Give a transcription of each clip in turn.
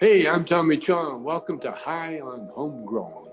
Hey, I'm Tommy Chong. Welcome to High on Homegrown.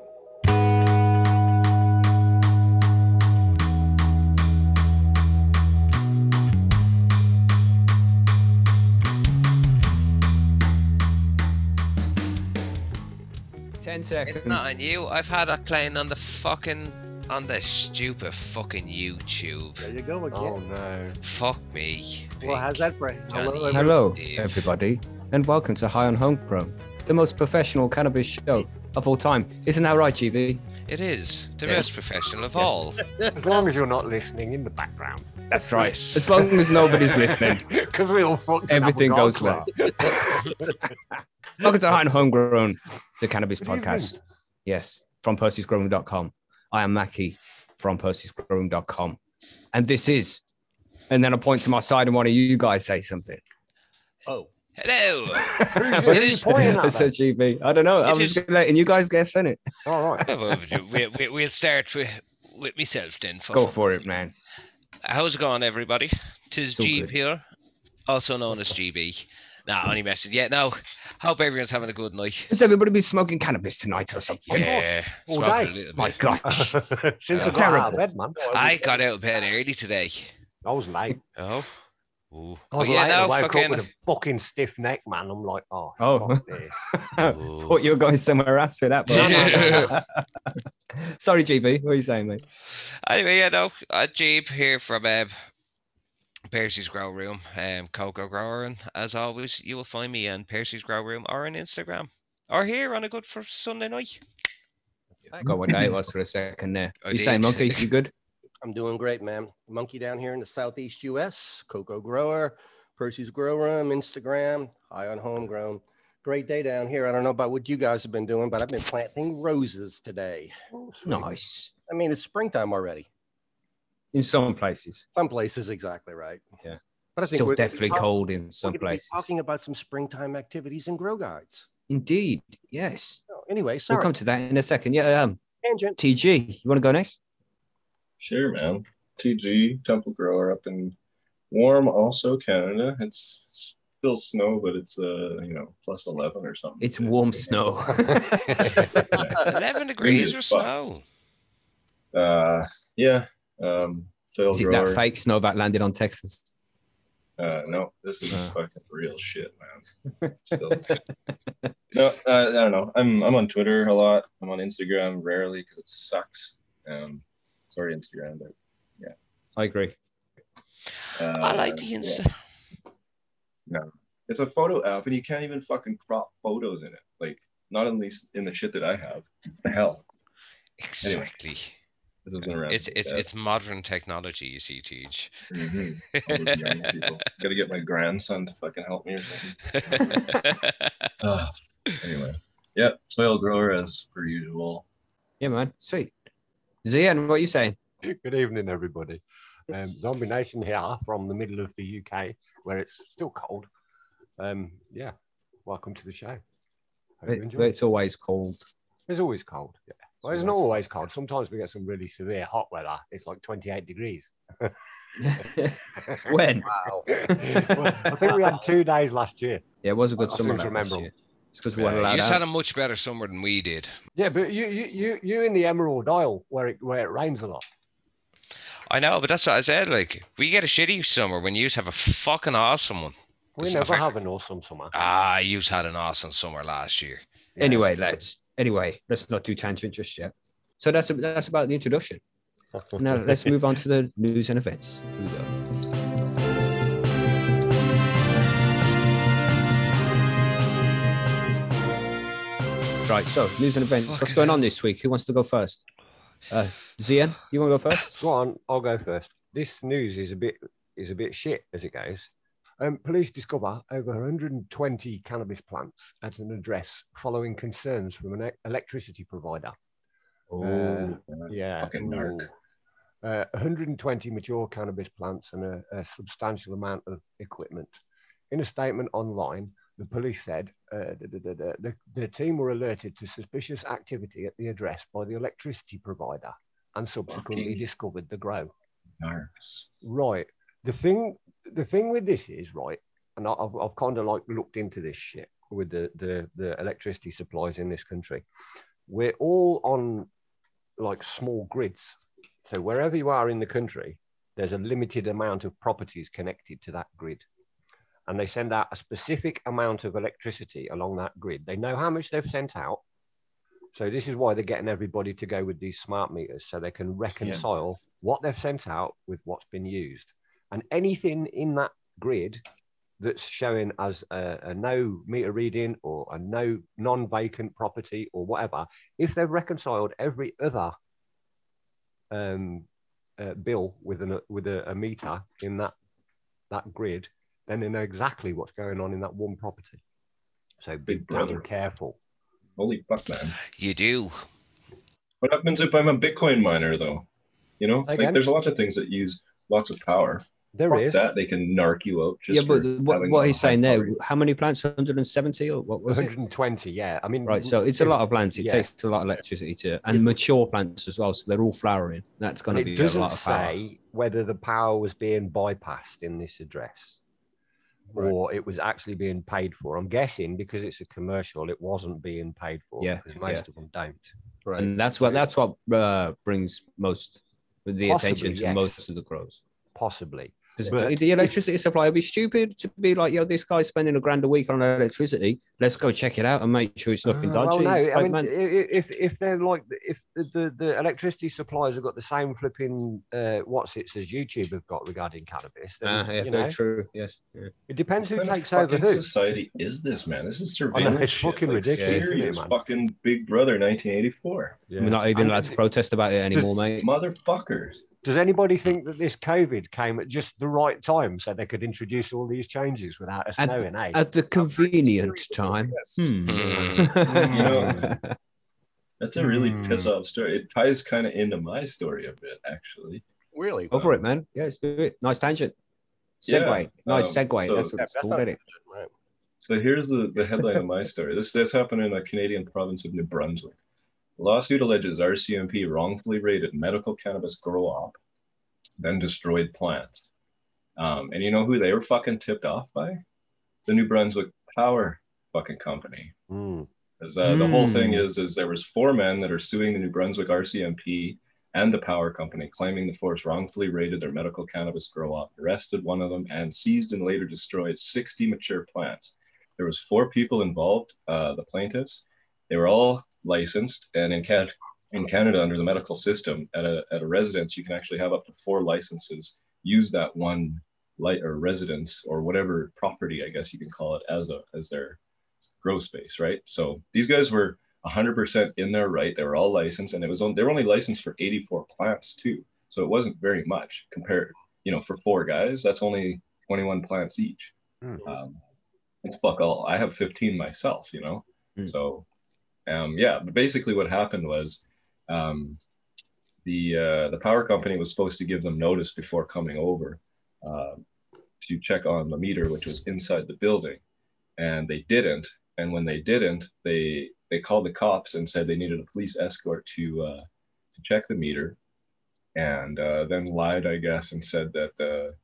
Ten seconds. It's not on you. I've had it playing on the fucking on the stupid fucking YouTube. There you go again. Oh no. Fuck me. well, how's that for Johnny. Hello, Hello, Dave. everybody, and welcome to High on Homegrown, the most professional cannabis show of all time. Isn't that right, GB? It is the Yes. most professional of Yes. all. As long as you're not listening in the background. That's right. Yes. As long as nobody's listening, Because we all fucked it up everything with goes God's well. law. welcome to High on Homegrown, the cannabis Good evening. podcast. Yes, from percysgrowroom.com. I am Mackie from percysgrowroom.com. And this is, and then I point to my side and one of you guys say something. Oh, Hello. Who's It you is- pointing at That's? GB. I don't know. I'm It just is- letting you guys guess, innit? All right. Well, we, we, we'll start with, with myself then. For Go for it, man. How's it going, everybody? Tis So Jeeb good. here, also known as GB. Nah, only messing. Yeah, no. Hope everyone's having a good night. Has everybody been smoking cannabis tonight or something? Yeah, All smoking a day. My bit. gosh. Since Uh, I got out of bed, man. I got out of bed early today. I was late. Oh. Ooh. I Oh, was yeah, late. I no, woke up fucking. with a fucking stiff neck, man. I'm like, oh, Oh. fuck this. Thought you were going somewhere else with that. But... Sorry, GB. What are you saying, mate? Anyway, yeah, no, uh, Jeep here from um, Percy's Grow Room, um, Cocoa Grower, and as always, you will find me on Percy's Grow Room or on Instagram or here on a good for Sunday night. I forgot what day it was for a second there. I you saying. Monkey? You good? I'm doing great, man. Monkey down here in the southeast US, Cocoa Grower, Percy's Grow Room, Instagram, high on homegrown. Great day down here. I don't know about what you guys have been doing, but I've been planting roses today. Oh. Nice. I mean, it's springtime already. In some places. Some places, exactly right. Yeah. But I think Still we're definitely cold in some places. talking about some springtime activities and grow guides. Indeed. Yes. Oh, anyway, We'll come to that in a second. Yeah. Um, Tangent. TG, you want to go next? Sure, man. TG Temple Grower up in warm, also Canada. It's still snow, but it's uh you know plus eleven or something. It's today, warm so- snow. 11 degrees or as snow. Uh, yeah. Um, fail Is it grower. that fake snow that landed on Texas? Uh, no, this is Uh. fucking real shit, man. Still. no, uh, I don't know. I'm I'm on Twitter a lot. I'm on Instagram rarely because it sucks. Um, sorry, Instagram, but I agree. uh, I like the yeah. Insta. No, it's a photo app, and you can't even fucking crop photos in it. Like, not at least in the shit that I have. The hell, Exactly. it has been around. It's it's it's modern technology, you see, Teach. best. Mhm. All those young people. Gotta get my grandson to fucking help me or something. Ah, anyway, yeah, soil grower as per usual. Yeah, man. Sweet. Zian, what are you saying? Good evening, everybody. Um, Zombie Nation here from the middle of the UK, where it's still cold. Um, yeah, welcome to the show. It- it's always cold. It's always cold. Yeah. Well, it's not always cold. Sometimes we get some really severe hot weather. It's like 28 degrees. when? Wow. Well, I think we had two days last year. Yeah, it was a good I summer. to remember. It's because we weren't allowed you out. had a much better summer than we did. Yeah, but you you you you in the Emerald Isle where it where it rains a lot. I know, but that's what I said. Like, we get a shitty summer when you have a fucking awesome one. We It's never have an awesome summer. Ah, you had an awesome summer last year. Yeah, anyway, let's anyway, let's not do tangent just yet. So that's that's about the introduction. Now let's move on to the news and events. Right, so news and events. What's going on this week? Who wants to go first? Uh, Zian, you want to go first? Go on, I'll go first. This news is a bit is a bit shit as it goes. Um, police discover over 120 cannabis plants at an address following concerns from an e- electricity provider. Oh, Yeah, Fucking narc. Uh, 120 mature cannabis plants and a, a substantial amount of equipment. In a statement online, the police said uh, the, the, the, the, the team were alerted to suspicious activity at the address by the electricity provider and subsequently Fucking- discovered the grow. Right. The thing, the thing with this is right, and I- I've, I've kind of like looked into this shit. with the, the the electricity supplies in this country. We're all on like small grids. So wherever you are in the country, there's a limited amount of properties connected to that grid. And they send out a specific amount of electricity along that grid. They know how much they've sent out. So this is why they're getting everybody to go with these smart meters so they can reconcile what they've sent out with what's been used. And anything in that grid that's showing as a, a no meter reading or a no non-vacant property or whatever, if they've reconciled every other um, uh, bill with an with a, a meter in that that grid, then they know exactly what's going on in that one property. So be Big damn brother. careful. Holy fuck, man. You do. What happens if I'm a Bitcoin miner, though? You know, Again? like there's a lot of things that use lots of power. There Fuck is. that they can narc you out. Just yeah, but for what, what he's high saying there, how many plants? 170 or what was it? 120, yeah. I mean, Right, so it's a lot of plants. It Yeah. takes a lot of electricity to, and mature plants as well. So they're all flowering. That's going to be a doesn't lot of power. It doesn't say whether the power was being bypassed in this address Right. or it was actually being paid for. I'm guessing because it's a commercial, it wasn't being paid for Yeah, because most of them don't. Right. and that's what that's what uh, brings most the Possibly, attention to yes. most of the grows. Possibly. Because But- the electricity supply would be stupid to be like, yo, this guy's spending a grand a week on electricity. Let's go check it out and make sure it's nothing Uh, dodgy. Well, no, It's I mean, man, i- i- if if they're like if the, the, the electricity suppliers have got the same flipping uh, what's it as YouTube have got regarding cannabis, then, ah, yeah, you very know, true. Yes. yeah. it depends who What kind takes over fucking who. society is this, man? This is I know, surveillance. it's shit, fucking like ridiculous, isn't it, Serious man? fucking Big Brother 1984. Yeah. We're not even allowed to protest about it anymore, mate. Motherfuckers. Does anybody think that this COVID came at just the right time so they could introduce all these changes without us At- knowing? Eh? At the convenient time. Yes. Hmm. Mm. You That's a really Hmm. piss off story. It ties kind of into my story a bit, actually. Really? Go for it, man. Yeah, let's do it. Nice tangent. Yeah, Segue. nice um, segue. so- That's what Yeah, it's that's called, isn't it? Right. So here's the, the headline of my story. This this happened in the Canadian province of New Brunswick. The lawsuit alleges RCMP wrongfully raided medical cannabis grow op, then destroyed plants. Um, and you know who they were fucking tipped off by? The New Brunswick Power fucking company. Hmm. 'Cause, uh, the whole thing Mm. is is there was four men that are suing the New Brunswick RCMP and the power company, claiming the force wrongfully raided their medical cannabis grow op, arrested one of them, and seized and later destroyed 60 mature plants. There was four people involved, uh, the plaintiffs. They were all licensed, and in Canada, in Canada, under the medical system, at a at a residence, you can actually have up to four licenses. Use that one light or residence or whatever property, I guess you can call it, as a as their grow space, right? So these guys were 100% in their right. They were all licensed, and it was on, they were only licensed for 84 plants too. So it wasn't very much compared, you know, for four guys. That's only 21 plants each. Hmm. Um, it's fuck all. I have 15 myself, you know. Hmm. So, um, yeah. But basically, what happened was, um, the uh, the power company was supposed to give them notice before coming over uh, to check on the meter, which was inside the building, and they didn't. And when they didn't, they they called the cops and said they needed a police escort to uh, to check the meter, and uh, then lied, I guess, and said that the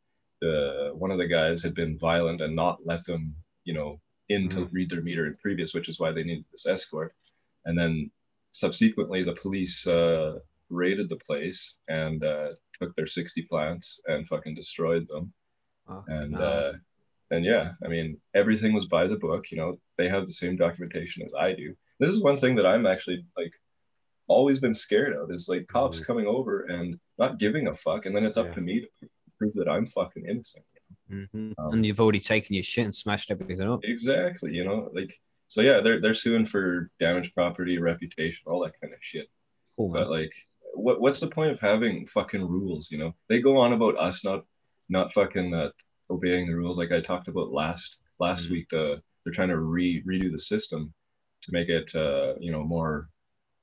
the one of the guys had been violent and not let them, you know, in to read their meter in previous, which is why they needed this escort. And then subsequently, the police uh, raided the place and uh, took their 60 plants and fucking destroyed them. Oh, And uh, and yeah, I mean, everything was by the book. You know, they have the same documentation as I do. This is one thing that I'm actually like always been scared of is like cops Mhm. coming over and not giving a fuck, and then it's up Yeah. to me to prove that I'm fucking innocent. Mhm. um, and you've already taken your shit and smashed everything up. Exactly, you know, like so. Yeah, they're they're suing for damaged property, reputation, all that kind of shit. Cool. But like, what what's the point of having fucking rules? You know, they go on about us not not fucking uh, obeying the rules, like I talked about last last Mhm. week. The they're trying to re redo the system to make it uh, you know more.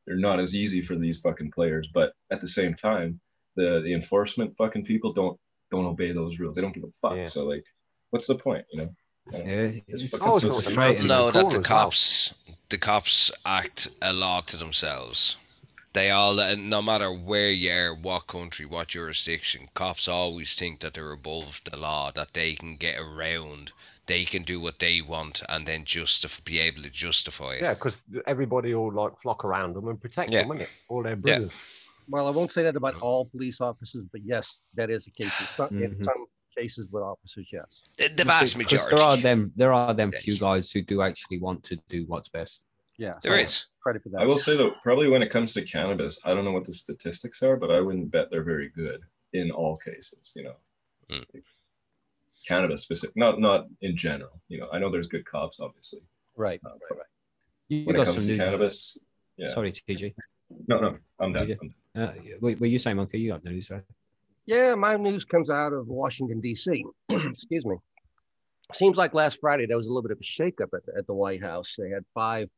They're not as easy for these fucking players, but at the same time, the the enforcement fucking people don't don't obey those rules. They don't give a fuck. Yeah. So like, what's the point? You know? Yeah, It's it's fucking Oh, so frustrating. No, that the as well. cops, the cops act a law to themselves. They all, no matter where you are, what country, what jurisdiction, cops always think that they're above the law, that they can get around they can do what they want and then justify be able to justify it. Yeah, because everybody will like flock around them and protect Yeah. them, innit? All their Yeah. brothers. Well, I won't say that about all police officers, but yes, that is the case. In some, in Mhm. some cases with officers, yes. The, the vast 'Cause majority. There are them. There are them few guys who do actually want to do what's best. Yeah. There so is. Credit for that. I will say though, probably when it comes to cannabis, I don't know what the statistics are, but I wouldn't bet they're very good in all cases. You know, Mm. cannabis specific, not not in general. You know, I know there's good cops, obviously. Right. Uh, right, right. You When it got comes some to news. cannabis, yeah. Sorry, TG. No, no, I'm done. Yeah. I'm done. Uh, were you saying, Monkey? You got the news, right? Yeah, my news comes out of Washington, D.C. Excuse me. Seems like last Friday there was a little bit of a shakeup at the, at the White House. They had five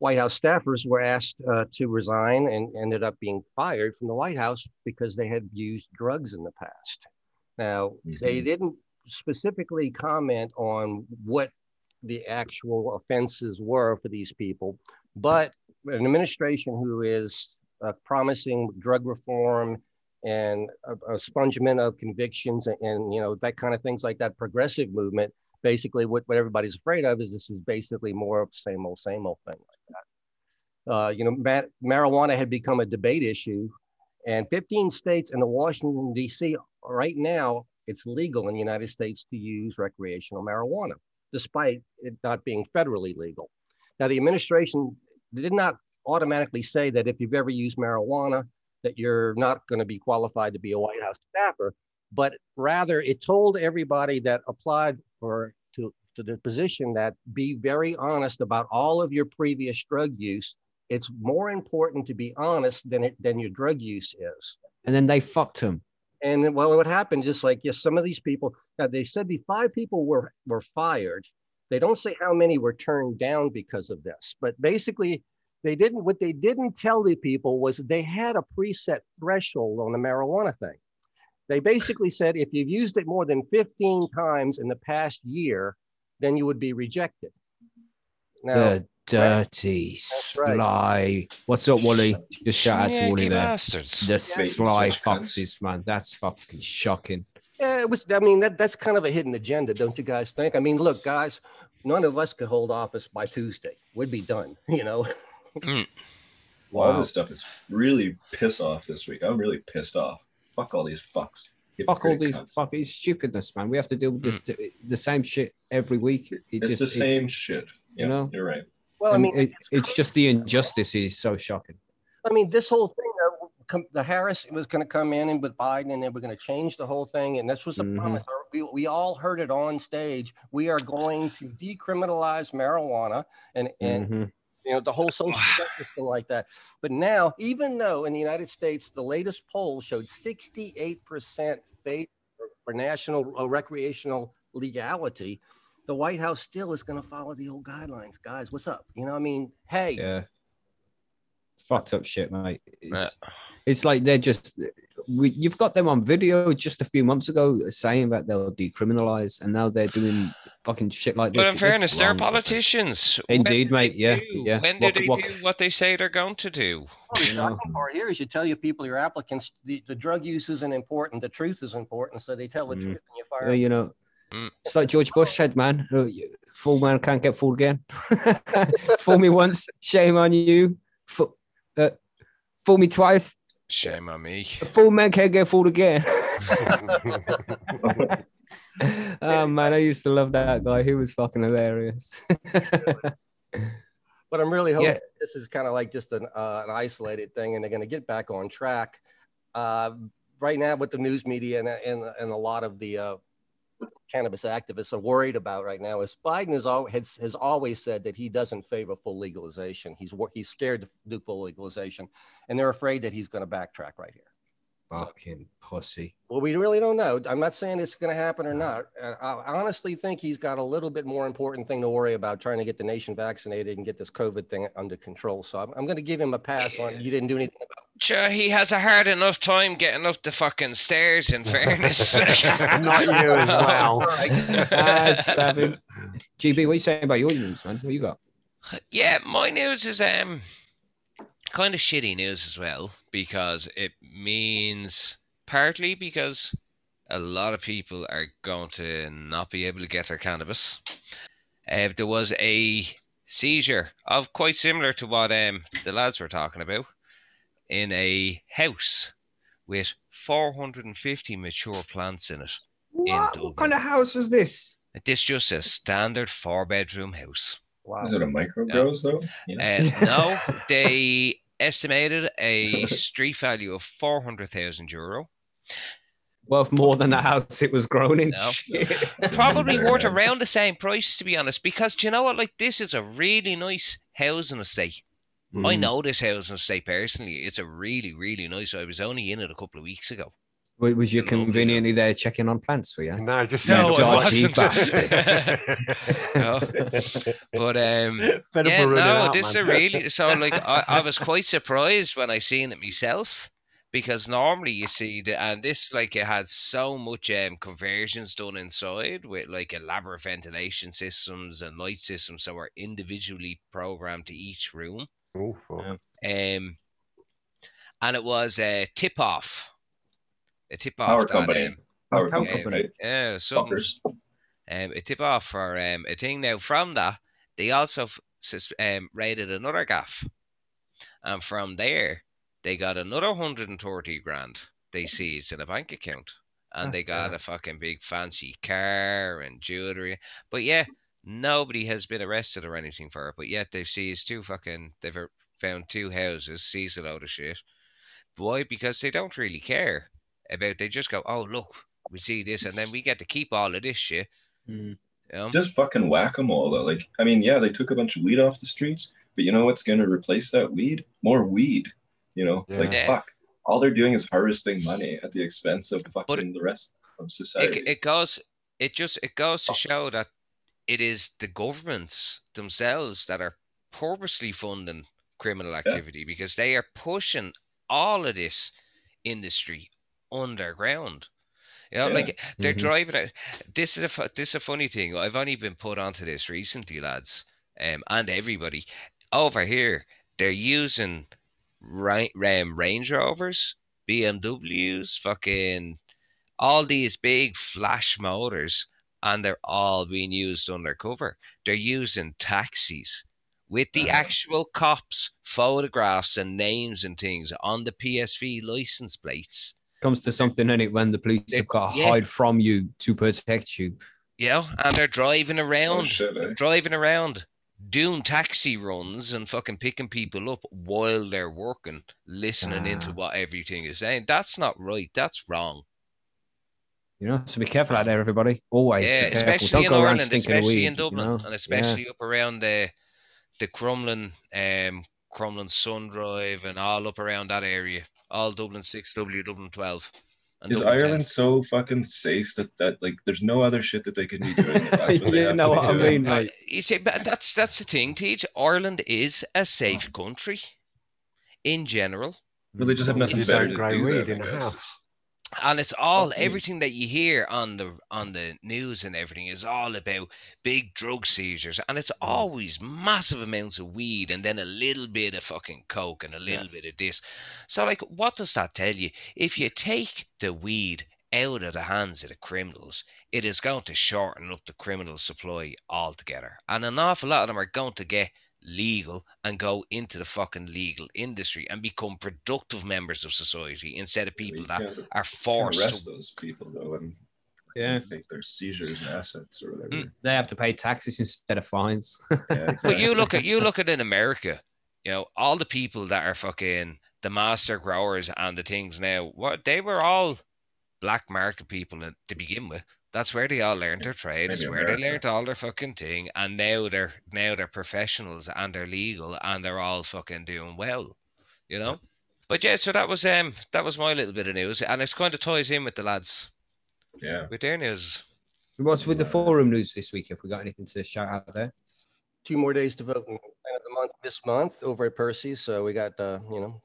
White House staffers were asked uh, to resign and ended up being fired from the White House because they had used drugs in the past. Now, they Mhm. didn't specifically comment on what the actual offenses were for these people, but an administration who is uh, promising drug reform and spongement of convictions and, and, you know that kind of things like that progressive movement basically what, what everybody's afraid of is this is basically more of the same old same old thing like that. Uh, you know ma- marijuana had become a debate issue and 15 states and the washington d.c right now it's legal in the united states to use recreational marijuana despite it not being federally legal. Now the administration did not automatically say that if you've ever used marijuana that you're not going to be qualified to be a White House staffer, but rather it told everybody that applied for to, to the position that be very honest about all of your previous drug use. It's more important to be honest than it than your drug use is. And then they fucked him. And well, what happened? Just like yes, some of these people. Now they said the five people were were fired. They don't say how many were turned down because of this, but basically they didn't. What they didn't tell the people was they had a preset threshold on the marijuana thing. They basically said if you've used it more than 15 times in the past year, then you would be rejected. Now, the dirty, right. sly. What's up, Wally? Just shout out to Wally there. bastards. The Bait and sly foxes, man. That's fucking shocking. Yeah, it was. I mean, that that's kind of a hidden agenda, don't you guys think? I mean, look, guys, none of us could hold office by Tuesday. We'd be done, you know. All Wow. this stuff is really piss off this week. I'm really pissed off. Fuck all these fucks. Fuck all these cunts. fucking stupidness, man. We have to deal with this, the same shit every week. It It's just- the same shit. Yeah, you know? you're right. Well, I mean, it- it's just the injustice is so shocking. I mean, this whole thing, uh, com- the Harris was going to come in and with Biden, and they were going to change the whole thing. And this was a Mhm. promise. We, we all heard it on stage. We are going to decriminalize marijuana and, and Mhm. You know, the whole social justice thing like that. But now, even though in the United States, the latest poll showed 68% favor for national uh, recreational legality, the White House still is going to follow the old guidelines. Guys, what's up? You know, I mean, hey, Yeah. Fucked up shit, mate. It's, Yeah. it's like they're just. We, you've got them on video just a few months ago saying that they'll decriminalize, and now they're doing fucking shit like this. But in It's fairness, they're politicians. Indeed, mate. Yeah, do- yeah. When do What- they what- do what they say they're going to do? Oh, the You know. shocking part here is you tell your people, your applicants, the, the drug use isn't important, the truth is important. So they tell the Mm. truth and you Yeah, fire. you know, Mm. it's like George Bush said, man. uh, Fool man can't get fooled again. fool me once, shame on you. Fool, uh, fool me twice, Shame on me. a fool man can't get fooled again. oh man, I used to love that guy. He was fucking hilarious. But I'm really hoping Yeah. this is kind of like just an, uh, an isolated thing and they're going to get back on track. Uh, right now, with the news media and, and, and a lot of the uh, cannabis activists are worried about right now is Biden has, has always said that he doesn't favor full legalization. He's, he's scared to do full legalization and they're afraid that he's going to backtrack right here. Fucking pussy. Well, we really don't know. I'm not saying it's going to happen or not. Uh, I honestly think he's got a little bit more important thing to worry about trying to get the nation vaccinated and get this COVID thing under control. So I'm, I'm going to give him a pass on you didn't do anything about Sure, he has a hard enough time getting up the fucking stairs, in fairness. Not you as well. savage. GB, what are you saying about your news, man? What you got? Yeah, my news is um kind of shitty news as well because it means partly because a lot of people are going to not be able to get their cannabis. Uh, there was a seizure of quite similar to what um, the lads were talking about in a house with 450 mature plants in it. What, Dublin. what kind of house was this? This just a standard four bedroom house. Wow. Is it a micro grows though? Yeah. Uh, no, they estimated a street value of 400,000 euro. Worth more than the house it was grown in. No. Probably worth around the same price, to be honest, because do you know what? Like, this is a really nice housing estate. I Mm. know this housing estate personally. It's a really, really nice. I was only in it a couple of weeks ago. W- Was you conveniently there checking on plants for you? No, just No, I dodgy wasn't. No. But um, Fed yeah, no, out, this is man. a really so like I, I was quite surprised when I seen it myself because normally you see the and this like it had so much um conversions done inside with like elaborate ventilation systems and light systems that were individually programmed to each room. Oh, fuck. Um, and it was a tip off, a tip off Power that, company. um, Power Power company. yeah, something um, a tip off for um, a thing. Now, from that, they also um, raided another gaff. And from there, they got another 130 grand they seized in a bank account. And Oh, they got yeah. a fucking big fancy car and jewelry. But yeah, nobody has been arrested or anything for it. But yet they've seized two fucking, they've er- found two houses, seized a load of shit. Why? Because they don't really care about, they just go, oh, look, we see this, and then we get to keep all of this shit. Mm. You know? Just fucking whack them all. Though. Like, I mean, yeah, they took a bunch of weed off the streets, but you know what's going to replace that weed? More weed. You know, like Yeah. fuck. All they're doing is harvesting money at the expense of fucking the rest of society. it, it goes it just it goes to show that it is the governments themselves that are purposely funding criminal activity because they are pushing all of this industry underground you know Yeah. like they're Mhm. driving it this is a this is a funny thing i've only been put onto this recently lads um, and everybody over here they're using right um, range rovers bmws fucking all these big flash motors and they're all being used undercover. They're using taxis with the Uh-huh. actual cops' photographs and names and things on the PSV license plates. Comes to something in it when the police have got to Yeah. hide from you to protect you. Yeah, and they're driving oh, around, shit, eh? driving around, doing taxi runs and fucking picking people up while they're working, listening into Ah. what everything is saying. That's not right. That's wrong. You know, so be careful out there, everybody. Always. be yeah, careful. especially Don't in go Ireland, especially weed, in you Dublin, know? and Yeah. especially up around the the Crumlin, um, Crumlin Sun Drive, and all up around that area. All Dublin six, W Dublin twelve. and Is Dublin 10. Ireland so fucking safe that that like there's no other shit that they can be doing? if That's what they You have know to be what I doing? mean? Uh, you see, but that's that's the thing, Teach. Ireland is a safe country in general. Well, they just have nothing better to do. weed then, in I a guess. house. And it's all everything that you hear on the on the news and everything is all about big drug seizures and it's mm-hmm. always massive amounts of weed and then a little bit of fucking coke and a little bit of this. So like what does that tell you? If you take the weed out of the hands of the criminals it is going to shorten up the criminal supply altogether and an awful lot of them are going to get legal and go into the fucking legal industry and become productive members of society instead of people You that can't- are can't forced arrest to those people though and Yeah. take their seizures and assets or whatever. Mm. they have to pay taxes instead of fines. Yeah, But you look at you look at in America, you know, all the people that are fucking the master growers and the things now, what they were all black market people in- to begin with. That's where they all learned their trade. It's Maybe where they learned all their fucking thing, and now they're now they're professionals and they're legal and they're all fucking doing well, you know. But yeah, so that was um that was my little bit of news, and it's kind of ties in with the lads yeah. with their news. What's with the forum news this week? If we got anything to shout out there? Two more days to vote in the month this month over at Percy, So we got, uh, you know,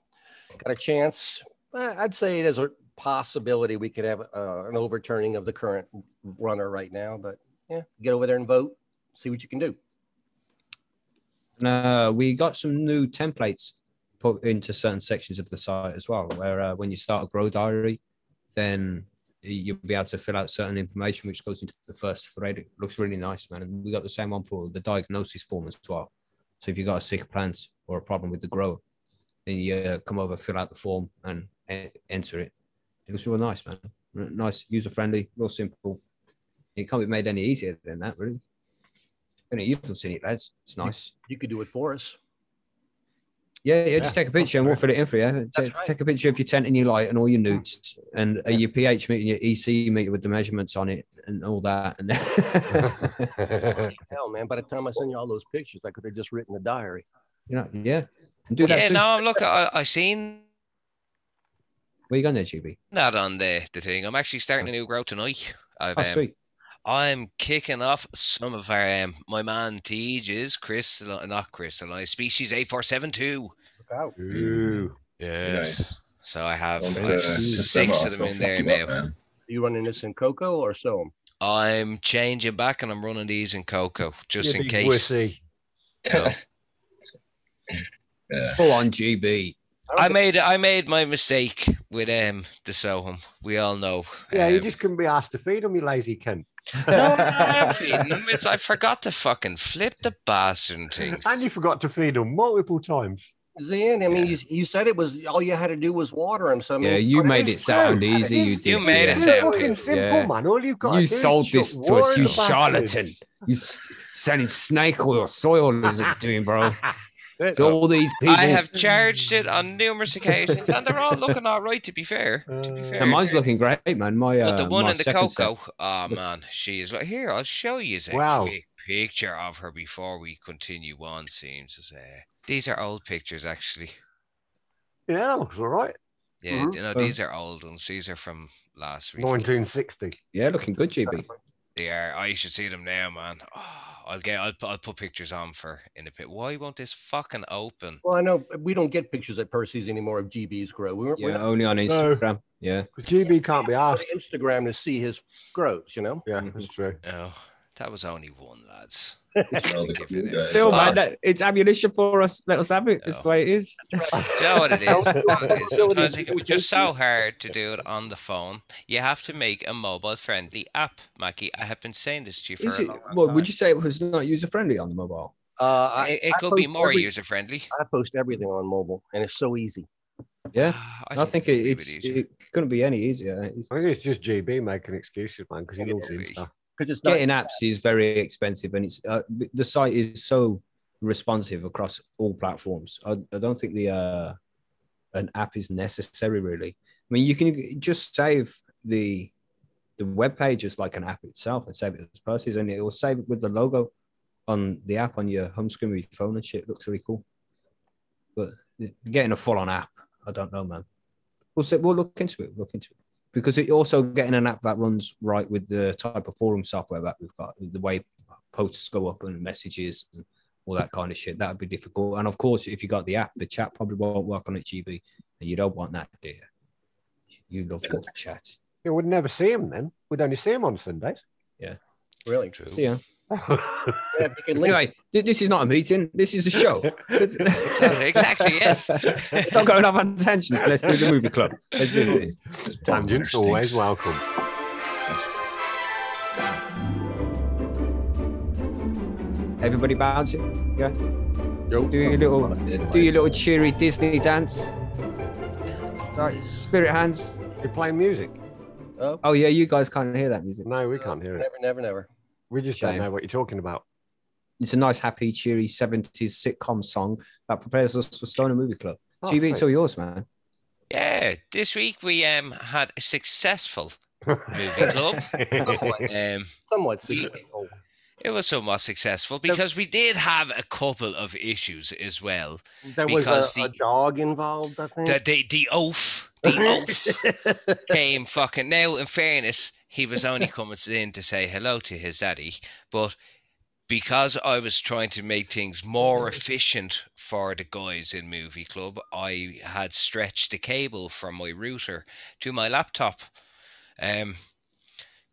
got a chance. Uh, I'd say there's a possibility we could have uh, an overturning of the current runner right now. But yeah, get over there and vote. See what you can do. No, we got some new templates put into certain sections of the site as well. Where uh, when you start a grow diary, then you'll be able to fill out certain information which goes into the first thread. It looks really nice, man. And we got the same one for the diagnosis form as well. So if you've got a sick plant or a problem with the grower, then you uh, come over, fill out the form, and enter it. It looks real nice, man. Nice, user friendly, real simple. It can't be made any easier than that, really. And you've seen it, lads. It's nice. You could do it for us. Yeah, yeah. Just take a picture and we'll fill it in for you. Take, right. take a picture of your tent and your light and all your newts and uh, your pH meter, and your EC meter with the measurements on it and all that. And then, Hell, man, by the time I send you all those pictures, I could have just written a diary. you know, yeah. And do that Yeah, too. no, look, I, I seen Where you going there, GB? Not on the, the thing. I'm actually starting a new grow tonight. I've, Oh, um, sweet. I'm kicking off some of our um, my man Teja's crystal, not crystalline species eight four seven two. Look out. Ooh. Yes. Nice. So I have, Don't, I uh, have piss six of them in there fuck you now. up, man. Are you running this in cocoa or so? I'm changing back and I'm running these in cocoa just You in case. wussy. No. Yeah. Full on GB. I made I made my mistake with um the Soham. We all know. Yeah, you Um, just couldn't be asked to feed him, you lazy cunt. no, I am feeding them. It's, I forgot to fucking flip the bastard thing. And you forgot to feed him multiple times. Zan, I mean, Yeah. you, you said it was all you had to do was water him. So I mean, Yeah, you made it it's sound true. easy. You, It is- did. You made it yeah. It's sound fucking simple, Yeah. man. All you've got You to do sold this to us, you charlatan. You s- selling snake oil, soil is it doing, bro? That's So all these people. I have charged it on numerous occasions, and they're all looking all right. To be fair, to be Uh, fair. And mine's looking great, man. My uh, But the one in the second set- cocoa, oh man, she is like here. I'll show you a Wow. quick picture of her before we continue on. Seems as uh, these are old pictures actually. Yeah, that looks all right. Yeah, Mhm. you know, Oh. these are old ones. These are from last week. 1960. Yeah, looking good, GB. They are. I should see them now, man. Oh, I'll get. I'll, I'll put pictures on for in a bit. Why won't this fucking open? Well, I know we don't get pictures at Percy's anymore of GB's grow. We weren't, we're Yeah, not only on No. Instagram. Yeah. Because GB can't be on asked. Instagram to see his grows, you know? Yeah, that's true. Oh, that was only one, lads. Well, the Give cool it a- guys Still, are- man, that, it's ammunition for us. Let us have it. That's No. the way it is. Do you know what it is? You know what it is? Sometimes it can just so hard to do it on the phone. You have to make a mobile-friendly app, Mackie. I have been saying this to you for Is a it? long, long Well, time. would you say it was not user friendly on the mobile? Uh, I, It, it I could be more every- user-friendly. I post everything on mobile, and it's so easy. Yeah. Ah, I, think, could it, it's it couldn't be any easier. I think it's just GB making excuses, man, because he Yeah, loves maybe. Because it's Getting apps is very expensive, and it's uh, the- site is so responsive across all platforms. I, I don't think the uh, an app is necessary really. I mean, you can just save the the web page as like an app itself and save it as Percy's, and it will save it with the logo on the app on your home screen with your phone and shit. It looks really cool. But getting a full on app, I don't know, man. We'll we'll look into it. Look into it because it also getting an app that runs right with the type of forum software that we've got, the way posts go up and messages and all that kind of shit. That would be difficult. And of course, if you got the app, the chat probably won't work on it, GB, and you don't want that, do you? You love your chat. Yeah, we'd never see him then. We'd only see him on Sundays. Yeah. Really. True. Yeah. Yeah, you can Anyway, th- this is not a meeting. This is a show. Exactly, yes. Stop going off on tangents. Let's do the movie club. Let's do this. This Tangents always welcome. Everybody bounce it. Yeah. Yo. Do your little, do your little cheery Disney dance. Right, spirit hands. You're playing music? Oh, Oh yeah, you guys can't hear that music. No, we can't hear it. never, never, never. We just Shame. don't know what you're talking about. It's a nice, happy, cheery '70s sitcom song that prepares us for Stoner Movie Club. Oh, GB, it's all yours, man. Yeah, this week we um had a successful movie club. Um, Somewhat We- successful. it was somewhat successful because we did have a couple of issues as well. There was because a, a dog involved, I think. The the, the oaf, the oaf came fucking. Now, in fairness, he was only coming in to say hello to his daddy, but because I was trying to make things more efficient for the guys in Movie Club, I had stretched the cable from my router to my laptop, um,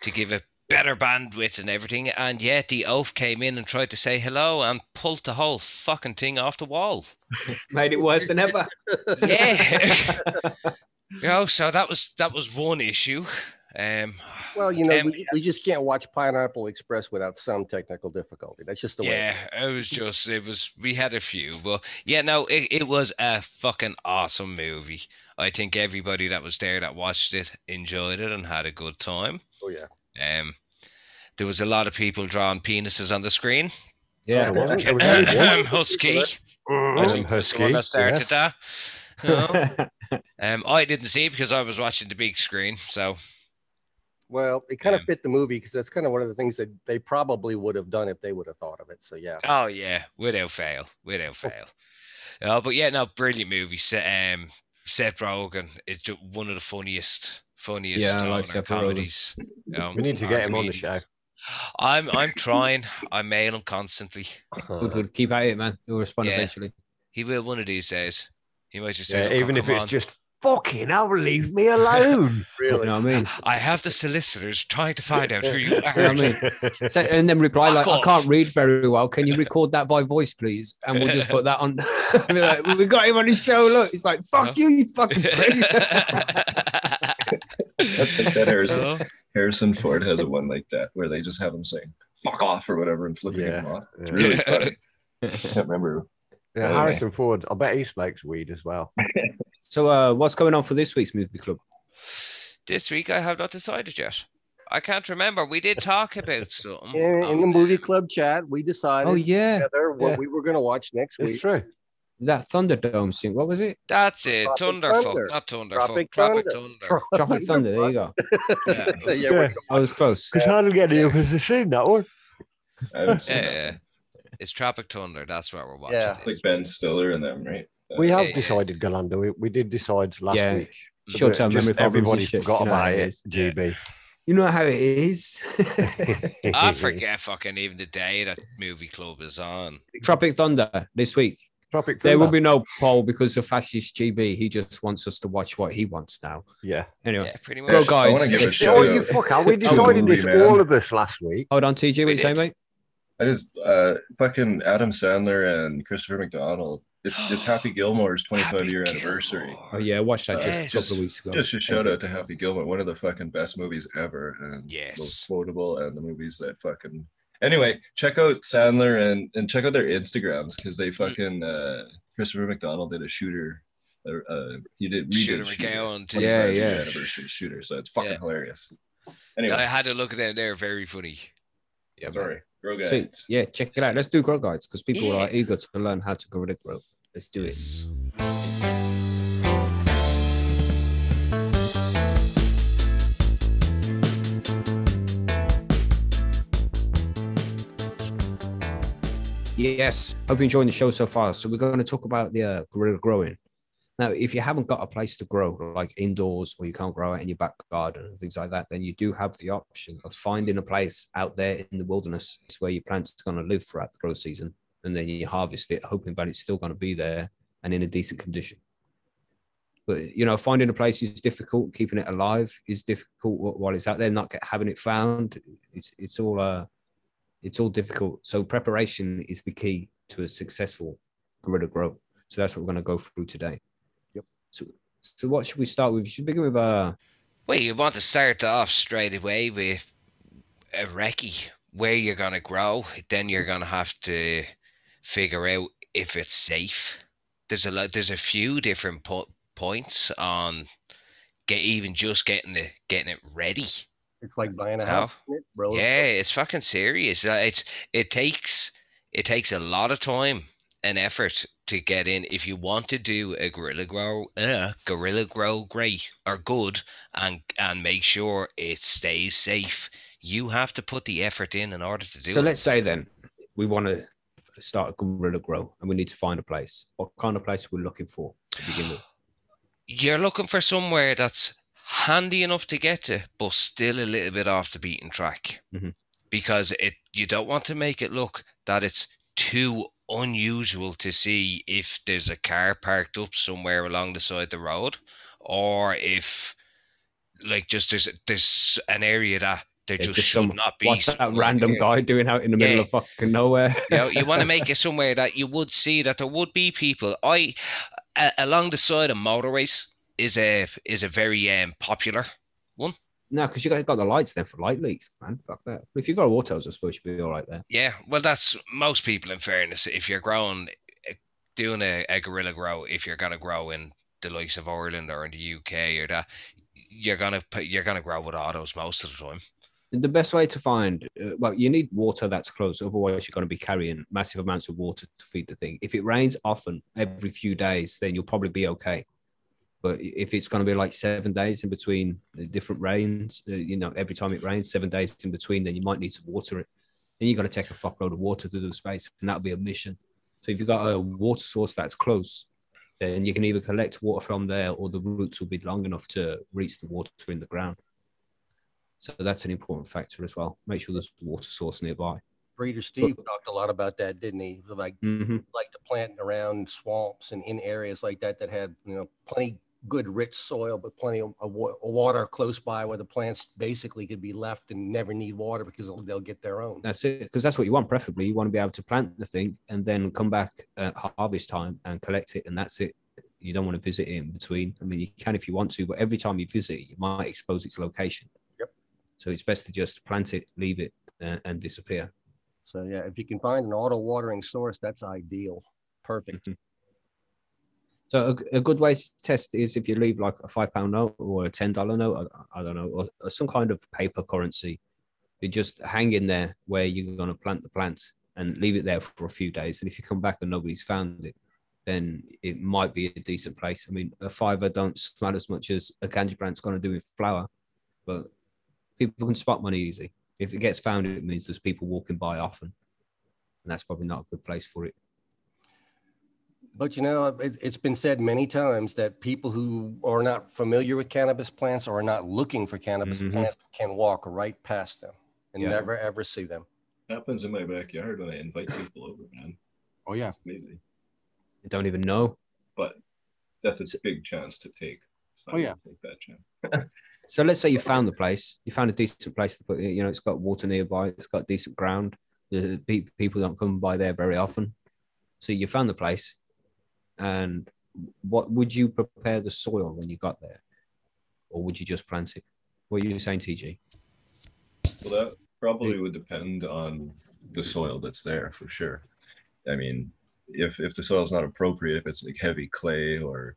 to give it better bandwidth and everything. And yet the oaf came in and tried to say hello and pulled the whole fucking thing off the wall. Made it worse than ever. Yeah. you know, so that was that was one issue. Um, Well, you know, um, we, we just can't watch Pineapple Express without some technical difficulty. That's just the way. yeah, it was just it was we had a few, but yeah, no, it, it was a fucking awesome movie. I think everybody that was there that watched it enjoyed it and had a good time. Oh yeah. Um, there was a lot of people drawing penises on the screen. Yeah, There wasn't. There was only one. Husky, I Um, think was the one that started yes. that. No. Um, I didn't see it because I was watching the big screen. So Well, it kind of fit the movie because that's kind of one of the things that they probably would have done if they would have thought of it. So yeah. Oh yeah, without fail, without fail. Oh, but yeah, no, brilliant movie. Se- Um, Seth Rogen is just one of the funniest, funniest Yeah, like Seth comedies. um, We need to get him on the show. I'm, I'm trying. I mail him constantly. good, good. Keep at it, man. He'll respond Yeah. eventually. He will one of these days. He might just say, Yeah, "Look, I'll even if come it's on." just fucking hell, leave me alone. You know what I mean? I have the solicitors trying to find out who you You know are. I mean? So, and then reply Fuck like, I can't read very well. Can you record that by voice, please? And we'll just put that on. Be like, we got him on his show. Look, it's like, fuck you, you fucking prick. That's like that Harrison, Oh, Harrison Ford has a one like that where they just have him saying "fuck off" or whatever and flipping Yeah. him off. It's Yeah. really funny. I can't remember. Yeah, Harrison Ford. I bet he smokes weed as well. So, uh, what's going on for this week's movie club? this week I have not decided yet. I can't remember. We did talk about something. In, in the movie club chat, we decided Oh, yeah. together what Yeah. we were going to watch next It's week. true. That Thunderdome thing. What was it? That's it. Tropic Thunderfuck, Thunder. not Thunderfuck. Tropic Tropic Thunder. Thunder. Tropic Thunder. There you go. Yeah. yeah, Yeah. I was close. Because I don't get the others to see that one. I haven't Yeah, that. yeah. It's Tropic Thunder. That's what we're watching. Yeah. this Like Ben Stiller and them, right? We have yeah. decided, Galanda. We, we did decide last Yeah. week. but Short-term memory problems Everybody forgot you know about how it it. is. GB. You know how it is. I forget fucking even the day that movie club is on. Tropic Thunder this week. Tropic Thunder. There will be no poll because of fascist GB. He just wants us to watch what he wants now. Yeah. Anyway, Yeah, pretty Go, much. guys. I want to give a It's- shout Oh, out. you fucker. We Oh, decided this, man. all of us, last week. hold on, TJ. What We you saying, mate? I just uh fucking Adam Sandler and Christopher McDonald. It's it's Happy Gilmore's 25 Happy year anniversary. Gilmore. Oh yeah, I watched that just Yes. a couple of weeks ago. Just a shout out to Happy Gilmore, one of the fucking best movies ever, and Yes. most quotable, and the movies that fucking. Anyway, check out Sandler and and check out their Instagrams because they fucking uh Christopher McDonald did a shooter. Uh, uh, he did Shooter redid McGavin, Yeah, yeah. anniversary shooter, so it's fucking Yeah. hilarious. Anyway, I had to look at them. They're very funny. Yeah, man. sorry, Grow Sweet. Guides. Yeah, check it out. Let's do grow guides because people Yeah. are eager to learn how to grow the grow. Let's do it. Yes. Yes, hope you're enjoying the show so far. So we're going to talk about the uh, guerrilla growing. Now, if you haven't got a place to grow, like indoors, or you can't grow it in your back garden and things like that, then you do have the option of finding a place out there in the wilderness where your plant's going to live throughout the grow season, and then you harvest it, hoping that it's still going to be there and in a decent condition. But you know, finding a place is difficult. Keeping it alive is difficult while it's out there. Not get, having it found, it's it's all uh, it's all difficult. So preparation is the key to a successful guerrilla grow. So that's what we're going to go through today. Yep. So, so what should we start with? Should We should begin with uh, Well, you want to start off straight away with a recce where you're going to grow. Then you're going to have to figure out if it's safe. There's a lot. There's a few different po- points on get even just getting it getting it ready. It's like buying a No. house, isn't bro. Yeah, it's fucking serious. Uh, It's it takes it takes a lot of time and effort to get in if you want to do a guerrilla grow uh, guerrilla grow great or good and and make sure it stays safe you have to put the effort in in order to do so it let's say then we want to start a guerrilla grow and we need to find a place. What kind of place we're looking for to begin with? you're looking for somewhere that's handy enough to get to but still a little bit off the beaten track Mhm. because it you don't want to make it look that it's too unusual to see if there's a car parked up somewhere along the side of the road or if like just there's there's an area that there Yeah, just, just should some- not be What's that random near. guy doing out in the middle Yeah. of fucking nowhere? you know, you want to make it somewhere that you would see that there would be people. I along the side of motorways is a is a very um, popular. No, because you got, got the lights then for light leaks, man. Fuck that. But if you've got autos, I suppose you'd be all right there. Yeah, well, that's most people. In fairness, if you're growing, eh, doing a, a guerrilla grow, if you're gonna grow in the likes of Ireland or in the UK or that, you're gonna put you're gonna grow with autos most of the time. The best way to find, uh, well, you need water that's close. Otherwise, you're going to be carrying massive amounts of water to feed the thing. If it rains often, every few days, then you'll probably be okay. But if it's going to be like seven days in between the different rains, uh, you know, every time it rains, seven days in between, then you might need to water it. Then you got to take a fuckload of water to the space, and that'll be a mission. So if you've got a water source that's close, then you can either collect water from there, or the roots will be long enough to reach the water in the ground. So that's an important factor as well. Make sure there's a water source nearby. Breeder Steve talked a lot about that, didn't he? Like, hmm like to plant around swamps and in areas like that that had, you know, plenty good rich soil, but plenty of, of water close by where the plants basically could be left and never need water because they'll, they'll get their own. That's it, because that's what you want. Preferably, you want to be able to plant the thing and then come back at harvest time and collect it, and that's it. You don't want to visit it in between. I mean, you can if you want to, but every time you visit, you might expose its location. Yep. So it's best to just plant it, leave it, uh, and disappear. So yeah, if you can find an auto watering source, that's ideal. Perfect. Mhm. So a, a good way to test is if you leave like a five pound note or a ten dollar note, I, I don't know, or, or some kind of paper currency. You just hang in there where you're going to plant the plants and leave it there for a few days. And if you come back and nobody's found it, then it might be a decent place. I mean, a fiver don't smell as much as a ganja plant's going to do with flower, but people can spot money easy. If it gets found, it means there's people walking by often, and that's probably not a good place for it. But you know, it, it's been said many times that people who are not familiar with cannabis plants or are not looking for cannabis Mhm. plants can walk right past them and Yeah. never ever see them. happens in my backyard when I invite people over, man. Oh yeah. It's amazing. They don't even know. But that's a big chance to take. So Oh, yeah. Take that chance. So let's say you found the place, you found a decent place to put it. You know, it's got water nearby, it's got decent ground. The people don't come by there very often. So you found the place, and what would you prepare the soil when you got there, or would you just plant it? What are you saying, TG? Well, that probably would depend on the soil that's there for sure. I mean, if if the soil is not appropriate, if it's like heavy clay or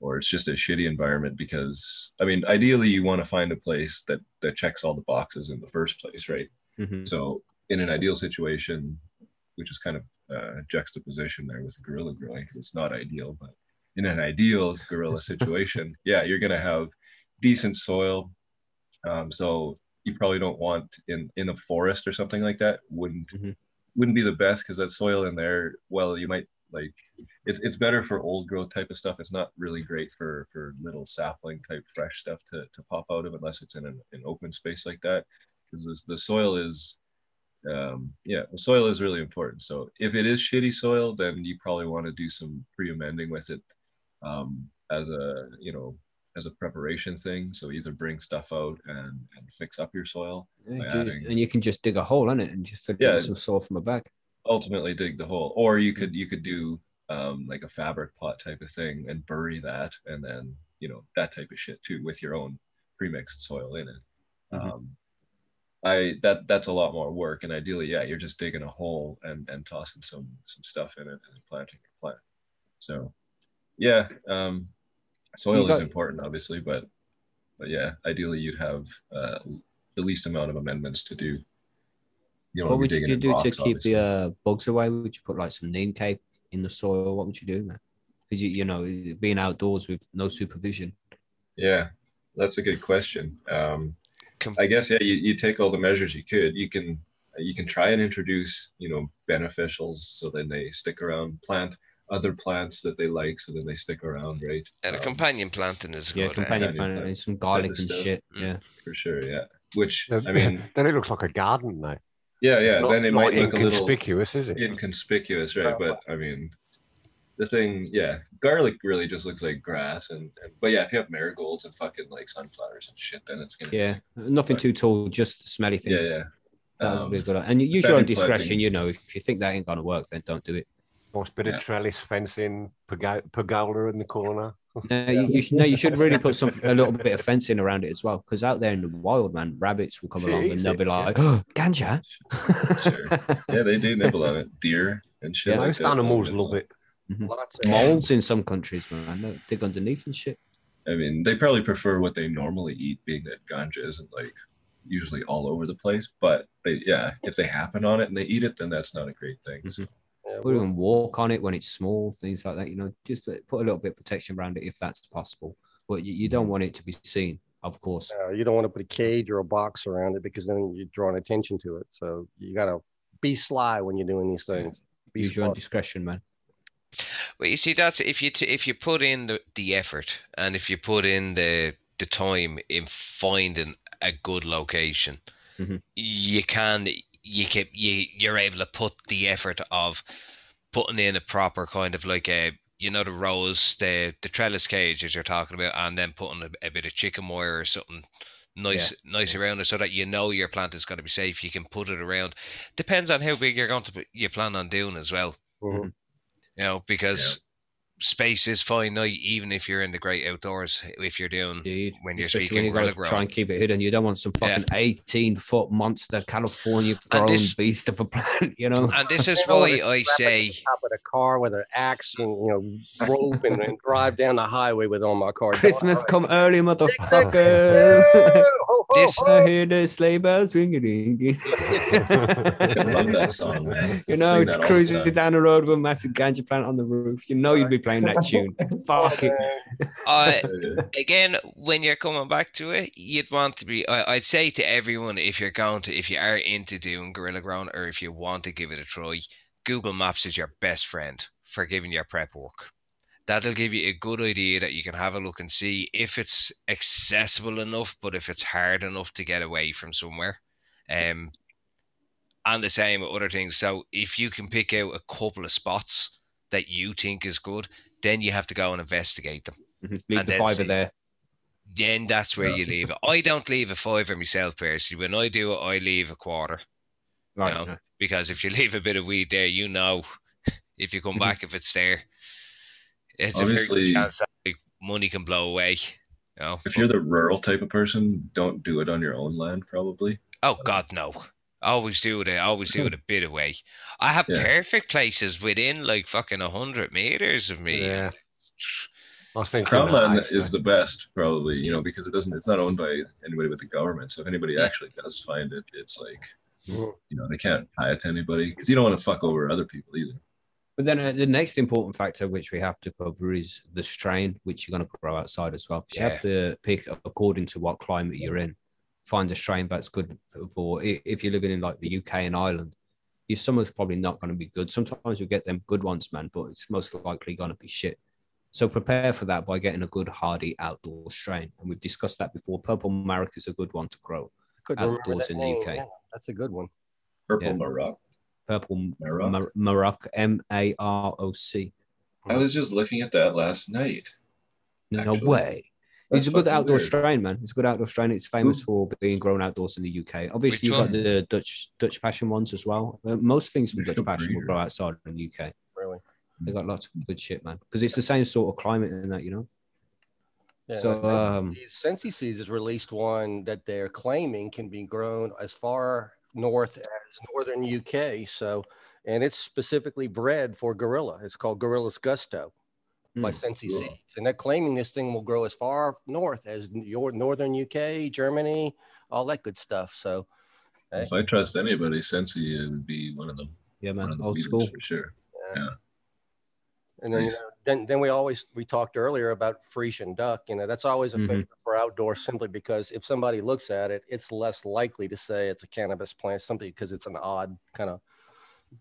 or it's just a shitty environment, because I mean, ideally you want to find a place that that checks all the boxes in the first place, right? Mm-hmm. So in an ideal situation, which is kind of uh, juxtaposition there with guerrilla growing, because it's not ideal, but in an ideal guerrilla situation, yeah, you're gonna have decent soil. Um, so you probably don't want in in a forest or something like that. Wouldn't Mhm. wouldn't be the best because that soil in there. Well, you might like it's it's better for old growth type of stuff. It's not really great for for little sapling type fresh stuff to to pop out of unless it's in an, an open space like that because the soil is um yeah the soil is really important so if it is shitty soil then you probably want to do some pre-amending with it um as a you know as a preparation thing so either bring stuff out and and fix up your soil by adding- and you can just dig a hole in it and just Yeah. some soil from the back. ultimately dig the hole or you could you could do um like a fabric pot type of thing and bury that and then you know that type of shit too with your own pre-mixed soil in it Mhm. um i that that's a lot more work and ideally yeah you're just digging a hole and and tossing some some stuff in it and planting your plant so yeah um soil You is important obviously but but yeah ideally you'd have uh the least amount of amendments to do you know what would you do to keep the uh, bugs away? Would you put like some neem cake in the soil? What would you do, man? Because you, you know, being outdoors with no supervision. Yeah, that's a good question. Um, I guess yeah, you, you take all the measures you could. You can you can try and introduce you know beneficials so then they stick around. Plant other plants that they like so then they stick around, right? And a Um, companion planting is Yeah, good. companion plant yeah. and some garlic and stuff. shit. Mm. Yeah. for sure. Yeah, which Then- I mean, then it looks like a garden now. yeah, yeah. Not, then it might look a little inconspicuous, is it? inconspicuous, right? But I mean, the thing, yeah, garlic really just looks like grass, and, and but yeah, if you have marigolds and fucking like sunflowers and shit, then it's gonna Yeah. Nothing Right. too tall, just smelly things. yeah. That would Um, be good. And you use your own discretion. planting- You know, if you think that ain't gonna work, then don't do it. Nice bit Yeah. of trellis fencing, pergo- pergola in the corner. No, you, you should, no, you should really put some a little bit of fencing around it as well, because out there in the wild, man, rabbits will come Shit along and they'll it, be yeah. like, oh, "Ganja." Sure. Yeah, they do nibble on it. Deer and shit. Yeah, like Most that, animals they'll love it. Lots of Moles in some countries, man, they dig underneath and shit. I mean, they probably prefer what they normally eat, being that ganja isn't like usually all over the place. But they, yeah, if they happen on it and they eat it, then that's not a great thing. Mhm. So, Yeah, Or even walk on it when it's small, things like that. You know, just put put a little bit of protection around it if that's possible. But you, you don't want it to be seen, of course. Uh, you don't want to put a cage or a box around it because then you're drawing attention to it. So you got to be sly when you're doing these things. Be Use your own discretion, man. Well, you see, that's if you t- if you put in the, the effort and if you put in the the time in finding a good location, Mhm. you can you can you you're able to put the effort of putting in a proper kind of like a you know the rows the the trellis cage that you're talking about, and then putting a, a bit of chicken wire or something nice nice around it so that you know your plant is going to be safe. You can put it around. Depends on how big you're going to be, you plan on doing as well Mhm. You know, because space is finite, even if you're in the great outdoors. If you're doing Indeed. when you're Especially speaking when you guerrilla gotta try and keep it hidden. You don't want some Yeah. fucking 18 foot monster California grown this- beast of a plant, you know. and this is You don't why I strap it to say, top of the car with an axe and you know rope and, and drive down the highway with all my car. Christmas come early, motherfuckers. ho, ho, This- I hear the sleigh bells ringing. Love that song, man. You know, Sing that cruising down the road with a massive ganja plant on the roof. You know you'd be playing that tune. Fuck it. Uh, again, when you're coming back to it, you'd want to be. I, I'd say to everyone, if you're going to, if you are into doing guerrilla ground, or if you want to give it a try, Google Maps is your best friend for giving your prep work. That'll give you a good idea that you can have a look and see if it's accessible enough, but if it's hard enough to get away from somewhere. Um, and the same with other things. So if you can pick out a couple of spots that you think is good, then you have to go and investigate them Mhm. Leave And the then fiver see. there. then that's where Yeah. you leave it. I don't leave a fiver myself personally. When I do it, I leave a quarter Right. know, because if you leave a bit of weed there, you know, if you come Mhm. back, if it's there, it's a Obviously- very good like, money can blow away. You know? if you're the rural type of person, don't do it on your own land, probably. oh God, no. Always do it. I Always do it a bit away. I have Yeah. perfect places within like fucking a hundred meters of me. Yeah. I was thinking Crown that, land is the best, probably, you know, because it doesn't. It's not owned by anybody but the government. So if anybody actually does find it, it's like, Mhm. you know, they can't tie it to anybody because you don't want to fuck over other people either. But then uh, the next important factor which we have to cover is the strain which you're going to grow outside as well. 'Cause You have to pick according to what climate you're in. Find a strain that's good for if you're living in like the UK and Ireland. Your summer's probably not going to be good. Sometimes you get them good ones, man, but it's most likely going to be shit. So prepare for that by getting a good hardy outdoor strain. And we've discussed that before. Purple Maroc is a good one to grow. Couldn't outdoors in the oh, name. UK. Yeah, that's a good one. Purple Yeah. Maroc. Purple Maroc. Mar- Maroc, M A R O C. I was just looking at that last night. No Actually, way. That's It's a good outdoor weird. strain, man. It's a good outdoor strain. It's famous for being grown outdoors in the UK. Obviously, you've got the Dutch Dutch passion ones as well. Uh, most things from Dutch passion will grow outside in the UK. Really. They got lots of good shit, man. Because it's the same sort of climate and that, you know. Yeah, so, um, Sensi Seeds has released one that they're claiming can be grown as far north as northern UK. So, and it's specifically bred for guerrilla. It's called Guerrilla's Gusto by. Sensi Cool. Seeds, and they're claiming this thing will grow as far north as your northern UK, Germany, all that good stuff. So, Hey. If I trust anybody, Sensi would be one of them. yeah, man. of the Old school. for sure. Yeah. And then, you know, then, then we always we talked earlier about Frisian duck. You know, that's always a Mhm. favorite for outdoor, simply because if somebody looks at it, it's less likely to say it's a cannabis plant, simply because it's an odd kind of,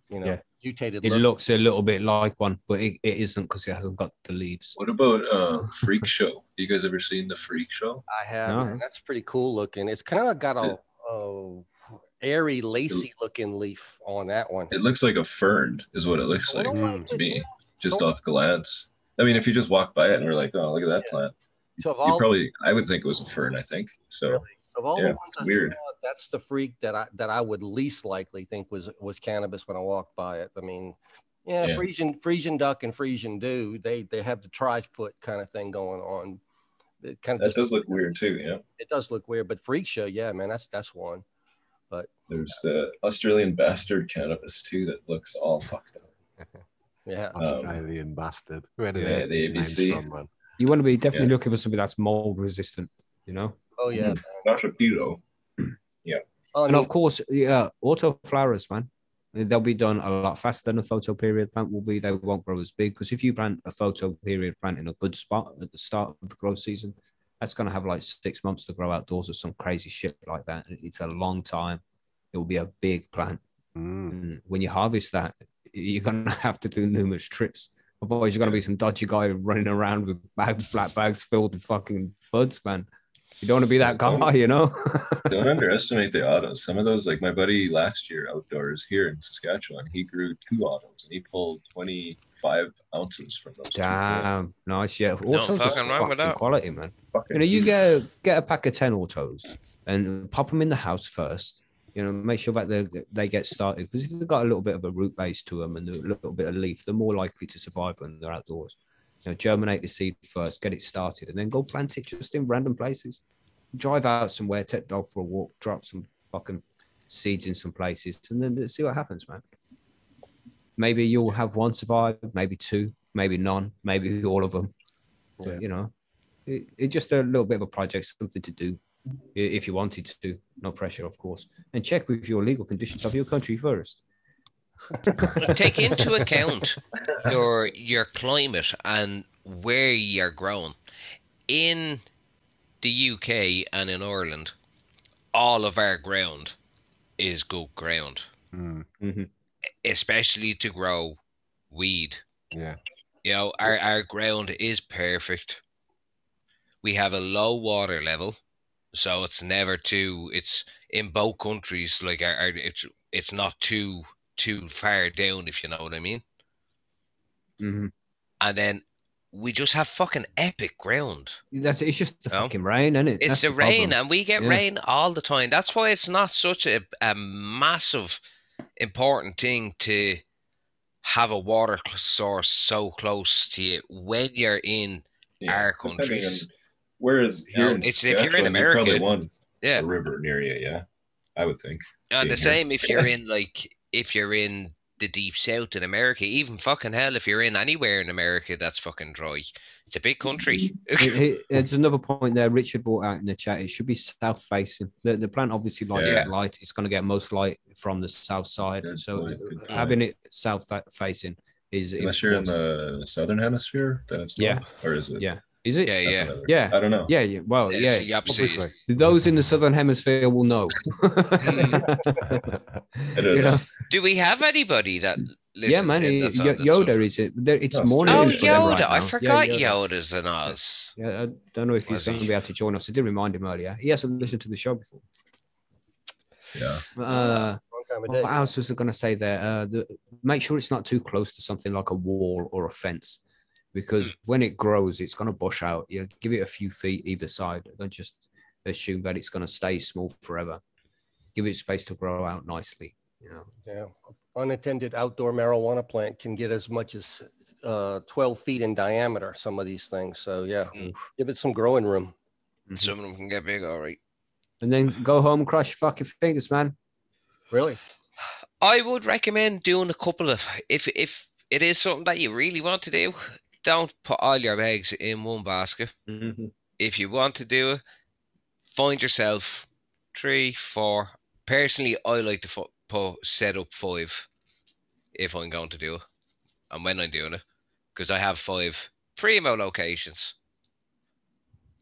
you know, Yeah. Mutated It look. looks a little bit like one, but it, it isn't because it hasn't got the leaves. What about uh, Freak Show? You guys ever seen the Freak Show? I have, No. and that's pretty cool looking. It's kind of got a, a airy, lacy looking leaf on that one. It looks like a fern, is what it looks like Mm, to me, just So- off glance. I mean, if you just walk by it and we're like, "Oh, look at that Yeah. plant," So of you probably, I would think it was a fern. I think so. Really? Of all yeah, the ones I weird. saw, that's the freak that I that I would least likely think was was cannabis when I walked by it. I mean, Yeah, Yeah. Frisian Frisian duck and Frisian Dew. They they have the tri foot kind of thing going on. It kind of That just, does look weird too. Yeah. it does look weird, but freak show, yeah, man, that's that's one. But there's the Australian bastard cannabis too that looks all fucked up. Yeah, Um, Australian bastard. Where do yeah, they the ABC. From, man? You want to be definitely looking for something that's mold resistant, you know. Oh yeah. Mhm. Not Shapiro. Oh, I And mean, of course, yeah, auto flowers, man. They'll be done a lot faster than a photo period plant will be. They won't grow as big because if you plant a photo period plant in a good spot at the start of the growth season, that's going to have like six months to grow outdoors or some crazy shit like that. It's a long time. It will be a big plant. Mm. When you harvest that, you're going to have to do numerous trips. Otherwise, you're going to be some dodgy guy running around with bags, black bags filled with fucking buds, man. You don't want to be that guy, you know? Don't underestimate the autos. Some of those, like my buddy last year outdoors here in Saskatchewan, he grew two autos and he pulled 25 ounces from those. two. Damn, nice. Yeah, autos are fucking wrong with fucking that. quality, man. Fucking You know, you huge. get a, get a pack of ten autos and pop them in the house first. You know, make sure that they they get started because if they've got a little bit of a root base to them and a little bit of leaf, they're more likely to survive when they're outdoors. You know, germinate the seed first, get it started, and then go plant it just in random places. Drive out somewhere, take the dog for a walk, drop some fucking seeds in some places, and then see what happens, man. Maybe you'll have one survive, maybe two, maybe none, maybe all of them. Yeah. you know, it, it just a little bit of a project, something to do if you wanted to. No pressure, of course. And check with your legal conditions of your country first. Take into account your your climate and where you're growing. In the UK and in Ireland, all of our ground is good ground, Mm. hmm especially to grow weed. Yeah. You know, our, our ground is perfect. We have a low water level, so it's never too. It's in both countries. Like our, our it's it's not too too far down, if you know what I mean. hmm And then we just have fucking epic ground. That's it's just the No. fucking rain, isn't it? It's That's the, rain, problem. and we get Yeah. rain all the time. That's why it's not such a, a massive important thing to have a water source so close to you when you're in our depending countries. on- whereas here No, in it's- if you're in Saskatchewan, you probably America, want yeah. a river near you. Yeah, I would think. And the being here. same if you're in like if you're in the deep south in America, even fucking hell, if you're in anywhere in America that's fucking dry. It's a big country. Mm-hmm. It- it- There's another point there. Richard brought out in the chat. It should be south facing. The, the plant obviously likes Yeah. light. It's going to get most light from the south side. Good so point, having it south facing is Unless you're in the southern hemisphere, then it's Yeah. or is it? Yeah. Is it? yeah, That's yeah. what I would- Yeah. I don't know. Yeah, yeah. Well, It's yeah. the opposite. Obviously. Those in the southern hemisphere will know. It You know? Do we have anybody that listens yeah, man. in it- that's on Yo- this Yoda stuff? is it? There, it's Oh, morning Oh, Yoda for them Yoda! right I forgot Yeah, Yoda's in Oz. Yeah, I don't know if he's going to be able to join us. I did remind him earlier. He hasn't listened to the show before. Yeah. Uh, Long time of day. what else was I going to say there? Uh, the, make sure it's not too close to something like a wall or a fence, because when it grows, it's going to bush out. You know, give it a few feet either side. Don't just assume that it's going to stay small forever. Give it space to grow out nicely. You know, Yeah, unattended outdoor marijuana plant can get as much as uh, 12 feet in diameter. Some of these things. So yeah, Mm. give it some growing room. Some of them can get big, all right. and then go home and cross your fucking fingers, man. Really? I would recommend doing a couple of if if it is something that you really want to do. Don't put all your eggs in one basket. Mhm. If you want to do it, find yourself three, four. Personally, I like to fu- put set up five if I'm going to do it, and when I'm doing it, because I have five primo locations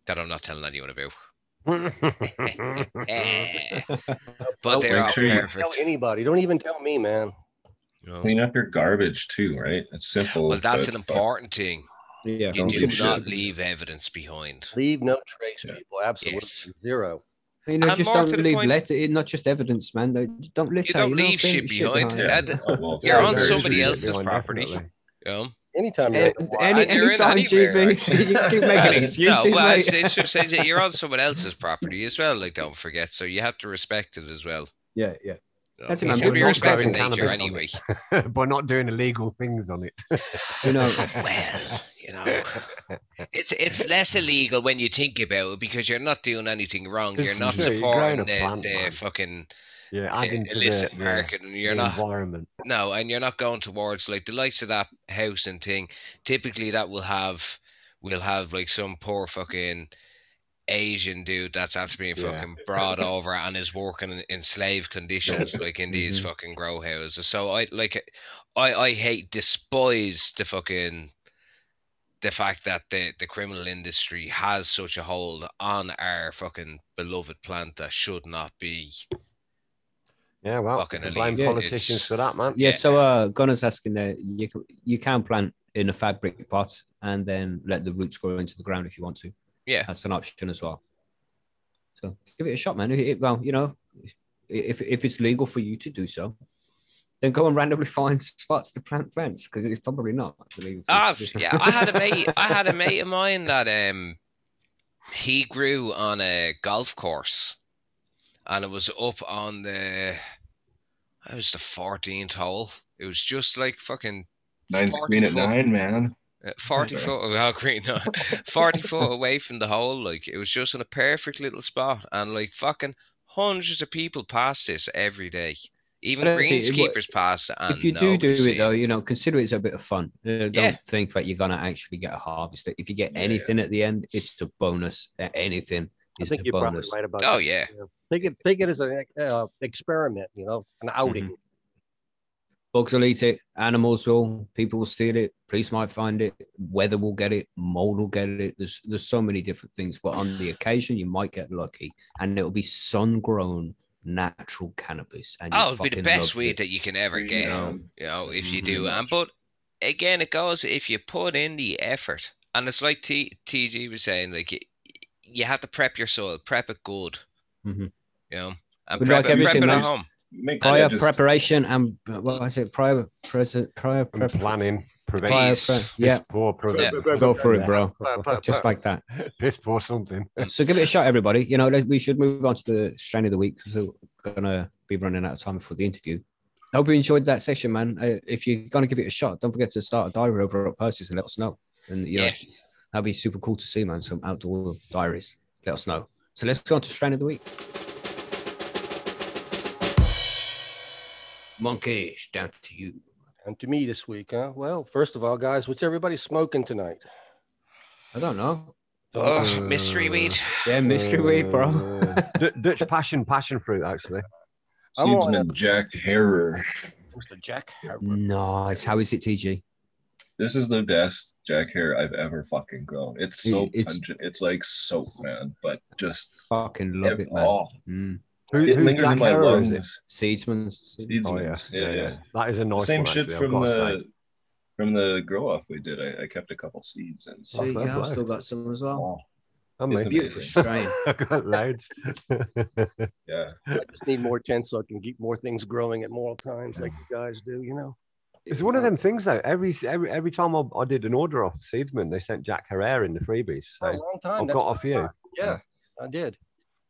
that I'm not telling anyone about. But they're Make all sure you- perfect. Tell anybody. Don't even tell me, man. You know. Clean up your garbage too, right? It's simple. Well, that's but an fuck. important thing. Yeah, You Don't leave shit. not leave evidence behind. Leave no trace, Yeah. people. Absolutely Yes. zero. You know, And just more don't to the leave point- letter, not just evidence, man. Don't- Don't litter. You don't know, leave clean shit your behind. Yeah. And, Oh, well, You're yeah, on somebody else's property. definitely. you know? Anytime Any, And you're in anytime, anywhere, GB. you keep making excuses, no, well, mate. it's, it's just you're on someone else's property as well. Like, don't forget. So you have to respect it as well. Yeah, yeah. No, That's it, you man. should be respecting nature anyway. by not doing illegal things on it. You know, Well, you know, it's it's less illegal when you think about it because you're not doing anything wrong. You're It's not true, you're growing supporting a the, the fucking yeah, uh, adding to the, illicit the, market, and you're the not environment. no, and you're not going towards like the likes of that house and thing. Typically, that will have will have like some poor fucking Asian dude that's after being Yeah. fucking brought over and is working in, in slave conditions, like in these Mhm. fucking grow houses. So I like, I I hate despise the fucking the fact that the the criminal industry has such a hold on our fucking beloved plant that should not be. Yeah, well, Fucking you can blame illegal. politicians It's- for that, man. yeah. Yeah. So, uh, Gunner's asking there, you can you can plant in a fabric pot and then let the roots grow into the ground if you want to. Yeah. That's an option as well. So give it a shot, man. It- it- well, you know, if if it's legal for you to do so, then go and randomly find spots to plant plants because it's probably not illegal. for you Ah, to do so. yeah. I had a mate. I had a mate of mine that um, he grew on a golf course, and it was up on the. It was the fourteenth hole. It was just like fucking Nine, 40 green at foot- nine, man. Uh, Forty Sorry. foot. Oh, green. No, Forty foot away from the hole. Like it was just in a perfect little spot, and like fucking hundreds of people pass this every day. Even But that's it, it wa- greenskeepers pass it. And if you do do nobody's it though, you know, consider it's a bit of fun. Uh, don't Yeah. think that you're gonna actually get a harvest. If you get Yeah. anything at the end, it's a bonus. Anything I is think a you're probably bonus. right about Oh that. yeah. Think it, take it as an uh, experiment, you know, an outing. Bugs will eat it. Animals will. People will steal it. Police might find it. Weather will get it. Mold will get it. There's there's so many different things. But on the occasion, you might get lucky, and it'll be sun grown natural cannabis. And Oh, it'd be the best weed it. that you can ever Yeah. get. Yeah. You know, if you do. And but again, it goes if you put in the effort, and it's like T TG was saying, like you, you have to prep your soil, prep it good. Mhm. You know, and But prep, like it, prep it at home. Make prior just- preparation and what was it? Prior present prior And prep. planning, Prior prevention, pre- yeah, piss poor prevention. go for it, bro. But- but- Just but- like that. piss poor something. So give it a shot, everybody. You know, we should move on to the strain of the week because we're gonna be running out of time before the interview. Hope you enjoyed that session, man. Uh, if you're gonna give it a shot, don't forget to start a diary over at Percy's and let us know. And you know, Yes. that'd be super cool to see, man. Some outdoor diaries. Let us know. So let's go on to strain of the week. Monkeys, down to you. And to me this week, huh? Well, first of all, guys, what's everybody smoking tonight? I don't know. Oh, mystery weed. Yeah, mystery weed, bro. Uh, D- Dutch passion, passion fruit, actually. I'm on Seedsman Jack Herer. Mr. Jack. Nice. How is it, TG? This is the best Jack Herer I've ever fucking grown. It's so It's- pungent. It's like soap, man, but just Fucking love it, man. oh, Mm. Who, it who's lingered Jack in my Harrow, is it? lungs. Seedsman's. Oh, yeah. Seedsman's. Yeah, yeah. That is a nice Same one, shit actually, from got say. the from the grow off we did. I, I kept a couple seeds and So Oh, yeah, I've play. still got some as well. oh, I'm Isn't me. it Beautiful amazing? strain. I've got loads. yeah. I just need more tents so I can keep more things growing at more times like you guys do, you know? It's one of them things though. Every every every time I, I did an order off Seedsman, they sent Jack Herer in the freebies. For oh, a So long time. I've that's got a few. I. Yeah, I did.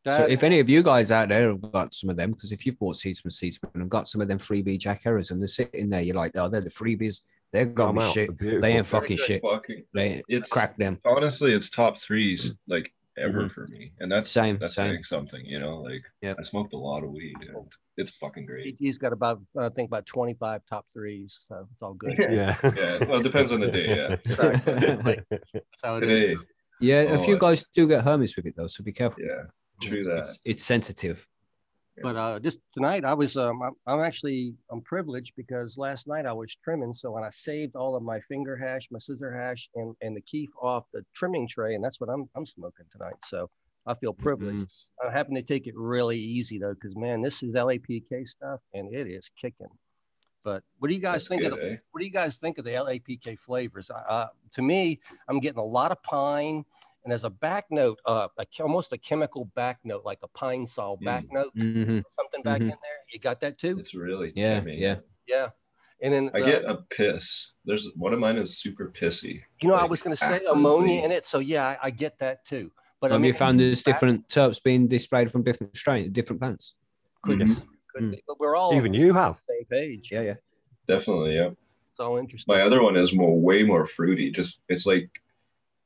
So if any of you guys out there have got some of them, because if you've bought seeds from Seedsman and got some of them freebie Jack Herers and they're sitting there, you're like, oh, they're the freebies. They're Got 'em gonna be out. shit. They're beautiful. They ain't fucking shit. fucking- They it's crack them. honestly it's top threes like ever mm-hmm. for me and that's Same, that's same. saying something you know like Yep. i smoked a lot of weed and it's fucking great PT's got about, I think, about 25 top threes. So it's all good. Yeah. yeah well it depends on the day yeah That's how it is. today Yeah, a Oh, few guys do get hermies with it though, so be careful. yeah true that It's, it's sensitive. But uh, this tonight, I was um, I'm, I'm actually I'm privileged because last night I was trimming, so when I saved all of my finger hash, my scissor hash, and and the keef off the trimming tray, and that's what I'm I'm smoking tonight. So I feel privileged. I'm having to take it really easy though, because man, this is LAPK stuff, and it is kicking. But what do you guys That's think of the, eh? what do you guys think of the LAPK flavors? Uh, to me, I'm getting a lot of pine, and as a back note, uh, a, almost a chemical back note, like a Pine-Sol back note, hmm something back Mhm. in there. You got that too? it's really Yeah, Jimmy. yeah. Yeah. And then i the- get a piss there's one of mine is super pissy you know, I was going to say actively- ammonia in it, so yeah, I, I get that too. But I Have mean, you found there's back- different terps being displayed from different strains, different plants? could Mhm. could Mm. be, but we're all Even you have. same page. Yeah, yeah. Definitely, yeah. It's all interesting. My other one is more, way more fruity. Just it's like,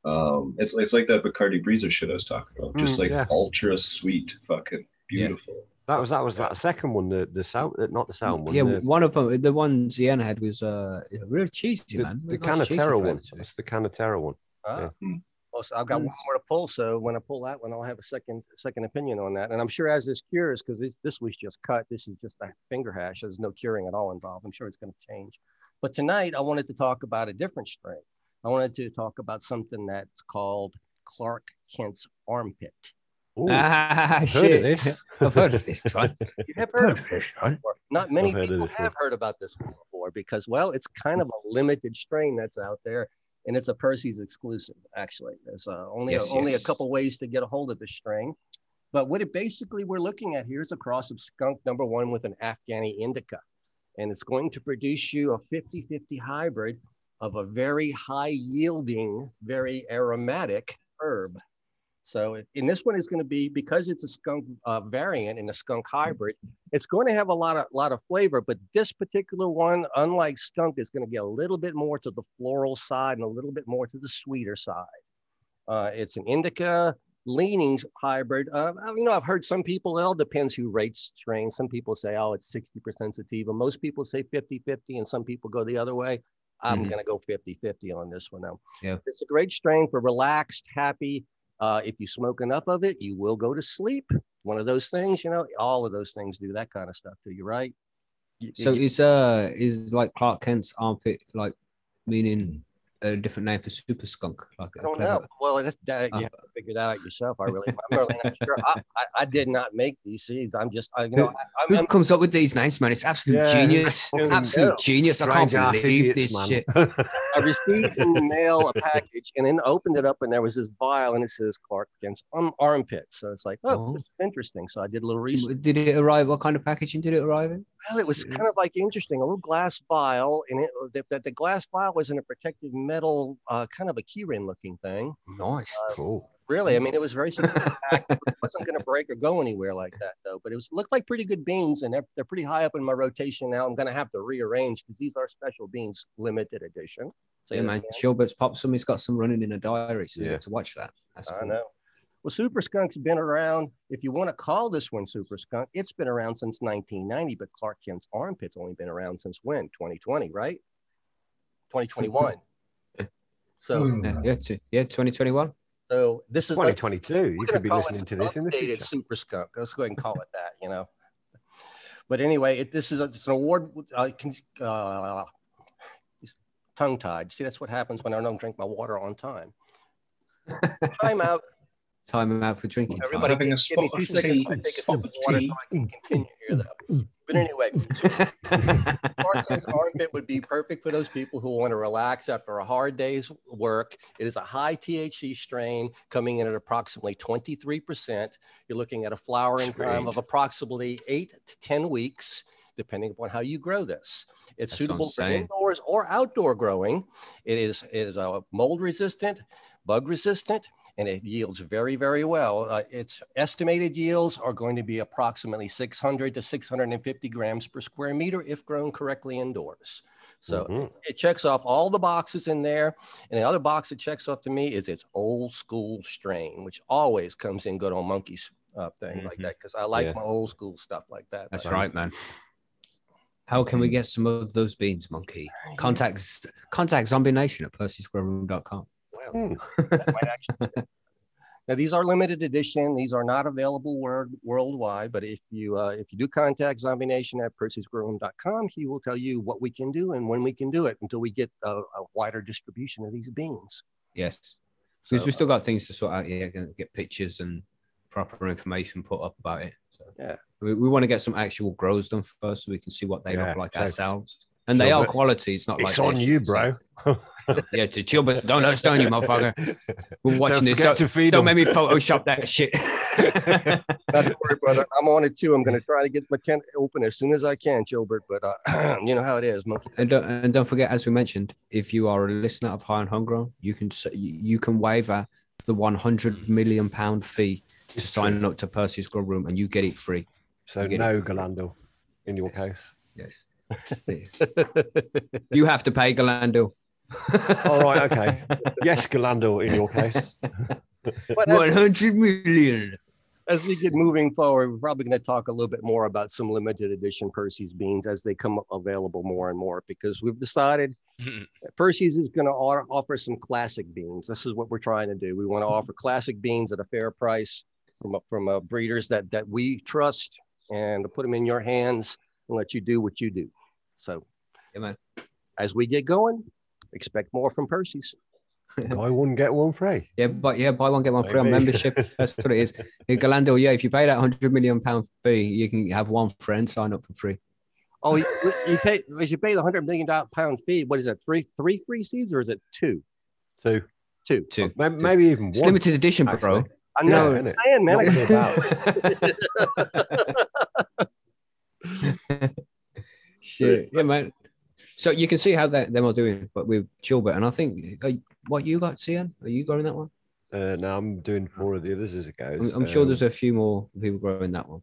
um, it's it's like that Bacardi Breezer shit I was talking about. Just Mm, like yeah. ultra sweet, fucking beautiful. That was that was that second one, the the sound, not the sound one. yeah, the, one of them, the one Sienna had was uh real cheesy, the, man. the Nice cheesy Canatera one. to. It's the Canatera one. Ah. Hmm. Well, so I've got one more to pull. So when I pull that one, I'll have a second second opinion on that. And I'm sure as this cures, because this, this was just cut, this is just a finger hash. There's no curing at all involved. I'm sure it's going to change. But tonight, I wanted to talk about a different strain. I wanted to talk about something that's called Clark Kent's armpit. Ooh, Ah, heard of shit. this. I've heard of this one. You have heard heard of of this one. before. Not many I've heard people have heard about this one before because, well, it's kind of a limited strain that's out there, and it's a Percy's exclusive. Actually, there's uh, only Yes, a, only a couple ways to get a hold of this strain. But what it basically we're looking at here is a cross of skunk number one with an Afghani indica, and it's going to produce you a 50-50 hybrid of a very high yielding, very aromatic herb. So in this one is going to be because it's a skunk uh, variant and a skunk hybrid, it's going to have a lot of lot of flavor. But this particular one, unlike skunk, is going to get a little bit more to the floral side and a little bit more to the sweeter side. Uh, it's an indica leanings hybrid. Uh, you know, I've heard some people, it all depends who rates strains. Some people say, oh, it's 60% sativa. Most people say 50 50, and some people go the other way. I'm Mhm. going to go 50 50 on this one now. Yeah. It's a great strain for relaxed, happy. Uh, if you smoke enough of it, you will go to sleep. One of those things, you know, all of those things do that kind of stuff to you, right? So is uh is like Clark Kent's armpit like meaning a different name for super skunk? Like I a don't clever- know. Well, that, that, Uh, you have to figure that out yourself. I really, I'm really not sure. I, I, I did not make these seeds. I'm just, I, you know, I, Who I'm, comes up with these names, man? It's absolute Yeah, genius. Absolute hell. genius. I can't believe idiots, this man. shit. I received in the mail a package and then opened it up and there was this vial and it says Clark Kent's um, armpit. So it's like, oh, Oh. this is interesting. So I did a little research. Did it arrive? What kind of packaging did it arrive in? Well, it was kind of like interesting, a little glass vial, and it the, the, the glass vial was in a protective metal, uh, kind of a keyring looking thing. Nice. cool. Really, I mean, it was very securely packed. It wasn't going to break or go anywhere like that, though. But it was looked like pretty good beans, and they're, they're pretty high up in my rotation now. I'm going to have to rearrange because these are special beans, limited edition. So yeah, that man. again. Schilbert's popped some. He's got some running in a diary, so you Yeah. get to watch that. That's I cool. know. Well, Super Skunk's been around. If you want to call this one Super Skunk, it's been around since 1990, but Clark Kent's armpit's only been around since when? 2020, right? 2021. So, Yeah, yeah, t- yeah, 2021. so this is 2022. we're You could be listening to this in the updated future. Super Skunk. Let's go ahead and call it that. You know. But anyway, it, this is a, it's an award. Uh, can, uh, tongue tied. See, that's what happens when I don't drink my water on time. Time out. Time out for drinking. time. Everybody, having a give, give me spot two seconds. tea, while I take a sip spot of of water tea. so I can continue here, though. But anyway, Clark Kent's armpit would be perfect for those people who want to relax after a hard day's work. It is a high THC strain coming in at approximately 23%. You're looking at a flowering time of approximately eight to 10 weeks, depending upon how you grow this. It's That's suitable for saying. indoors or outdoor growing. It is, it is uh, mold resistant, bug resistant, and it yields very, very well. Uh, its estimated yields are going to be approximately 600 to 650 grams per square meter if grown correctly indoors. So Mhm. it checks off all the boxes in there. And the other box it checks off to me is its old school strain, which always comes in good on monkeys uh, thing like Mhm. that because I like Yeah. my old school stuff like that. That's But, right, man. How can we get some of those beans, monkey? Contact contact Zombie Nation at percysgrowroom.com. Well, Hmm. that might actually now these are limited edition. These are not available world, worldwide. But if you uh, if you do contact Zombie Nation at percysgrowroom.com, he will tell you what we can do and when we can do it until we get a, a wider distribution of these beans. Yes. So, Because we still got things to sort out. Yeah, get pictures and proper information put up about it. So Yeah. we, we want to get some actual grows done first, so we can see what they Yeah, look like so- ourselves. And they are quality. It's not It's like on this you, bro. yeah, to chill, but don't let us down, you motherfucker. We're watching Don't this. Don't, to feed don't them. make me Photoshop that shit. Not to worry, brother. I'm on it too. I'm going to try to get my tent open as soon as I can, Gilbert. But uh, you know how it is, monkey. And don't, and don't forget, as we mentioned, if you are a listener of High and Homegrown, you can you can waiver the 100 million pound fee to sign up to Percy's Grow Room, and you get it free. So You get it no, for. Galando. in your Yes. case. Yes. you have to pay Galando. All right, okay. Yes, Galando, in your case. As- 100 million. as we get moving forward, we're probably going to talk a little bit more about some limited edition Percy's beans as they come available more and more because we've decided that Percy's is going to offer some classic beans. This is what we're trying to do. We want to offer classic beans at a fair price from from uh, breeders that that we trust and to put them in your hands and let you do what you do. So, Yeah, as we get going, expect more from Percy's. Buy one, get one free. Yeah, but yeah, buy one get one free on membership. That's what it is. Yeah, Galando, yeah, if you pay that hundred million pound fee, you can have one friend sign up for free. Oh, you, you pay as you pay the hundred million dollar pound fee. What is that? Three three free seeds or is it two? Two. Two. Two. Maybe, maybe even It's one. limited edition, bro. actually. I know. innit? I'm saying, man. I Not got- about. Shit, yeah, man. So you can see how that them are doing, but with Chilbert, and I think uh, what you got, Cian? Are you growing that one? Uh, no, I'm doing four of the others as it goes. I'm, I'm sure Um, there's a few more people growing that one.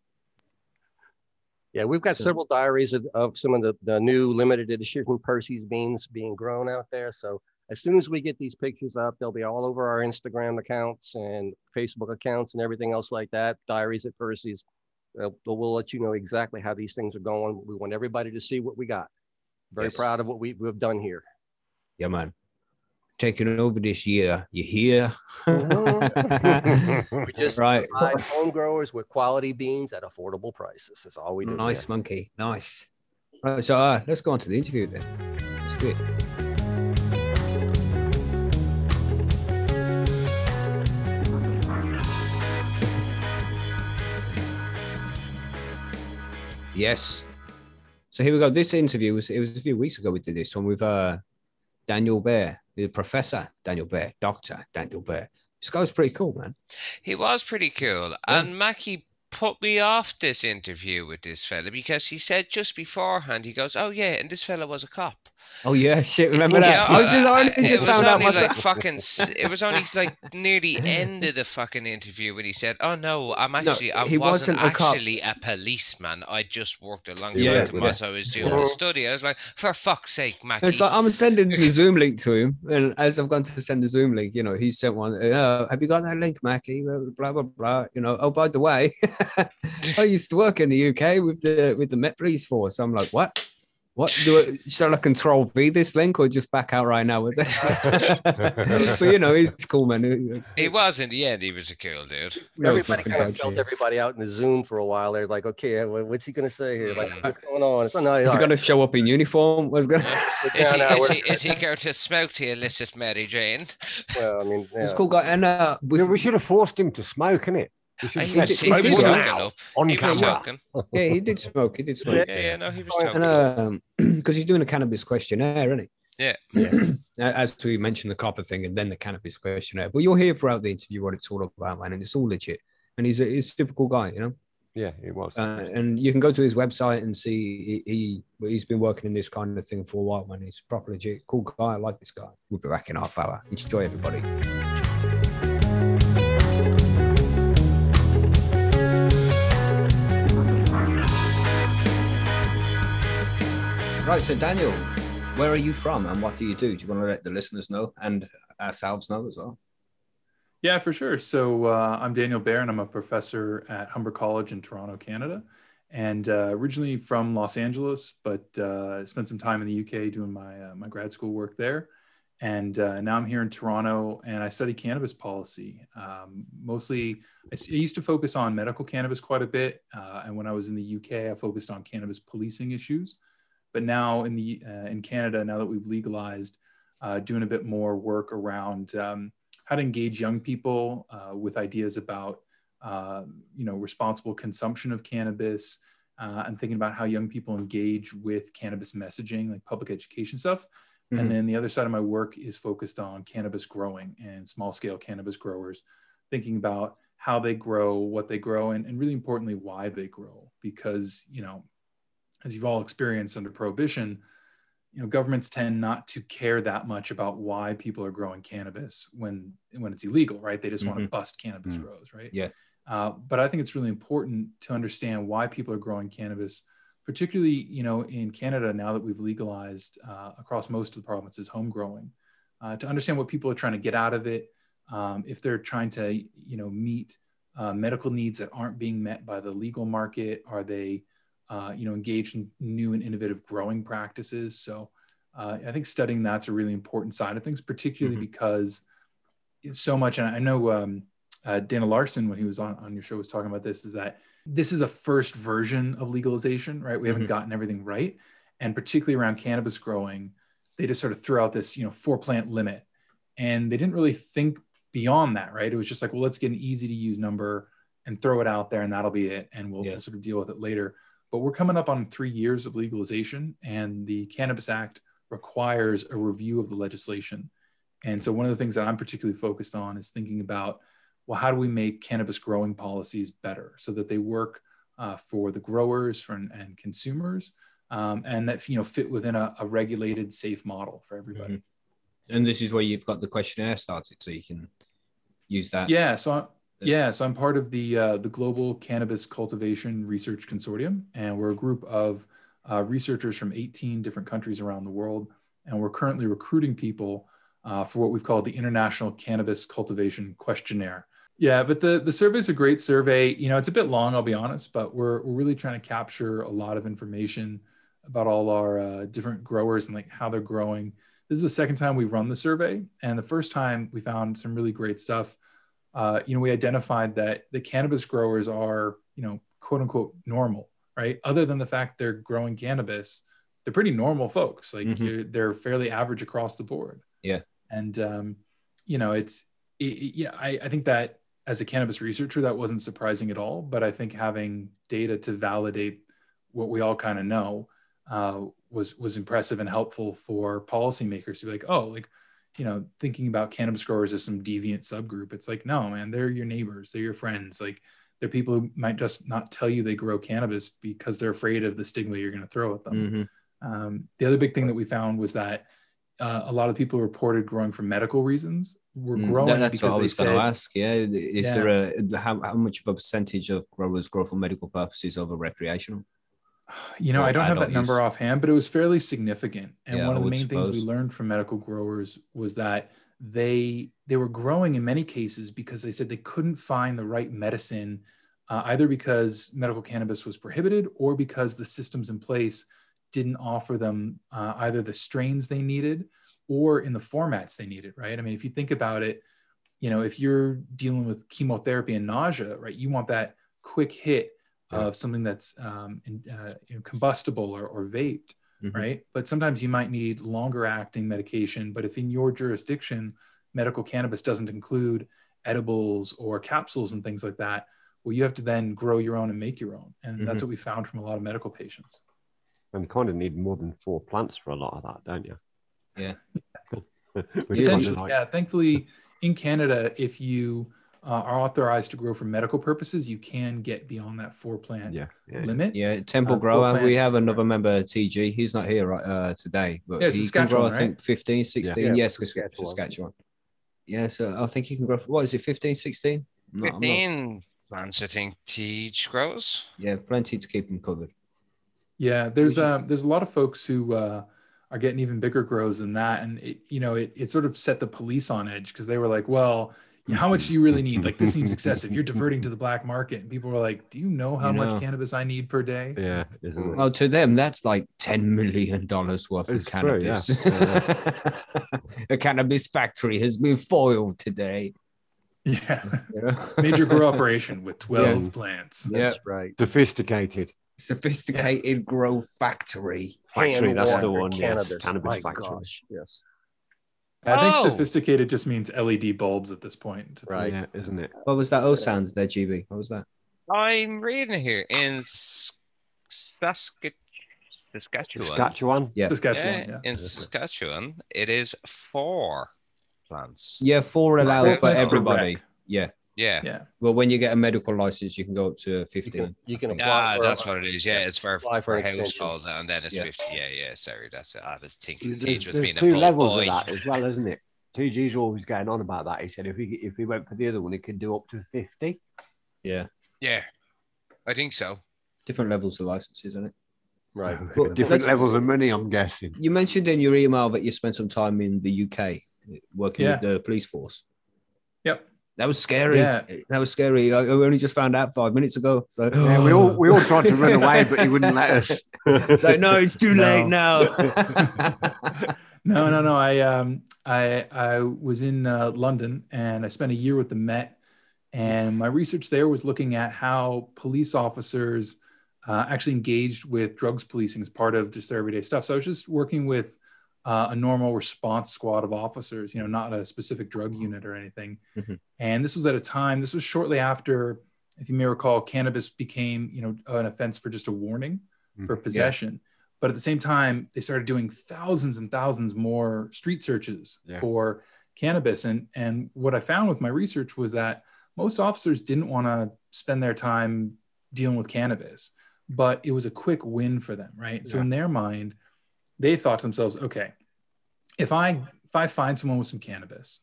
Yeah, we've got So- several diaries of, of some of the, the new limited edition Percy's beans being grown out there. So as soon as we get these pictures up, they'll be all over our Instagram accounts and Facebook accounts and everything else like that. Diaries at Percy's. Uh, We'll, we'll let you know exactly how these things are going. We want everybody to see what we got. Very Yes. proud of what we, we've done here. Yeah, man. Taking over this year. You hear? We just right. provide home growers with quality beans at affordable prices. That's all we do. Nice monkey. Nice. Right, so uh, let's go on to the interview then. Let's do it. Yes. So here we go. This interview was it was a few weeks ago we did this one with uh Daniel Bear, the professor Daniel Bear, Doctor Daniel Bear. This guy was pretty cool, man. He was pretty cool. And Mackie put me off this interview with this fella because he said just beforehand, he goes, Oh, yeah, and this fella was a cop. Oh yeah, shit. Remember Yeah, that? I was just, I only it just was found out only myself. like fucking. It was only like near the end of the fucking interview when he said, "Oh no, I'm actually I he wasn't, wasn't a cop." actually a policeman. I just worked alongside Yeah, him yeah. as I was doing the study." I was like, "For fuck's sake, Mackie!" It's like I'm sending the Zoom link to him, and as I've gone to send the Zoom link, you know, he sent one. Uh, have you got that link, Mackie? Blah blah blah. You know. Oh, by the way, I used to work in the UK with the with the Met Police Force. I'm like, what? What do I, shall I control V this link or just back out right now? Was it? but you know, he's cool, man. he was in the end. He was a cool dude. No, everybody kind of about felt everybody out in the Zoom for a while. They're like, okay, uh, what's he going to say here? Like, Mm. what's going on? It's not, Is he all going to show up in uniform? Was going? Is he, is, we're- he, is he going to smoke to illicit Mary Jane? well, I mean, He's yeah. a cool guy, and uh, we, Yeah, we should have forced him to smoke, innit? We should He said, he he did "Smoke that. choking up. on He was camera. yeah, he did smoke. He did smoke. Yeah, yeah, no, he was And, choking. And um, because he's doing a cannabis questionnaire, isn't he? Yeah. yeah. As we mentioned the copper thing and then the cannabis questionnaire. But you'll hear throughout the interview what it's all about, man, and it's all legit. And he's a, he's a super cool guy, you know. Yeah, it was. Uh, and you can go to his website and see he, he he's been working in this kind of thing for a while, man. He's a proper legit, cool guy. I like this guy. We'll be back in half hour. Enjoy everybody. Right, so Daniel, where are you from and what do you do? Do you want to let the listeners know and ourselves know as well? Yeah, for sure. So uh, I'm Daniel Bear, and I'm a professor at Humber College in Toronto, Canada, and uh, originally from Los Angeles, but uh, spent some time in the UK doing my uh, my grad school work there, and uh, now I'm here in Toronto, and I study cannabis policy. Um, mostly, I used to focus on medical cannabis quite a bit, uh, and when I was in the UK, I focused on cannabis policing issues. But now in the uh, in Canada, now that we've legalized, uh, doing a bit more work around. Um, how to engage young people uh, with ideas about uh, you know responsible consumption of cannabis uh, and thinking about how young people engage with cannabis messaging like public education stuff Mhm. and then the other side of my work is focused on cannabis growing and small scale cannabis growers thinking about how they grow what they grow and, and really importantly why they grow because you know as you've all experienced under prohibition you know governments tend not to care that much about why people are growing cannabis when when it's illegal right they just want to bust cannabis Mm. grows right Yeah. uh, but i think it's really important to understand why people are growing cannabis particularly you know in Canada now that we've legalized uh, across most of the provinces home growing, uh, to understand what people are trying to get out of it, um, if they're trying to you know meet uh, medical needs that aren't being met by the legal market, are they uh, you know engaged in new and innovative growing practices? So uh, I think studying that's a really important side of things, particularly Mhm. because so much. And I know um, uh, Dana Larsen, when he was on, on your show, was talking about this, is that this is a first version of legalization, right? We haven't Mhm. gotten everything right. And particularly around cannabis growing, they just sort of threw out this, you know, four plant limit. And they didn't really think beyond that, right? It was just like, well, let's get an easy to use number and throw it out there and that'll be it. And we'll, Yeah. we'll sort of deal with it later. But we're coming up on three years of legalization, and the Cannabis Act requires a review of the legislation. And so, one of the things that I'm particularly focused on is thinking about well, how do we make cannabis growing policies better so that they work uh, for the growers for, and consumers, um, and that you know fit within a, a regulated, safe model for everybody. And this is where you've got the questionnaire started, so you can use that. Yeah. So yeah, so I'm part of the uh, the Global Cannabis Cultivation Research Consortium, and we're a group of uh, researchers from 18 different countries around the world, and we're currently recruiting people uh, for what we've called the International Cannabis Cultivation Questionnaire. Yeah, but the the survey is a great survey. You know, it's a bit long, I'll be honest, but we're we're really trying to capture a lot of information about all our uh, different growers and like how they're growing. This is the second time we've run the survey, and the first time we found some really great stuff. Uh, you know, we identified that the cannabis growers are, you know, quote unquote normal, right? Other than the fact they're growing cannabis, they're pretty normal folks. Like Mhm. you're, they're fairly average across the board. Yeah. And um, you know, it's it, it- yeah, I, I think that as a cannabis researcher, that wasn't surprising at all. But I think having data to validate what we all kind of know uh, was was impressive and helpful for policymakers to be like, oh, like you know, thinking about cannabis growers as some deviant subgroup. It's like, no, man, they're your neighbors, they're your friends. Like they're people who might just not tell you they grow cannabis because they're afraid of the stigma you're going to throw at them. Mhm. Um, the other big thing that we found was that uh, a lot of people reported growing for medical reasons. Were Mm, growing that- that's because what I they was going to ask. Yeah, is Yeah. there a how, how much of a percentage of growers grow for medical purposes over recreational? You know, or I don't have adult that number offhand, but it was fairly significant. And Yeah, one of the main things we learned from medical growers was that they they were growing in many cases because they said they couldn't find the right medicine, uh, either because medical cannabis was prohibited or because the systems in place didn't offer them uh, either the strains they needed or in the formats they needed. Right? I mean, if you think about it, you know, if you're dealing with chemotherapy and nausea, right, you want that quick hit Yeah. of something that's um, in, uh, you know, combustible or, or vaped, Mhm. right? But sometimes you might need longer acting medication. But if in your jurisdiction, medical cannabis doesn't include edibles or capsules and things like that, well, you have to then grow your own and make your own. And that's Mhm. what we found from a lot of medical patients. And you kind of need more than four plants for a lot of that, don't you? Yeah. Which is kind of Potentially, yeah. Thankfully, in Canada, if you uh, are authorized to grow for medical purposes, you can get beyond that four plant yeah, yeah. limit. Yeah, Temple Uh, Grower. We have another right. member, TG. He's not here right, uh, today, but Yeah, he can grow, Saskatchewan, I think, right? 15, 16. Yeah, yes, Saskatchewan. Saskatchewan. Saskatchewan. Yeah, so I think you can grow, what is it, 15, 16? I'm not- I'm not- 15 plants, I think, teach grows. yeah, plenty to keep them covered. Yeah, there's should- um there's a lot of folks who uh, are getting even bigger grows than that, and it, you know it, it sort of set the police on edge because they were like, well, you know, how much do you really need? Like this seems excessive. You're diverting to the black market, and people were like, do you know how You much know. cannabis I need per day? Yeah. Well, to them, that's like $10 million worth It's of true, yeah. cannabis. A cannabis factory has been foiled today. Yeah, You know? major grow operation with twelve Yeah. plants. Yeah. That's right. Sophisticated. Sophisticated grow factory. Factory, that's the Hand-watered one, yes. Cannabis. Cannabis My factory. gosh, yes. I think Oh. sophisticated just means LED bulbs at this point. Right. Yeah, isn't it? What was that O sound there, GB? What was that? I'm reading here in S- Sask- Saskatchewan. Saskatchewan. Yeah. Saskatchewan. Yeah, Yeah. in Saskatchewan, it is four plants. Yeah, four It's allowed four for plants for everybody. rec. Yeah. Yeah. Yeah. Well, when you get a medical license, you can go up to You can, you can I think. apply Ah, for that's a- what it is. Yeah, it's for, apply for for an extension. and then it's Yeah. 50. Yeah, yeah. Sorry, that's it. I was thinking There's, Age was there's being two bull levels boy. of that as well, isn't it? TG's always going on about that. He said if he if he went for the other one, he could do up to fifty. Yeah. Yeah, I think so. Different levels of licenses, isn't it? Right. Well, Different levels of money, I'm guessing. You mentioned in your email that you spent some time in the UK working with the police force. That was scary. Yeah. That was scary. I I only just found out five minutes ago. So Yeah, we all we all tried to run away, but he wouldn't let us. so no, it's too late No. now. no, no, no. I um I I was in uh, London and I spent a year with the Met, and my research there was looking at how police officers uh, actually engaged with drugs policing as part of just their everyday stuff. So I was just working with uh, a normal response squad of officers, you know, not a specific drug unit or anything. Mhm. And this was at a time. This was shortly after, if you may recall, cannabis became you know an offense for just a warning for possession. But at the same time, they started doing thousands and thousands more street searches Yeah. for cannabis. And, and what I found with my research was that most officers didn't want to spend their time dealing with cannabis, but it was a quick win for them, right? So in their mind, they thought to themselves, okay, if I if I find someone with some cannabis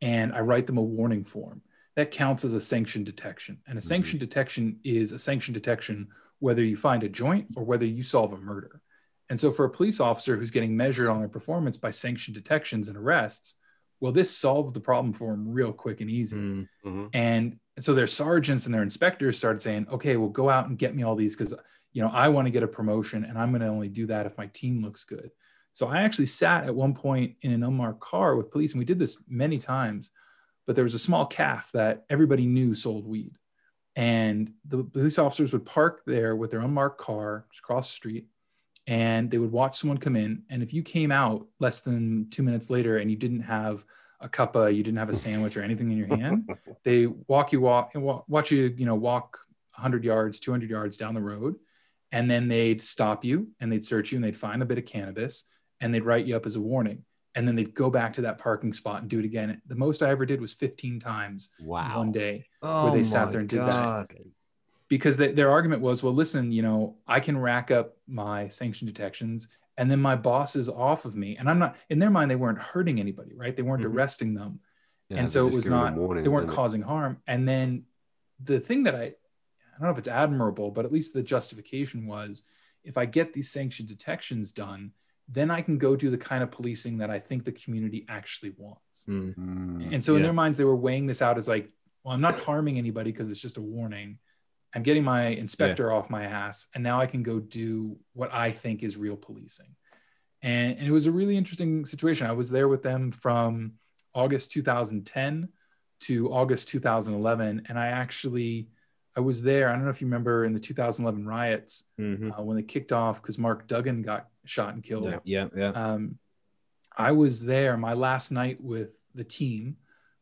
and I write them a warning form, that counts as a sanction detection. And a sanction detection is a sanction detection whether you find a joint or whether you solve a murder. And so for a police officer who's getting measured on their performance by sanction detections and arrests, well, this solved the problem for them real quick and easy. Mm. Mhm. And so their sergeants and their inspectors started saying, okay, well, go out and get me all these because, you know, I want to get a promotion and I'm going to only do that if my team looks good. So I actually sat at one point in an unmarked car with police, and we did this many times, but there was a small caff that everybody knew sold weed. And the police officers would park there with their unmarked car just across the street and they would watch someone come in. And if you came out less than two minutes later and you didn't have a cuppa, you didn't have a sandwich or anything in your hand, they walk you walk and watch you, you know, walk 100 yards, 200 yards down the road, and then they'd stop you and they'd search you and they'd find a bit of cannabis and they'd write you up as a warning. And then they'd go back to that parking spot and do it again. The most I ever did was 15 times Wow. one day Oh they sat there and did that. Because they, their argument was, well, listen, you know, I can rack up my sanction detections and then my boss is off of me. And I'm not, in their mind, they weren't hurting anybody, right? They weren't Mhm. arresting them. Yeah, and so it was not, them warnings, they weren't isn't it? causing harm. And then the thing that I, I don't know if it's admirable, but at least the justification was if I get these sanction detections done, then I can go do the kind of policing that I think the community actually wants. Mm. Mm. And so in their minds, they were weighing this out as like, well, I'm not harming anybody because it's just a warning. I'm getting my inspector off my ass, and now I can go do what I think is real policing. And, and it was a really interesting situation. I was there with them from August 2010 to August 2011, and I actually I was there. I don't know if you remember in the 2011 riots Mhm. uh, when they kicked off because Mark Duggan got shot and killed Yeah, yeah, yeah. um, I was there. My last night with the team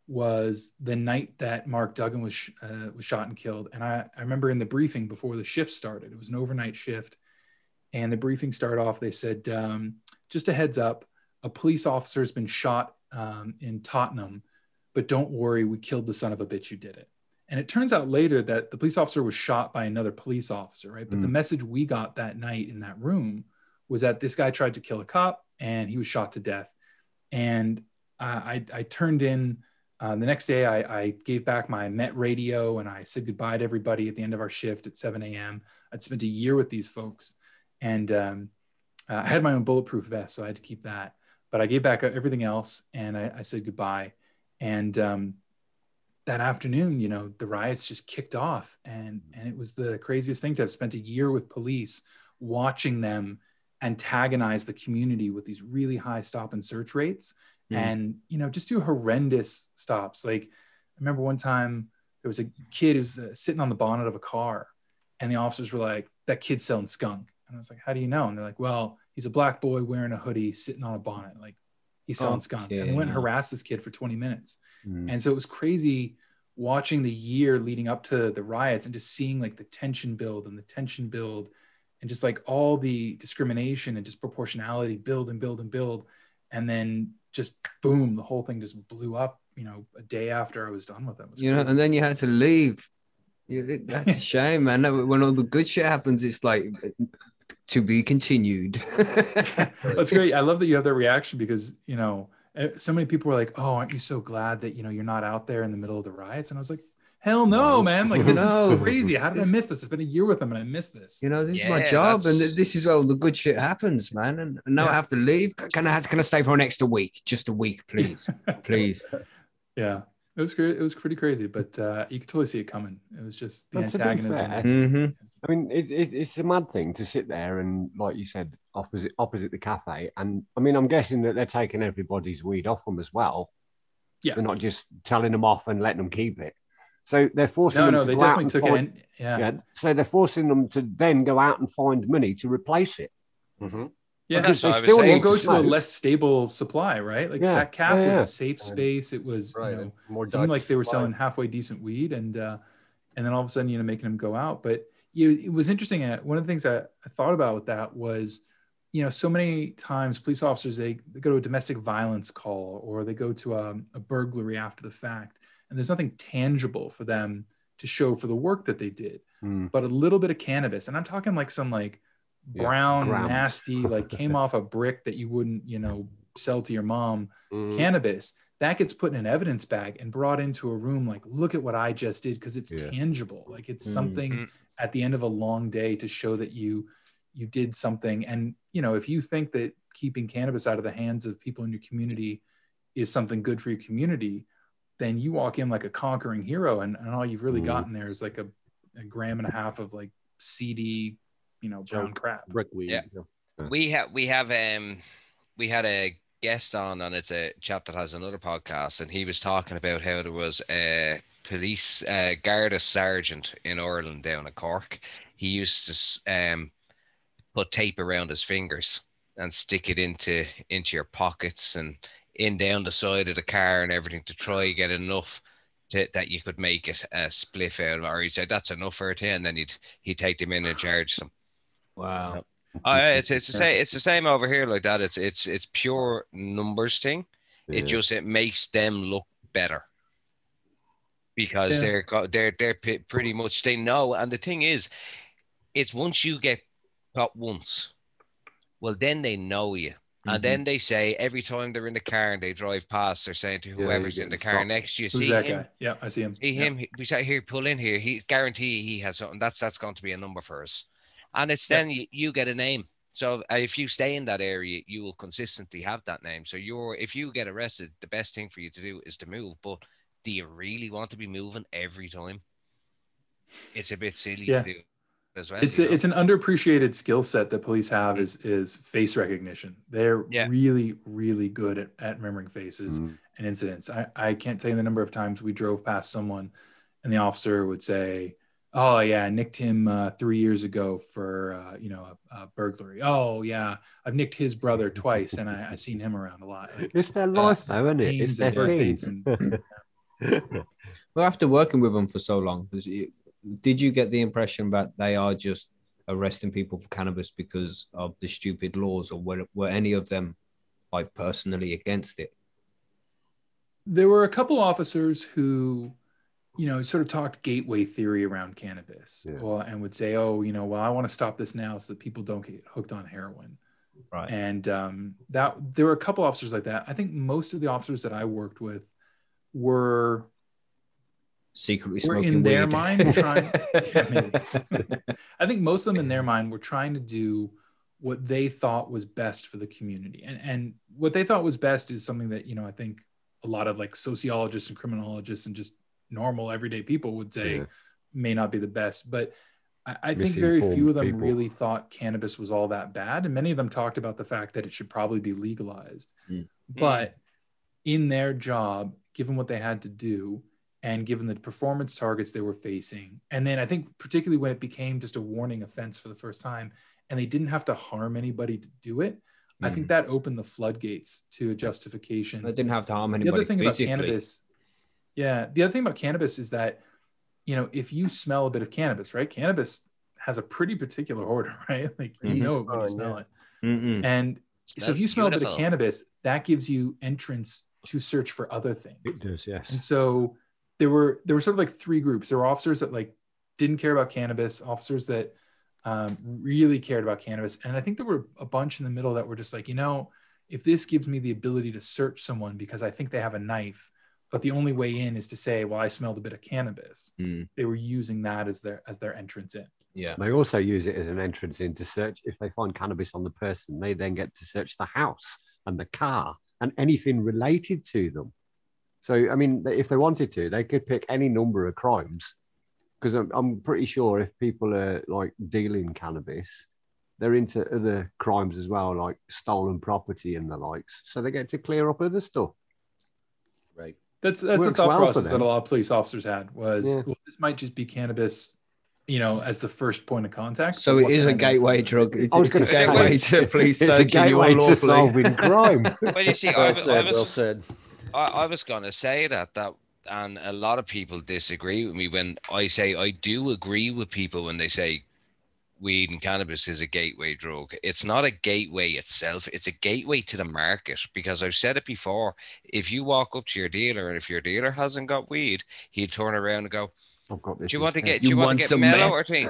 was the night that Mark Duggan was sh- uh, was shot and killed. And I, I remember in the briefing before the shift started, it was an overnight shift, and the briefing started off. They said, um, "Just a heads up, a police officer has been shot um, in Tottenham, but don't worry, we killed the son of a bitch who did it." And it turns out later that the police officer was shot by another police officer, right? But the message we got that night in that room was that this guy tried to kill a cop and he was shot to death. And I, I, I turned in uh, the next day. I, I gave back my Met radio and I said goodbye to everybody at the end of our shift at 7 a.m. I'd spent a year with these folks, and um, uh, I had my own bulletproof vest, so I had to keep that. But I gave back everything else and I, I said goodbye. And um, that afternoon, you know, the riots just kicked off, and and it was the craziest thing to have spent a year with police, watching them antagonize the community with these really high stop and search rates, Mhm. and you know, just do horrendous stops. Like I remember one time there was a kid who was uh, sitting on the bonnet of a car, and the officers were like, "That kid's selling skunk," and I was like, "How do you know?" And they're like, "Well, he's a black boy wearing a hoodie, sitting on a bonnet, like." He's selling skunk. And went and harassed this kid for 20 minutes. Mm. And so it was crazy watching the year leading up to the riots and just seeing like the tension build and the tension build and just like all the discrimination and disproportionality build and build and build. And then just boom, the whole thing just blew up, you know, a day after I was done with it. It You know, and then you had to leave. You- That's a shame, man. When all the good shit happens, it's like to be continued. That's great. I love that you have that reaction because, you know, eh, so many people were like, oh, aren't you so glad that, you know, you're not out there in the middle of the riots? And I was like, hell no, man! Like this No. is crazy. How did I miss this? It's been a year with them, and I missed this. You know, this is my job, and that's- th- this is where all the good shit happens, man. And, and now I have to leave. Can I can I stay for an extra week? Just a week, please, please. Yeah, it was great. It was pretty crazy, but uh, you could totally see it coming. It was just the But to be antagonism. fair, hmm I mean, it, it, it's a mad thing to sit there and, like you said, opposite opposite the cafe. And I mean, I'm guessing that they're taking everybody's weed off them as well. Yeah. They're not just telling them off and letting them keep it. So they're forcing No, them no, to they go out definitely and took find, it in. Yeah, Yeah. So they're forcing them to then go out and find money to replace it. Mhm. Yeah. Because That's what they I was still saying. Go to to a less stable supply, right? Like Yeah, that caff yeah, was a safe space. It was, Right. you know, and more seemed like they were supply. selling halfway decent weed and uh and then all of a sudden you know making them go out but you it was interesting uh, one of the things I, I thought about with that was you know so many times police officers they, they go to a domestic violence call or they go to a, a burglary after the fact and there's nothing tangible for them to show for the work that they did Mm. but a little bit of cannabis and i'm talking like some like Yeah, brown grams. nasty like came off a brick that you wouldn't you know sell to your mom Mhm. cannabis that gets put in an evidence bag and brought into a room like look at what i just did because it's Yeah. tangible like it's Mm. something Mm. at the end of a long day to show that you you did something and you know if you think that keeping cannabis out of the hands of people in your community is something good for your community then you walk in like a conquering hero and, and all you've really Mm. gotten there is like a, a gram and a half of like cd you know brown crap. Brickweed. Yeah. we have we have um we had a guest on and it's a chap that has another podcast and he was talking about how there was a police uh Garda sergeant in Ireland down in Cork. He used to um put tape around his fingers and stick it into into your pockets and in down the side of the car and everything to try get enough to, that you could make it a spliff out of or he said that's enough for it and then he'd he'd take them in and charge them Wow. Oh, yeah, it's it's the same. It's the same over here like that. It's it's it's pure numbers thing. Yeah. It just it makes them look better because Yeah. they're go- they're they're p- pretty much they know. And the thing is, it's once you get caught once, well then they know you. And mm-hmm. then they say every time they're in the car and they drive past, they're saying to whoever's get in the car stop. next you, who's see that him, guy yeah i see him See Yeah. him. We say here, pull in here. He guarantee he has something. That's that's going to be a number for us, and it's Yeah. then you, you get a name. So uh, if you stay in that area, you will consistently have that name. So you're if you get arrested, the best thing for you to do is to move. But do you really want to be moving every time? It's a bit silly Yeah. to do as well. it's a, it's an underappreciated skill set that police have is is face recognition. They're Yeah. really really good at, at remembering faces Mm. and incidents. I, I can't tell you the number of times we drove past someone and the officer would say, "Oh yeah, I nicked him uh, three years ago for uh, you know a, a burglary. Oh yeah, I've nicked his brother twice and I, I seen him around a lot." Like, It's their life, though, isn't it? It's their and thing. dates and Well, after working with them for so long, was did you get the impression that they are just arresting people for cannabis because of the stupid laws, or were, were any of them like personally against it? there were a couple officers who you know sort of talked gateway theory around cannabis Yeah. or, and would say oh you know well i want to stop this now so that people don't get hooked on heroin Right. and um, that there were a couple officers like that i think most of the officers that i worked with were Secretly were smoking in their weed. mind trying Yeah, maybe. i think most of them in their mind were trying to do what they thought was best for the community and and what they thought was best is something that you know i think a lot of like sociologists and criminologists and just normal everyday people would say Yeah. may not be the best but i, I think very few of them people. really thought cannabis was all that bad and many of them talked about the fact that it should probably be legalized Mm. but in their job given what they had to do and given the performance targets they were facing and then i think particularly when it became just a warning offense for the first time and they didn't have to harm anybody to do it i think that opened the floodgates to a justification I didn't have to harm the anybody other thing about cannabis yeah the other thing about cannabis is that you know if you smell a bit of cannabis right cannabis has a pretty particular odor right like you Mhm. know when Oh, you smell yeah. it Mm-mm. and so if you smell a bit of cannabis that gives you entrance to search for other things It does, yes. and so there were there were sort of like three groups. There were officers that like didn't care about cannabis, officers that um, really cared about cannabis, and I think there were a bunch in the middle that were just like, you know, if this gives me the ability to search someone because I think they have a knife, but the only way in is to say, "Well, I smelled a bit of cannabis." Mm. They were using that as their as their entrance in. Yeah. They also use it as an entrance into search. If they find cannabis on the person, they then get to search the house and the car and anything related to them. So, I mean, if they wanted to, they could pick any number of crimes. Because I'm, I'm pretty sure if people are like dealing cannabis, they're into other crimes as well, like stolen property and the likes. So they get to clear up other stuff. Right. That's that's the thought well process that a lot of police officers had was Yeah. well, this might just be cannabis, you know, as the first point of contact. So but it what is can a I do gateway drug. It's, it's a gateway to police It's a gateway to solving crime. Well, you see, I, Well was- I said. was Well said. I, I was going to say that that and a lot of people disagree with me when I say I do agree with people when they say weed and cannabis is a gateway drug. It's not a gateway itself. It's a gateway to the market because I've said it before. If you walk up to your dealer and if your dealer hasn't got weed, he'd turn around and go, oh, I've got this. "Do you want to get? Do you, want, to get mellow meth? or thing?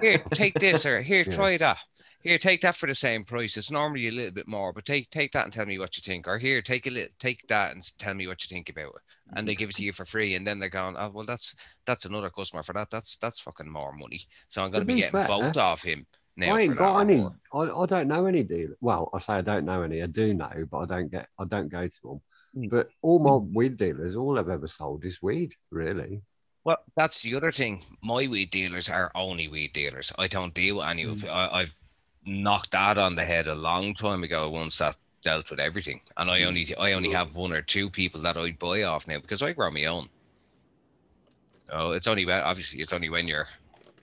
Here, take this or here, Yeah. try that." Here, take that for the same price. It's normally a little bit more, but take take that and tell me what you think. Or here, take a little, take that and tell me what you think about it. And they give it to you for free, and then they're going, "Oh, well, that's that's another customer for that. That's that's fucking more money." So I'm going to be be getting fair, both off him now. I ain't got any. I, I don't know any dealers. Well, I say I don't know any. I do know, but I don't get. I don't go to them. Mm. But all my weed dealers, all I've ever sold is weed. Really. Well, that's the other thing. My weed dealers are only weed dealers. I don't deal with any of. I, I've knocked that on the head a long time ago. Once that dealt with everything, and I only I only have one or two people that I buy off now because I grow my own. Oh, it's only when- obviously it's only when you're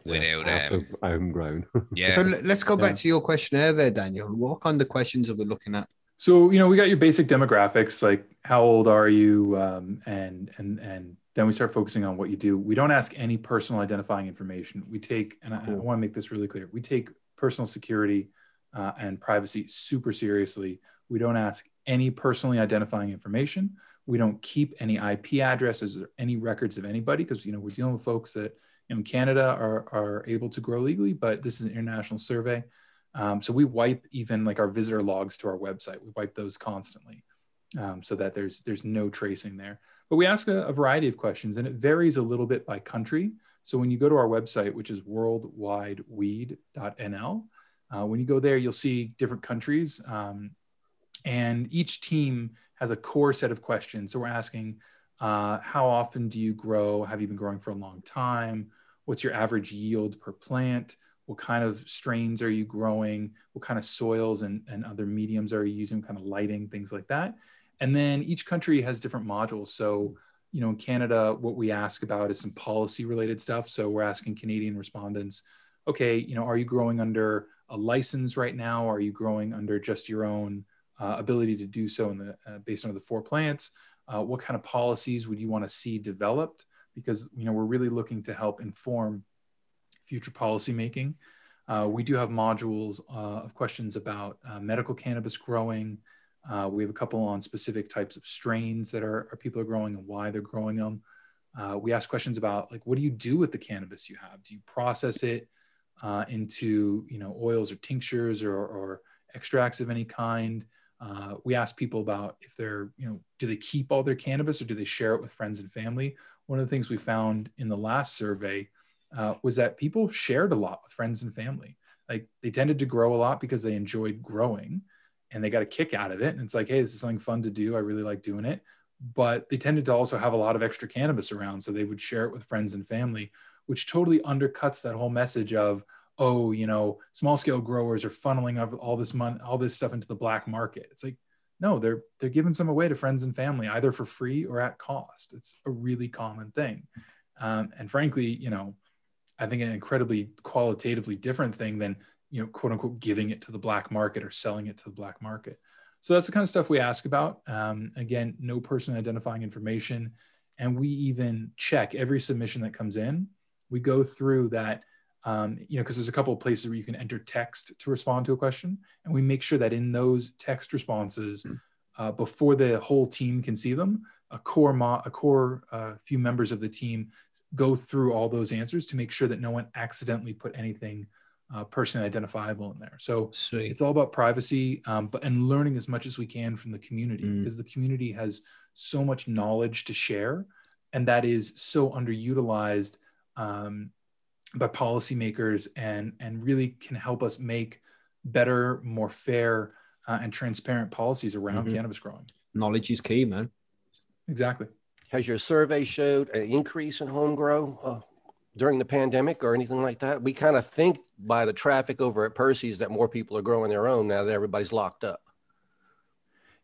without out um, of homegrown. yeah. So let- let's go back Yeah. to your questionnaire there, Daniel. What kind of questions are we looking at? So you know, we got your basic demographics, like how old are you, um, and and and then we start focusing on what you do. We don't ask any personal identifying information. We take, and I, I want to make this really clear, we take personal security uh, and privacy super seriously. We don't ask any personally identifying information. We don't keep any IP addresses or any records of anybody because you know we're dealing with folks that in Canada are are able to grow legally, but this is an international survey. Um, so we wipe even like our visitor logs to our website. We wipe those constantly, um, so that there's there's no tracing there. But we ask a, a variety of questions, and it varies a little bit by country. So when you go to our website, which is worldwideweed.nl, uh, when you go there, you'll see different countries, um, and each team has a core set of questions. So we're asking, uh, how often do you grow? Have you been growing for a long time? What's your average yield per plant? What kind of strains are you growing? What kind of soils and, and other mediums are you using? Kind of lighting, things like that. And then each country has different modules. So, you know, in Canada, what we ask about is some policy related stuff. So we're asking Canadian respondents, okay, you know, are you growing under a license right now? Are you growing under just your own uh, ability to do so in the uh, based on the four plants? Uh, what kind of policies would you want to see developed? Because you know we're really looking to help inform future policy making. Uh, we do have modules uh, of questions about uh, medical cannabis growing. Uh, we have a couple on specific types of strains that are, people are growing and why they're growing them. Uh, we ask questions about like what do you do with the cannabis you have? Do you process it uh, into you know oils or tinctures or, or extracts of any kind? Uh, we ask people about if they're you know do they keep all their cannabis or do they share it with friends and family? One of the things we found in the last survey uh, was that people shared a lot with friends and family. Like they tended to grow a lot because they enjoyed growing and they got a kick out of it. And it's like, hey, this is something fun to do. I really like doing it. But they tended to also have a lot of extra cannabis around. So they would share it with friends and family, which totally undercuts that whole message of, oh, you know, small scale growers are funneling all this money, all this stuff into the black market. It's like, no, they're they're giving some away to friends and family, either for free or at cost. It's a really common thing. Um, and frankly, you know, I think an incredibly qualitatively different thing than you know, quote unquote, giving it to the black market or selling it to the black market. So that's the kind of stuff we ask about. Um, again, no person identifying information, and we even check every submission that comes in. We go through that, um, you know, because there's a couple of places where you can enter text to respond to a question, and we make sure that in those text responses, uh, before the whole team can see them, a core mo- a core uh, few members of the team go through all those answers to make sure that no one accidentally put anything uh, personally identifiable in there. So Sweet. it's all about privacy, um, but and learning as much as we can from the community Mm. because the community has so much knowledge to share, and that is so underutilized um, by policymakers, and and really can help us make better, more fair, uh, and transparent policies around Mhm. cannabis growing. Knowledge is key, man. Exactly. Has your survey showed an increase in home grow uh, during the pandemic or anything like that? We kind of think by the traffic over at Percy's that more people are growing their own now that everybody's locked up.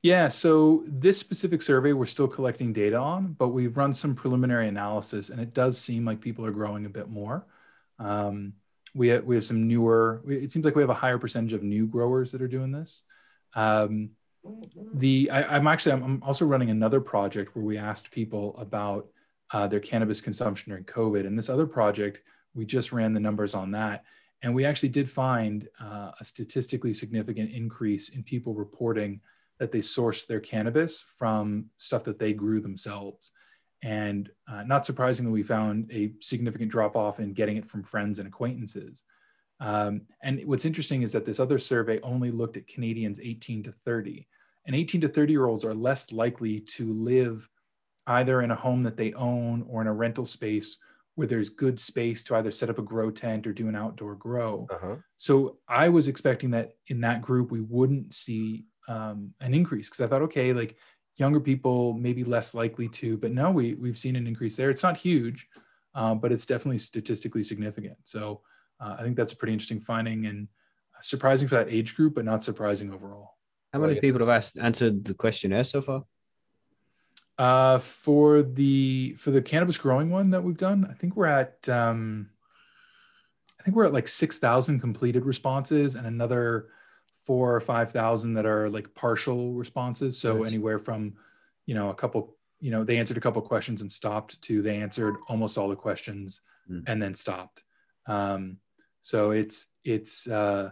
Yeah, so this specific survey we're still collecting data on, but we've run some preliminary analysis, and it does seem like people are growing a bit more. Um, we have, we have some newer. It seems like we have a higher percentage of new growers that are doing this. Um, the I, I'm actually I'm, I'm also running another project where we asked people about uh, their cannabis consumption during COVID, and this other project we just ran the numbers on that, and we actually did find uh, a statistically significant increase in people reporting that they sourced their cannabis from stuff that they grew themselves. And uh, not surprisingly, we found a significant drop off in getting it from friends and acquaintances. Um, and what's interesting is that this other survey only looked at Canadians 18 to 30. And 18 to 30 year olds are less likely to live either in a home that they own or in a rental space where there's good space to either set up a grow tent or do an outdoor grow. Uh-huh. So I was expecting that in that group we wouldn't see um, an increase because I thought, okay, like younger people maybe less likely to, but no, we we've seen an increase there. It's not huge, uh, but it's definitely statistically significant. So uh, I think that's a pretty interesting finding and surprising for that age group, but not surprising overall. How many people have asked answered the questionnaire so far? Uh, for the for the cannabis growing one that we've done, I think we're at um, I think we're at like six thousand completed responses and another four or five thousand that are like partial responses. So Nice. anywhere from you know a couple, you know, they answered a couple questions and stopped to they answered almost all the questions Mm. and then stopped. Um, so it's it's uh,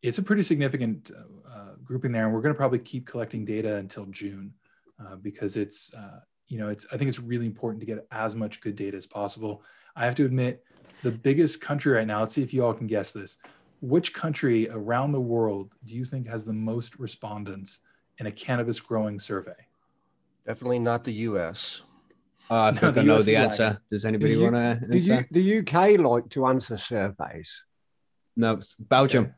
it's a pretty significant uh, grouping there, and we're going to probably keep collecting data until June uh, because it's uh, you know it's I think it's really important to get as much good data as possible. I have to admit, the biggest country right now. Let's see if you all can guess this. Which country around the world do you think has the most respondents in a cannabis growing survey? Definitely not the US. Uh, I No, think I know US the is answer. Does anybody want to Do answer? the UK like to answer surveys? No, Belgium.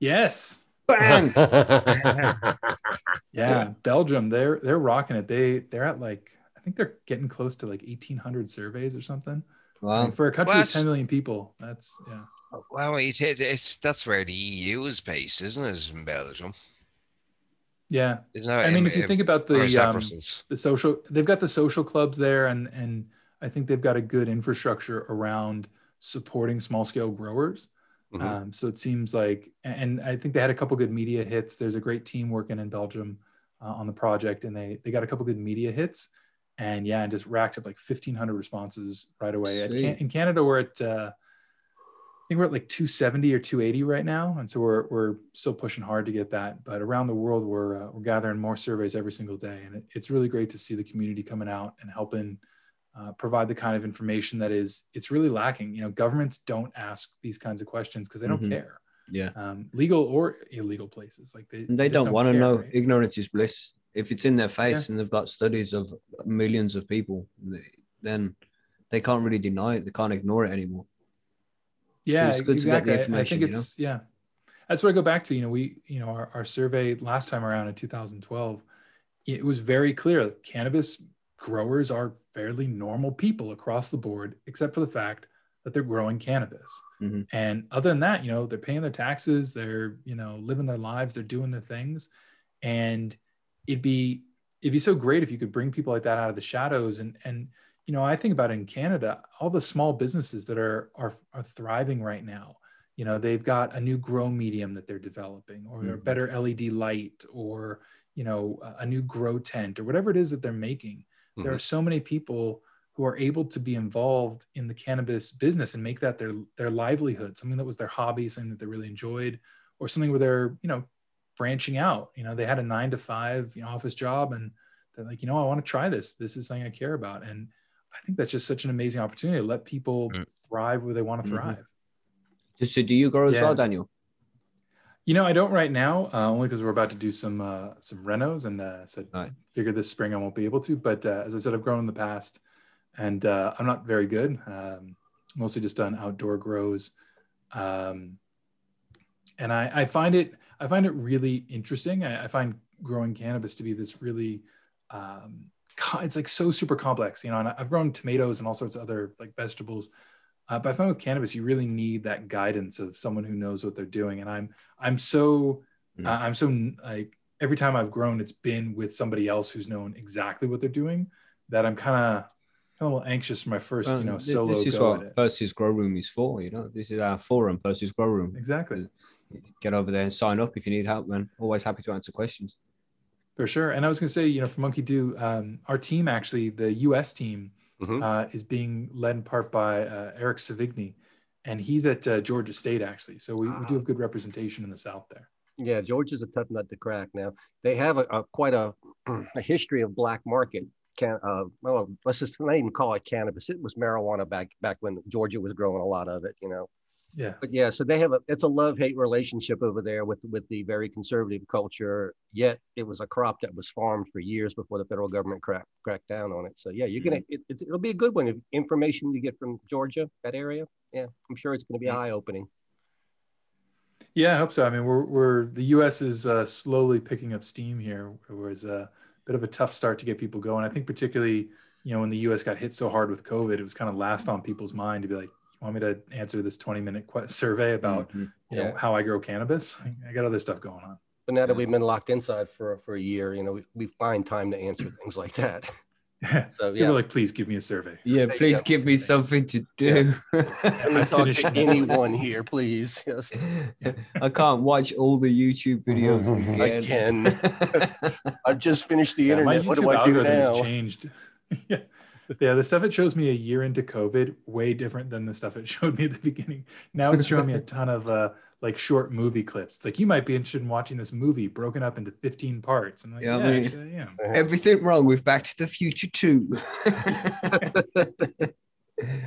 Yes. Bang! Yeah, Belgium. They're they're rocking it. They they're at like I think they're getting close to like eighteen hundred surveys or something. I mean, Wow. for a country Well, of ten million people, that's yeah. Well, it, it, it's that's where the EU is based, isn't it? Is in Belgium, Yeah, isn't that? I mean, in- if you think about the um, the social, they've got the social clubs there, and and I think they've got a good infrastructure around supporting small scale growers. Mhm. Um, so it seems like, and I think they had a couple good media hits. There's a great team working in Belgium uh, on the project, and they they got a couple good media hits, and yeah, and just racked up like 1,500 responses right away. Can- in Canada, we're at uh, I think we're at like 270 or 280 right now, and so we're we're still pushing hard to get that. But around the world, we're uh, we're gathering more surveys every single day, and it, it's really great to see the community coming out and helping uh, provide the kind of information that is it's really lacking. You know, governments don't ask these kinds of questions because they don't Mhm. care. Yeah. Um, legal or illegal places, like they And they just don't want to know. right? Ignorance is bliss. If it's in their face and they've got studies of millions of people, they- then they can't really deny it. They can't ignore it anymore. Yeah, it's good to get exactly. the I- I information, think you know? it's yeah. That's what I go back to. You know, we you know our, our survey last time around in 2012, it was very clear that cannabis growers are fairly normal people across the board, except for the fact that they're growing cannabis. Mhm. And other than that, you know, they're paying their taxes, they're you know living their lives, they're doing their things, and it'd be it'd be so great if you could bring people like that out of the shadows and and you know i think about in canada all the small businesses that are are, are thriving right now you know they've got a new grow medium that they're developing or a Mhm. better led light or you know a- a new grow tent or whatever it is that they're making there Mhm. are so many people who are able to be involved in the cannabis business and make that their their livelihood something that was their hobby something that they really enjoyed or something where they're you know branching out you know they had a nine to five you know office job and they're like you know i want to try this this is something i care about and i think that's just such an amazing opportunity to let people Mm. thrive where they want to Mhm. thrive Just so do you grow as Yeah. well, Daniel? You know, I don't right now, uh, only because we're about to do some uh, some renos, and uh, so Right. figure this spring I won't be able to. But uh, as I said, I've grown in the past, and uh, I'm not very good. Um, mostly just done outdoor grows, um, and I, I find it I find it really interesting. I, I find growing cannabis to be this really um, it's like so super complex, you know. And I've grown tomatoes and all sorts of other like vegetables. Uh, but I find with cannabis, you really need that guidance of someone who knows what they're doing. And I'm I'm so Mm. uh, I'm so like every time I've grown, it's been with somebody else who's known exactly what they're doing. That I'm kind of a little anxious for my first, you know, solo this is what. Percy's Grow Room is for. You know, this is our forum, Percy's Grow Room. Exactly, Get over there and sign up if you need help, man. Always happy to answer questions. for sure. And I was gonna say, you know, for Monkey Do, um, our team actually, the U.S. team, Mhm. uh, is being led in part by uh, Eric Sevigny, and he's at uh, Georgia State actually. So we, we do have good representation in the South there. Yeah, Georgia's a tough nut to crack. Now they have a, a quite a, a history of black market. Can uh, well, let's just not even call it cannabis. It was marijuana back back when Georgia was growing a lot of it. You know, Yeah. but yeah, so they have a it's a love hate relationship over there with with the very conservative culture. Yet it was a crop that was farmed for years before the federal government cracked cracked down on it. So yeah, you're gonna it, it, it'll be a good one. If information you get from Georgia, that area, yeah, I'm sure it's gonna be eye opening. Yeah, I hope so. I mean, we're, we're the U.S. is uh, slowly picking up steam here. It was a bit of a tough start to get people going. I think particularly, you know, when the U.S. got hit so hard with COVID, it was kind of last on people's mind to be like, "You want me to answer this 20 minute que- survey about Mhm. you know how I grow cannabis? I got other stuff going on." But now that Yeah. we've been locked inside for for a year, you know, we, we find time to answer things like that. People So yeah, are like, "Please give me a survey." Yeah, There please give me something to do. I'm I not talking finished to it. anyone here, please. Yes, I can't watch all the YouTube videos again. Again. I've just finished the Yeah, my internet. What do YouTube I do algorithm has now? changed. yeah. Yeah, the stuff it shows me a year into COVID, way different than the stuff it showed me at the beginning. Now it's showing me a ton of uh, like short movie clips. It's like you might be interested in watching this movie broken up into 15 parts. And like, Yeah, yeah, I mean- actually, I am. Everything wrong with Back to the Future 2.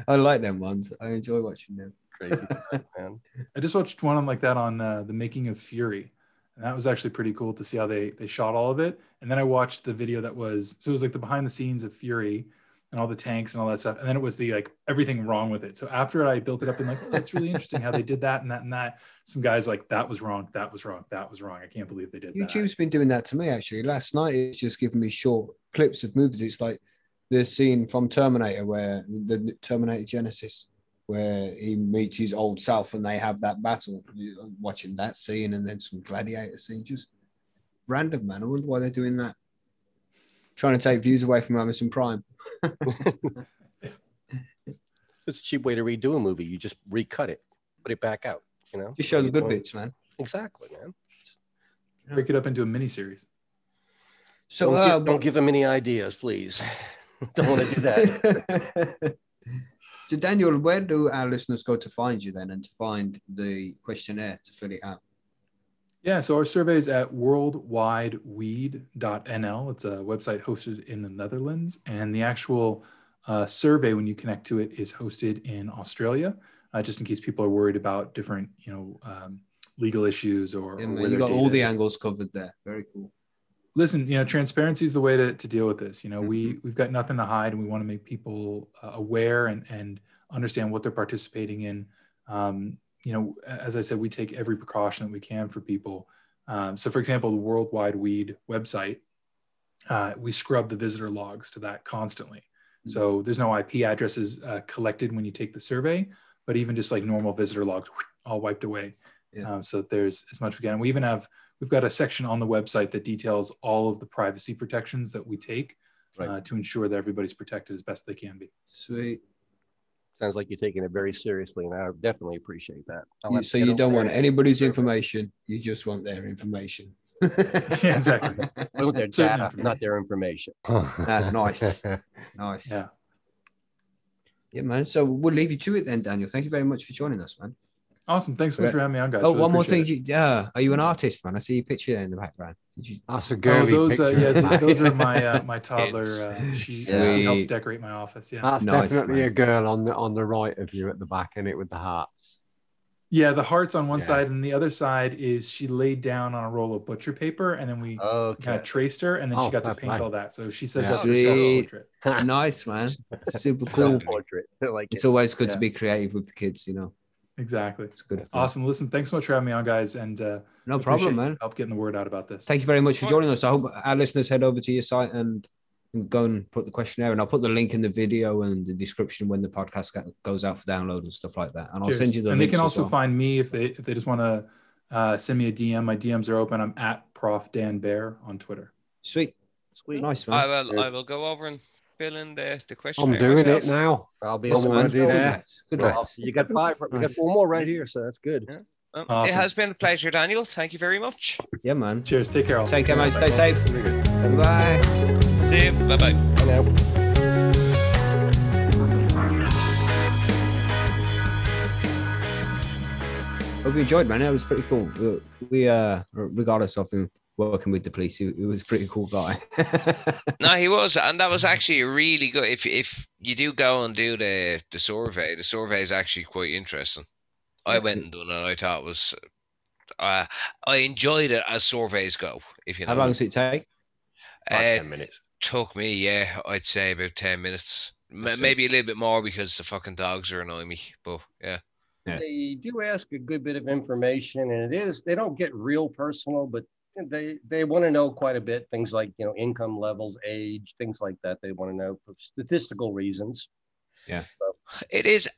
I like them ones. I enjoy watching them. Crazy, man. I just watched one on like that on uh, the making of Fury, and that was actually pretty cool to see how they they shot all of it. And then I watched the video that was so it was like the behind the scenes of Fury and all the tanks and all that stuff. And then it was the like everything wrong with it. So after I built it up and like, oh, that's really interesting how they did that and that and that. Some guys like that was wrong, that was wrong, that was wrong. I can't believe they did that. YouTube's been doing that to me actually. Last night it's just giving me short clips of movies. It's like the scene from Terminator where the Terminator Genisys, where he meets his old self and they have that battle. Watching that scene and then some gladiator scene, just random man. I wonder why they're doing that. Trying to take views away from Amazon Prime. It's a cheap way to redo a movie. You just recut it, put it back out. You know, Just show the good don't- bits, man. Exactly, man. break it up into a mini series. So don't, uh, give, don't give them any ideas, please. don't want to do that. so Daniel, where do our listeners go to find you then and to find the questionnaire to fill it out? Yeah, so our survey is at worldwideweed.nl. It's a website hosted in the Netherlands, and the actual uh, survey, when you connect to it, is hosted in Australia, uh, just in case people are worried about different, you know, um, legal issues or, Yeah, or you got all the is. angles covered there. Very cool. Listen, you know, transparency is the way to, to deal with this. You know, Mm-hmm. we we've got nothing to hide, and we want to make people uh, aware and and understand what they're participating in. Um, you know, as I said, we take every precaution that we can for people. Um, so, for example, the Worldwide Weed website, uh, we scrub the visitor logs to that constantly. So there's no IP addresses uh, collected when you take the survey, but even just like normal visitor logs, all wiped away. Yeah. Um, so that there's as much we can. And we even have we've got a section on the website that details all of the privacy protections that we take Right. uh, to ensure that everybody's protected as best they can be. Sweet. Sounds like you're taking it very seriously, and I definitely appreciate that. You- so you don't want anybody's information. You just want their information. Yeah, exactly. I want their data, not their information. Ah, nice. Nice. Yeah. Yeah, man. So we'll leave you to it then, Daniel. Thank you very much for joining us, man. Awesome. Thanks so much for having me on, guys. oh, Really one more thing. it. You, yeah. Are you an artist, man? I see your picture there in the background. Did you? That's a Oh, girly those, uh, yeah, in th- fact. those are my uh, my toddler. Uh, she Sweet. helps decorate my office. Yeah, That's Nice, definitely man. a girl on the on the right of you at the back in it with the hearts. Yeah, the heart's on one Yeah. side, and the other side is she laid down on a roll of butcher paper, and then we kind of traced her, and then she Oh, got to paint play. all that. So she says Yeah. that's her Sweet. portrait. nice, man. Super cool. portrait. Like It's it. always good Yeah. to be creative with the kids, you know. Exactly. It's good. fun. Awesome. Listen, thanks so much for having me on, guys, and uh, No problem, your man. Help getting the word out about this. Thank you very much for joining us. I hope our listeners head over to your site and, and go and put the questionnaire, and I'll put the link in the video and the description when the podcast go- goes out for download and stuff like that. And I'll Cheers. send you the and they can also well. find me if they if they just want to uh, send me a DM. My DMs are open. I'm at Prof Dan Bear on Twitter. Sweet, Sweet. nice I man. will. I will go over and fill in the the question. I'm doing it now. I'll be Awesome, on man. already there. lads. Good Well. You got five. We got Nice. four more right here, so that's good. Um, Awesome. It has been a pleasure, Daniel. Thank you very much. Yeah, man. Cheers. Take care. all. Take care, mate. Stay safe. Bye. See you. Bye bye. I know. Hope you enjoyed, man. It was pretty cool. We, we uh, regardless of him working with the police, he, he was a pretty cool guy. No, he was, and that was actually a really good. If if you do go and do the the survey, the survey is actually quite interesting. I went and done it. I thought it was. Uh, I enjoyed it as surveys go. If you know, How long does it take? About Uh, 10 minutes. took me, yeah, I'd say about ten minutes, M- I see. maybe a little bit more because the fucking dogs are annoying me. But yeah, Yeah. They do ask a good bit of information, and it is they don't get real personal, but they they want to know quite a bit. Things like you know income levels, age, things like that. They want to know for statistical reasons. Yeah. It is,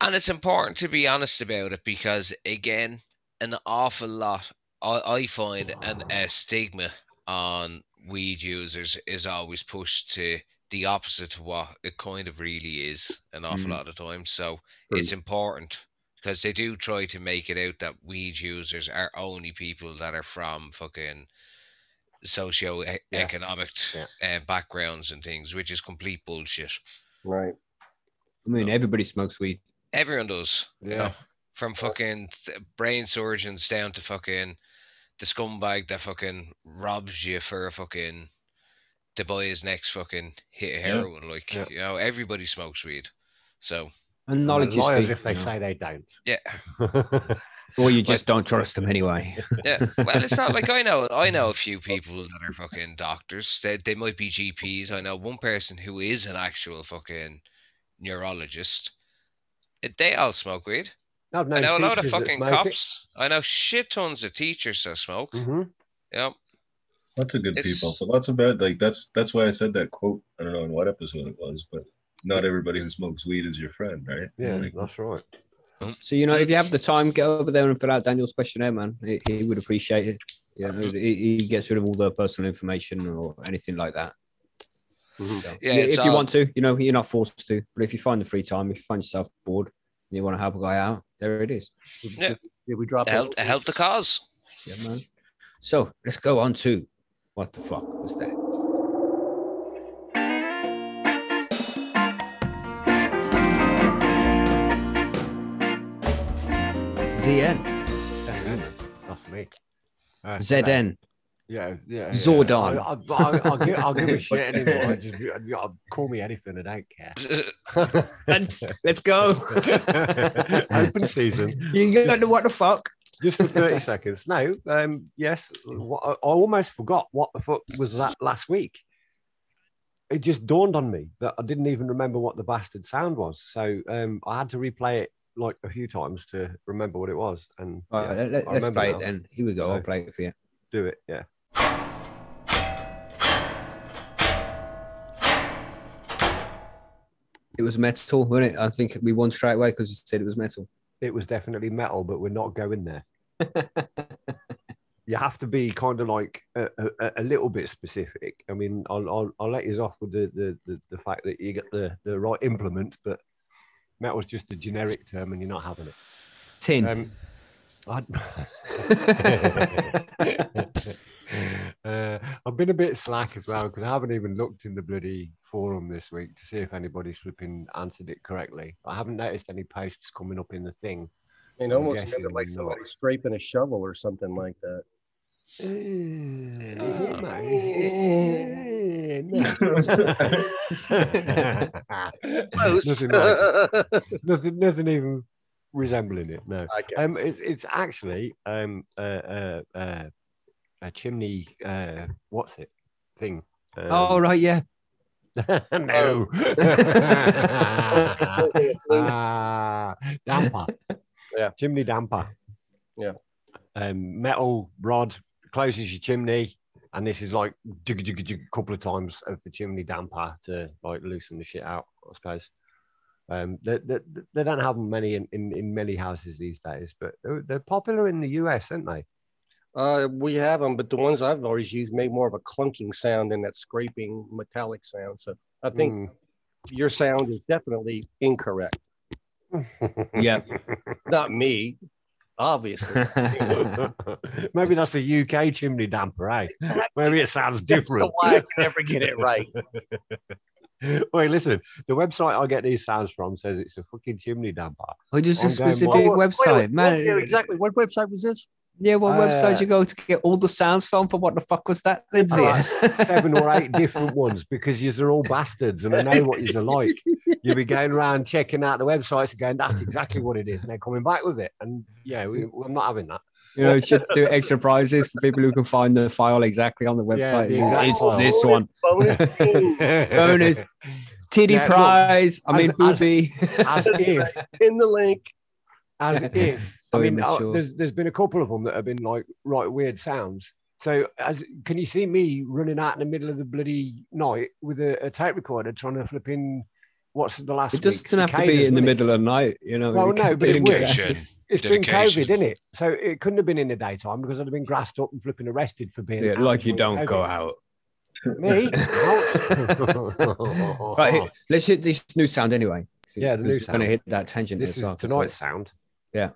and it's important to be honest about it because again, an awful lot I, I find an a stigma on weed users is always pushed to the opposite to what it kind of really is an awful Mm. lot of times. So it's important because they do try to make it out that weed users are only people that are from fucking socio-economic Yeah. uh, backgrounds and things, which is complete bullshit. Right. I mean, everybody smokes weed. Everyone does. you Yeah. know, from fucking brain surgeons down to fucking the scumbag that fucking robs you for a fucking to buy his next fucking hit of Yeah. heroin. Like Yeah. you know, everybody smokes weed. So And And knowledge they is lie as if they you know. say they don't. yeah, or you just don't trust them anyway. yeah. Well, it's not like I know. I know a few people that are fucking doctors. They they might be GPs. I know one person who is an actual fucking neurologist. They all smoke weed. I've I know a lot of fucking smoke it. cops. I know shit tons of teachers that smoke. Mhm. Yep. Lots of good people. So lots of bad. Like that's that's why I said that quote. I don't know in what episode it was, but not everybody who smokes weed is your friend, right? Yeah, Like, that's right. So you know, if you have the time, get over there and fill out Daniel's questionnaire, man. He, he would appreciate it. Yeah, he, he gets rid of all the personal information or anything like that. Mhm. So, Yeah, yeah, if you all- want to, you know, you're not forced to. But if you find the free time, if you find yourself bored, and you want to help a guy out, there it is. Yeah. Did we drop To it? help, help the cause. Yeah, man. So let's go on to what the fuck was that? ZN, That's me, man. That's me. Uh, ZN, Yeah, yeah. yeah. Zordon. I, I, I, I'll, give, I'll give a shit anymore. Just I'll call me anything. I don't care. let's let's go. Open season. you got the what the fuck? Just for 30 seconds. No, um, yes. What, I, I almost forgot what the fuck was that last week. It just dawned on me that I didn't even remember what the bastard sound was. So um, I had to replay it like a few times to remember what it was. And All yeah, right, let, I us remember play now. it then. Here we go. I'll play it for you. Do it, yeah. It was metal, wasn't it? I think we won straight away because you said it was metal. It was definitely metal, but we're not going there. you have to be kind of like a, a, a little bit specific. I mean, I'll, I'll, I'll let you off with the, the, the, the fact that you get the, the right implement, but metal's just a generic term and you're not having it. Tin. Um, I, uh, I've been a bit slack as well because I haven't even looked in the bloody forum this week to see if anybody's flipping answered it correctly. I haven't noticed any posts coming up in the thing. It I'm almost sounded like not. somebody scraping a shovel or something like that. nothing, like, nothing, nothing even resembling it. No. Okay. Um, it's it's actually um uh, uh, uh, a chimney. Uh, what's it? Thing. Um, oh right, yeah. no. Ah, damper. Yeah. Chimney damper. Yeah. Um, metal rod closes your chimney, and this is like a couple of times of the chimney damper to like loosen the shit out. I suppose. Um, they, they, they don't have them many in, in, in many houses these days, but they're, they're popular in the US, aren't they? Uh, we have them, but the ones I've always used make more of a clunking sound than that scraping metallic sound. So I think Mm. your sound is definitely incorrect. Yeah. Not me, obviously. Maybe that's the UK chimney damper, eh? Maybe it sounds That's different. why I can never get it right. Wait, listen. The website I get these sounds from says it's a fucking chimney damper. Oh, just a I'm going specific by- wait, website, wait, man. yeah, exactly. What website was this? Yeah, what website Uh, you go to get all the sounds from? For what the fuck was that, Lindsay? Alright, Seven or eight different ones because you're all bastards and I know what you're like. You'll be going around checking out the websites and going, that's exactly what it is. And they're coming back with it. And yeah, we, I'm not having that. You know, you should do extra prizes for people who can find the file exactly on the Yeah, website. the It's- it's file. this one. Bonus Bonus. Titty Yeah, look, prize. I mean, as- booby. As if in the link. as if So I mean, uh, there's there's been a couple of them that have been like right weird sounds. So as can you see me running out in the middle of the bloody night with a, a tape recorder trying to flip in what's the last It doesn't have to be in the it? middle of the night, you know. Well, no, but it do will. Dedication. It's been. COVID, isn't it? So it couldn't have been in the daytime because I'd have been grassed up and flipping arrested for being Yeah, like you don't go out. Me? Out. Right, here, let's hit this new sound anyway. Yeah, the new It's Gonna hit that tangent. This as is well, 'cause, tonight's sound. Yeah.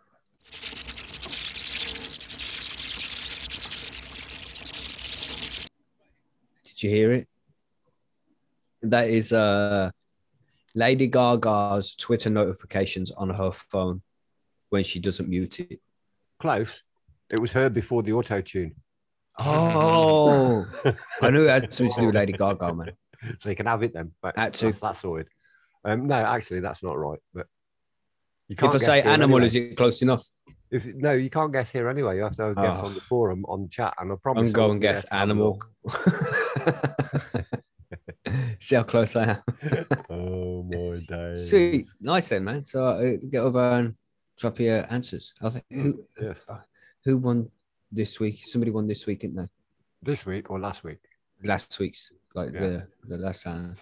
Did you hear it? That is uh Lady Gaga's Twitter notifications on her phone when she doesn't mute it. Close. It was heard before the auto tune, Oh, I knew it had something to do with Lady Gaga, man. so you can have it then. But to. That's, that's sorted. Um, no, actually, that's not right. But If I say animal, anyway. is it close enough? If no, you can't guess here anyway. You have to guess Oh. on the forum on chat, and I promise. I'm I go won't and be guess there to have a animal. See how close I am. oh my days. Sweet, nice then, man. So uh, get over and drop your answers. I think who Yes. who won this week? Somebody won this week, didn't they? This week or last week? Last week's, like Yeah. the the last time.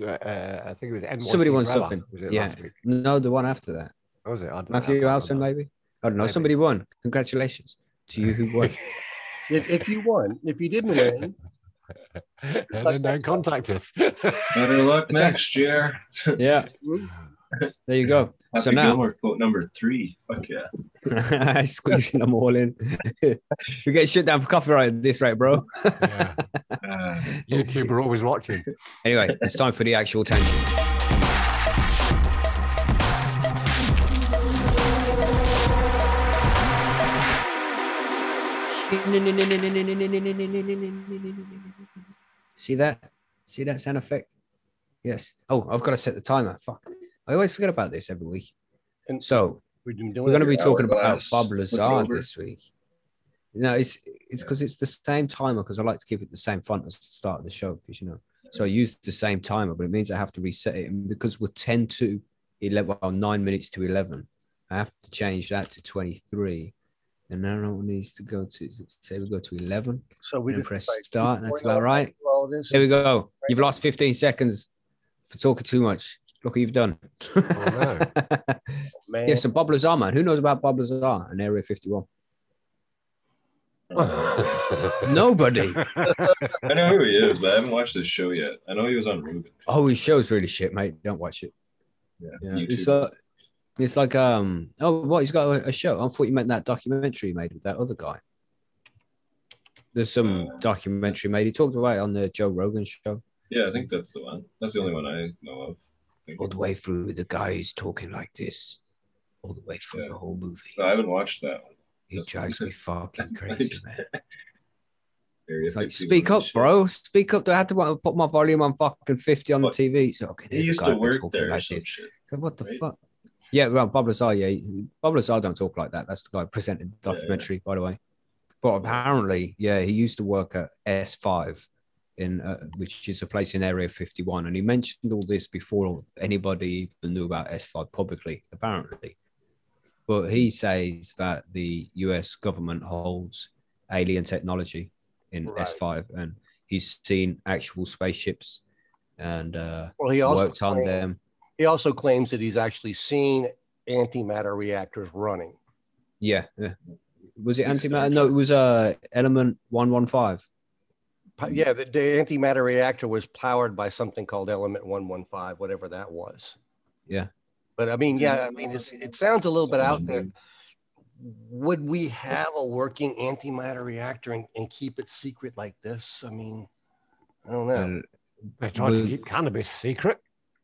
No, uh, I think it was NYC Somebody won Umbrella, something. Was it Yeah. last week? no, the one after that. What was it? I don't Matthew can't Alson, maybe. I don't know. Maybe. Somebody won. Congratulations to you who won. If, if you won, if you didn't win, and then don't contact us. Better luck next year. yeah. There you go. Happy So now Gilmore quote number three. Fuck yeah. squeezing them all in. we get shut down for copyright this right, bro. yeah. Uh, YouTube are always watching. Anyway, it's time for the actual tension. See that? See that sound effect? Yes. Oh, I've got to set the timer. Fuck. I always forget about this every week. And- So doing we're going to be talking about. Bob Lazar this week. No, it's it's because it's the same timer because I like to keep it the same font as the start of the show because you know. So I use the same timer, but it means I have to reset it. And because we're 10 to 11, well, nine minutes to 11, I have to change that to 23. And now it needs to go to, say we go to 11. So we just press start. That's about right. through All this. There we go. You've lost 15 seconds for talking too much. Look what you've done. no. Yeah, so Bob Lazar, man. Who knows about Bob Lazar and Area 51? Nobody. I know who he is, but I haven't watched this show yet. I know he was on Ruben. Oh, his show's really shit, mate. Don't watch it. Yeah, Yeah, it's YouTube. like it's like um oh what he's got a, a show. I thought you meant that documentary he made with that other guy. There's some Uh. documentary made. He talked about it on the Joe Rogan show. yeah, I think that's the one. That's the only one I know of. All the way through, the guy is talking like this, all the way through Yeah. the whole movie. No, I haven't watched that one. It That's- drives me fucking crazy, man. It's like, speak up, bro. Speak up. I had to put my volume on fucking 50 on the TV. So, okay, He used to work there like. So, what the right? fuck? Yeah, well, Bob Lazar, yeah, Bob Lazar don't talk like that. That's the guy presented the Yeah, yeah. documentary, by the way. But apparently, yeah, he used to work at S5 in uh, which is a place in Area 51, and he mentioned all this before anybody even knew about S5 publicly, apparently. But he says that the US government holds alien technology in Right. S5, and he's seen actual spaceships and uh, Well, he also worked on them. He also claims that he's actually seen antimatter reactors running. Yeah. yeah. Was it antimatter? No, it was uh element one one five. Pa- Yeah, the, the antimatter reactor was powered by something called element 115, whatever that was. Yeah. But I mean, yeah, I mean, it's, it sounds a little bit out there. Would we have a working antimatter reactor and, and keep it secret like this? I mean, I don't know. They're trying to keep cannabis secret.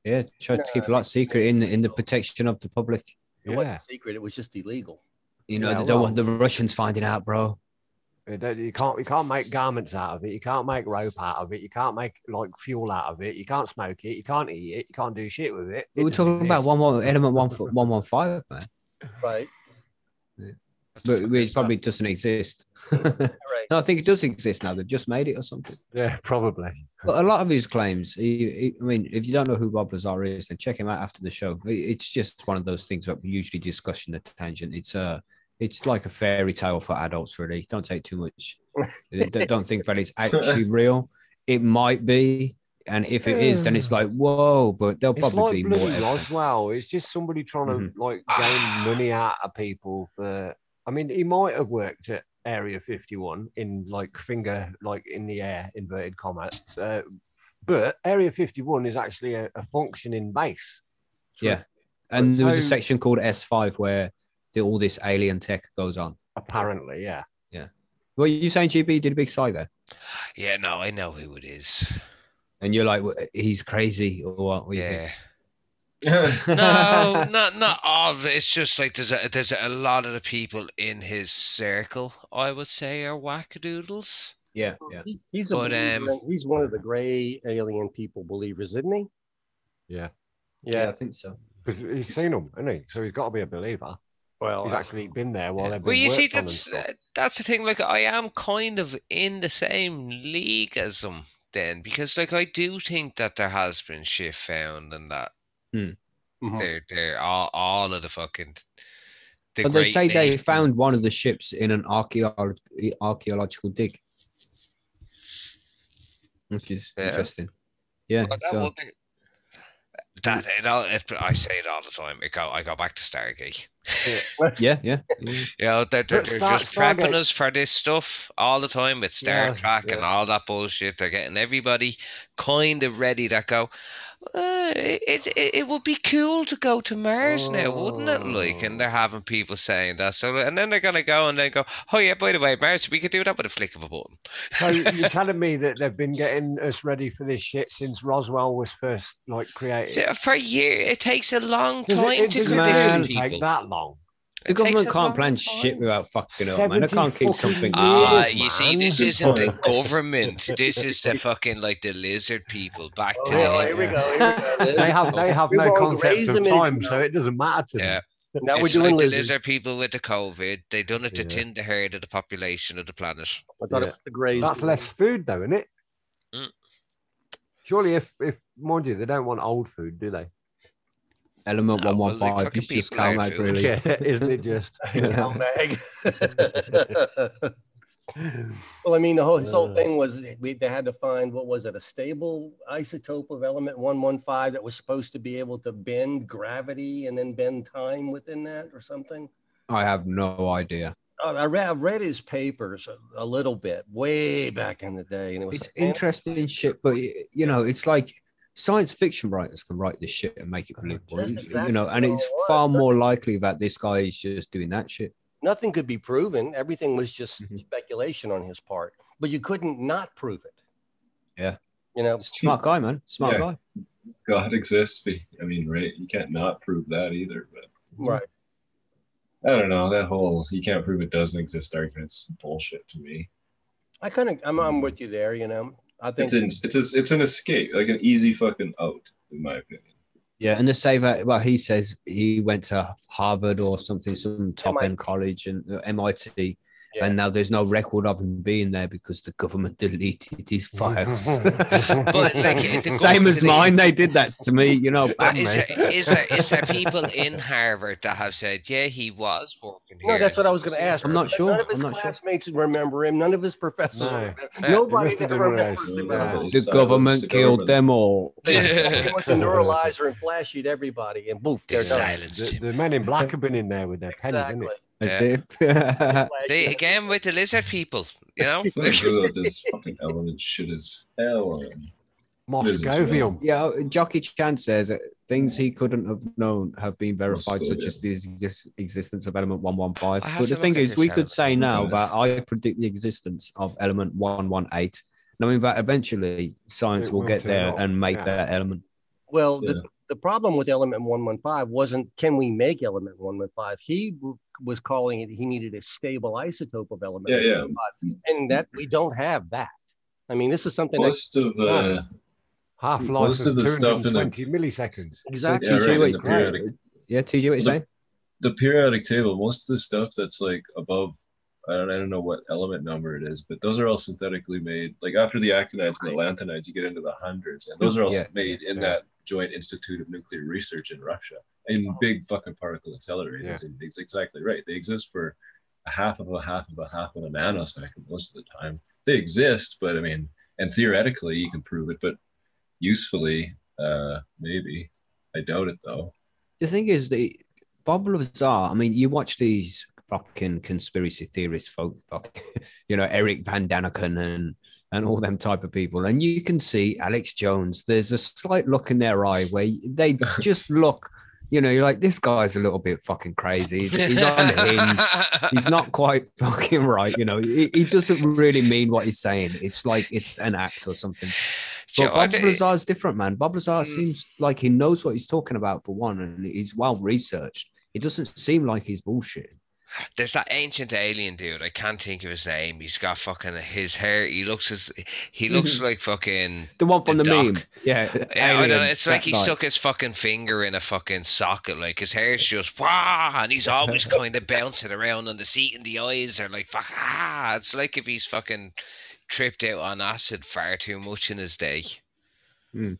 yeah, tried to keep a lot secret in in the protection of the public. It Yeah. wasn't secret. It was just illegal. You know, Yeah, they don't well- want the Russians finding out, bro. You can't you can't make garments out of it. You can't make rope out of it. You can't make like fuel out of it. You can't smoke it. You can't eat it. You can't do shit with it. We It were doesn't talking about exist. one one element one one one five, man. Right. But it probably doesn't exist. Right. no, I think it does exist now. They've just made it or something. Yeah, probably. But a lot of his claims, he, he- I mean, if you don't know who Bob Lazar is, then check him out after the show. It's just one of those things that we usually discuss in the tangent. It's uh it's like a fairy tale for adults, really. Don't take too much. Don't- think that it's actually real. It might be, and if it is, then it's like whoa. But there'll It's probably like be more. Roswell. It's just somebody trying to Mhm. like gain money out of people for. I mean, he might have worked at Area 51 in like finger, like in the air, inverted commas. Uh, but Area 51 is actually a, a functioning base. Yeah, and there was a section called S5 where the, all this alien tech goes on. Apparently, yeah. Yeah. Well, you saying GB did a big sigh there, Yeah, no, I know who it is. and you're like, "Well, he's crazy or what? what do you think? Yeah. no, not not all of it. It's just like there's a there's a lot of the people in his circle. I would say are wackadoodles. yeah, yeah. He- He's a But, believer. um, he's one of the gray alien people believers, isn't he? Yeah. Yeah, I think so. Because he's seen them, hasn't he? So he's got to be a believer. Well, He's actually been there while Yeah. they've been Well, you see, worked on and that's uh, that's the thing. Like, I am kind of in the same league as them then, because like I do think that there has been shit found and that Mhm. they're they're all all of the fucking. The But they say they found one of the ships in an archaeo- archaeological dig, which is Yeah. interesting. Yeah, Well, that so would be- That it all, it, I say it all the time. It go, I go back to Stargate. Yeah, yeah, yeah. You know, they're, they're, they're Star- just prepping Stargate- us for this stuff all the time with Star Yeah, Trek and yeah. all that bullshit. They're getting everybody kind of ready to go. Uh, it, it it would be cool to go to Mars now, wouldn't it? Like, and they're having people saying that. So, and then they're gonna go and then go, oh yeah, by the way, Mars, we could do that with a flick of a button. So you're telling me that they've been getting us ready for this shit since Roswell was first like created? So for a year, it takes a long Does it- time it to doesn't condition really people. take that long. The It government can't long plan shit without fucking up, man. I can't keep something. Ah, years, you see, this isn't the government. This is the fucking like the lizard people back Oh, to yeah, the here we go. Here we go. They have they have We no won't raise concept of them in, time, so it doesn't matter to yeah. them. now we're it's doing like the lizard people with the COVID. They done it to Yeah. thin the herd of the population of the planet. I thought it Yeah. was the grays. That's less food, though, isn't it? Mm. Surely, if if mind you, they don't want old food, do they? Element No, one well, one like five. fucking It's just people are Cal Mag, really. Yeah, isn't it just? Cal Mag. well, I mean, the whole his whole Uh. thing was we they had to find what was it a stable isotope of element one one five that was supposed to be able to bend gravity and then bend time within that or something. I have no idea. Oh, I read, I read his papers a, a little bit way back in the day, and it was It's interesting shit, but you know, it's like science fiction writers can write this shit and make it believable. That's you know, and what it's it far more likely that this guy is just doing that shit. Nothing could be proven. Everything was just Mhm. speculation on his part, but you couldn't not prove it. Yeah. You know, Smart guy, man. Smart Yeah. guy. God exists. I mean, right? You can't not prove that either. But right. I don't know. That whole you can't prove it doesn't exist argument's bullshit to me. I kind of, I'm, I'm with you there. You know, I think It's an it's a, it's an escape, like an easy fucking out, in my opinion. Yeah, and the say that well, he says he went to Harvard or something, some top end college and uh, MIT, Yeah. and now there's no record of him being there because the government deleted his files. But, like, the same as government- mine, they did that to me. You know, bam, is there, is there is there people in Harvard that have said, yeah, he was working here? No, that's what I was going to ask. I'm not sure. None of his I'm not sure. classmates remember him. None of his professors. No. remember Nobody He must have ever been one of remembers him. Yeah. the Silence government the killed government. them all. They went to neuralizer and flashed everybody, and boof, They they're done. silenced The, him. the men in black have been in there with their pennies, Exactly. That's Yeah. it. See, again with the lizard people, you know? Ugh, this fucking element shit is hell. and- Moscovium. yeah, Jockey Chan says that things he couldn't have known have been verified, Must such have, as the ex- existence of element 115. But the thing is, we could say now Okay. that I predict the existence of element 118, knowing that eventually science It will will get there up, and make yeah. that element. Well, Yeah. the, the problem with element 115 wasn't can we make element 115? He w- was calling it he needed a stable isotope of element Yeah, yeah. 115. And that we don't have that. I mean, this is something that Most of uh, Half life Most of of the stuff in the- 220 milliseconds. exactly Yeah, TJ, right, in wait, the periodic- yeah, TJ, what you The- saying? the periodic table, most of the stuff that's like above, I don't, I don't know what element number it is, but those are all synthetically made. Like after the actinides and the lanthanides, you get into the hundreds, and those are all Yeah. made in Yeah. that Joint Institute of Nuclear Research in Russia in big fucking particle accelerators. Yeah. And it's exactly right. They exist for a half of a half of a half of a nanosecond most of the time. They exist, but I mean, and theoretically you can prove it, but usefully, uh, maybe. I doubt it though. The thing is, the Bob Lazar. I mean, you watch these fucking conspiracy theorists, folks, like, you know, Eric Van Daniken and and all them type of people, and you can see Alex Jones. There's a slight look in their eye where they just look. You know, you're like, this guy's a little bit fucking crazy. He's, he's on hinge. He's not quite fucking right. You know, he, he doesn't really mean what he's saying. It's like it's an act or something. But I Bob Lazar's different, man. Bob Lazar Mm. seems like he knows what he's talking about for one, and he's well researched. It doesn't seem like he's bullshit. There's that ancient alien dude. I can't think of his name. He's got fucking his hair. He looks as he looks like fucking. The one from The the, meme, yeah. Yeah, I don't know. It's like he guy. stuck his fucking finger in a fucking socket. Like his hair's just wah, and he's always kind of bouncing around on the seat, and the eyes are like fuck ah. It's like if he's fucking tripped out on acid far too much in his day. Hmm.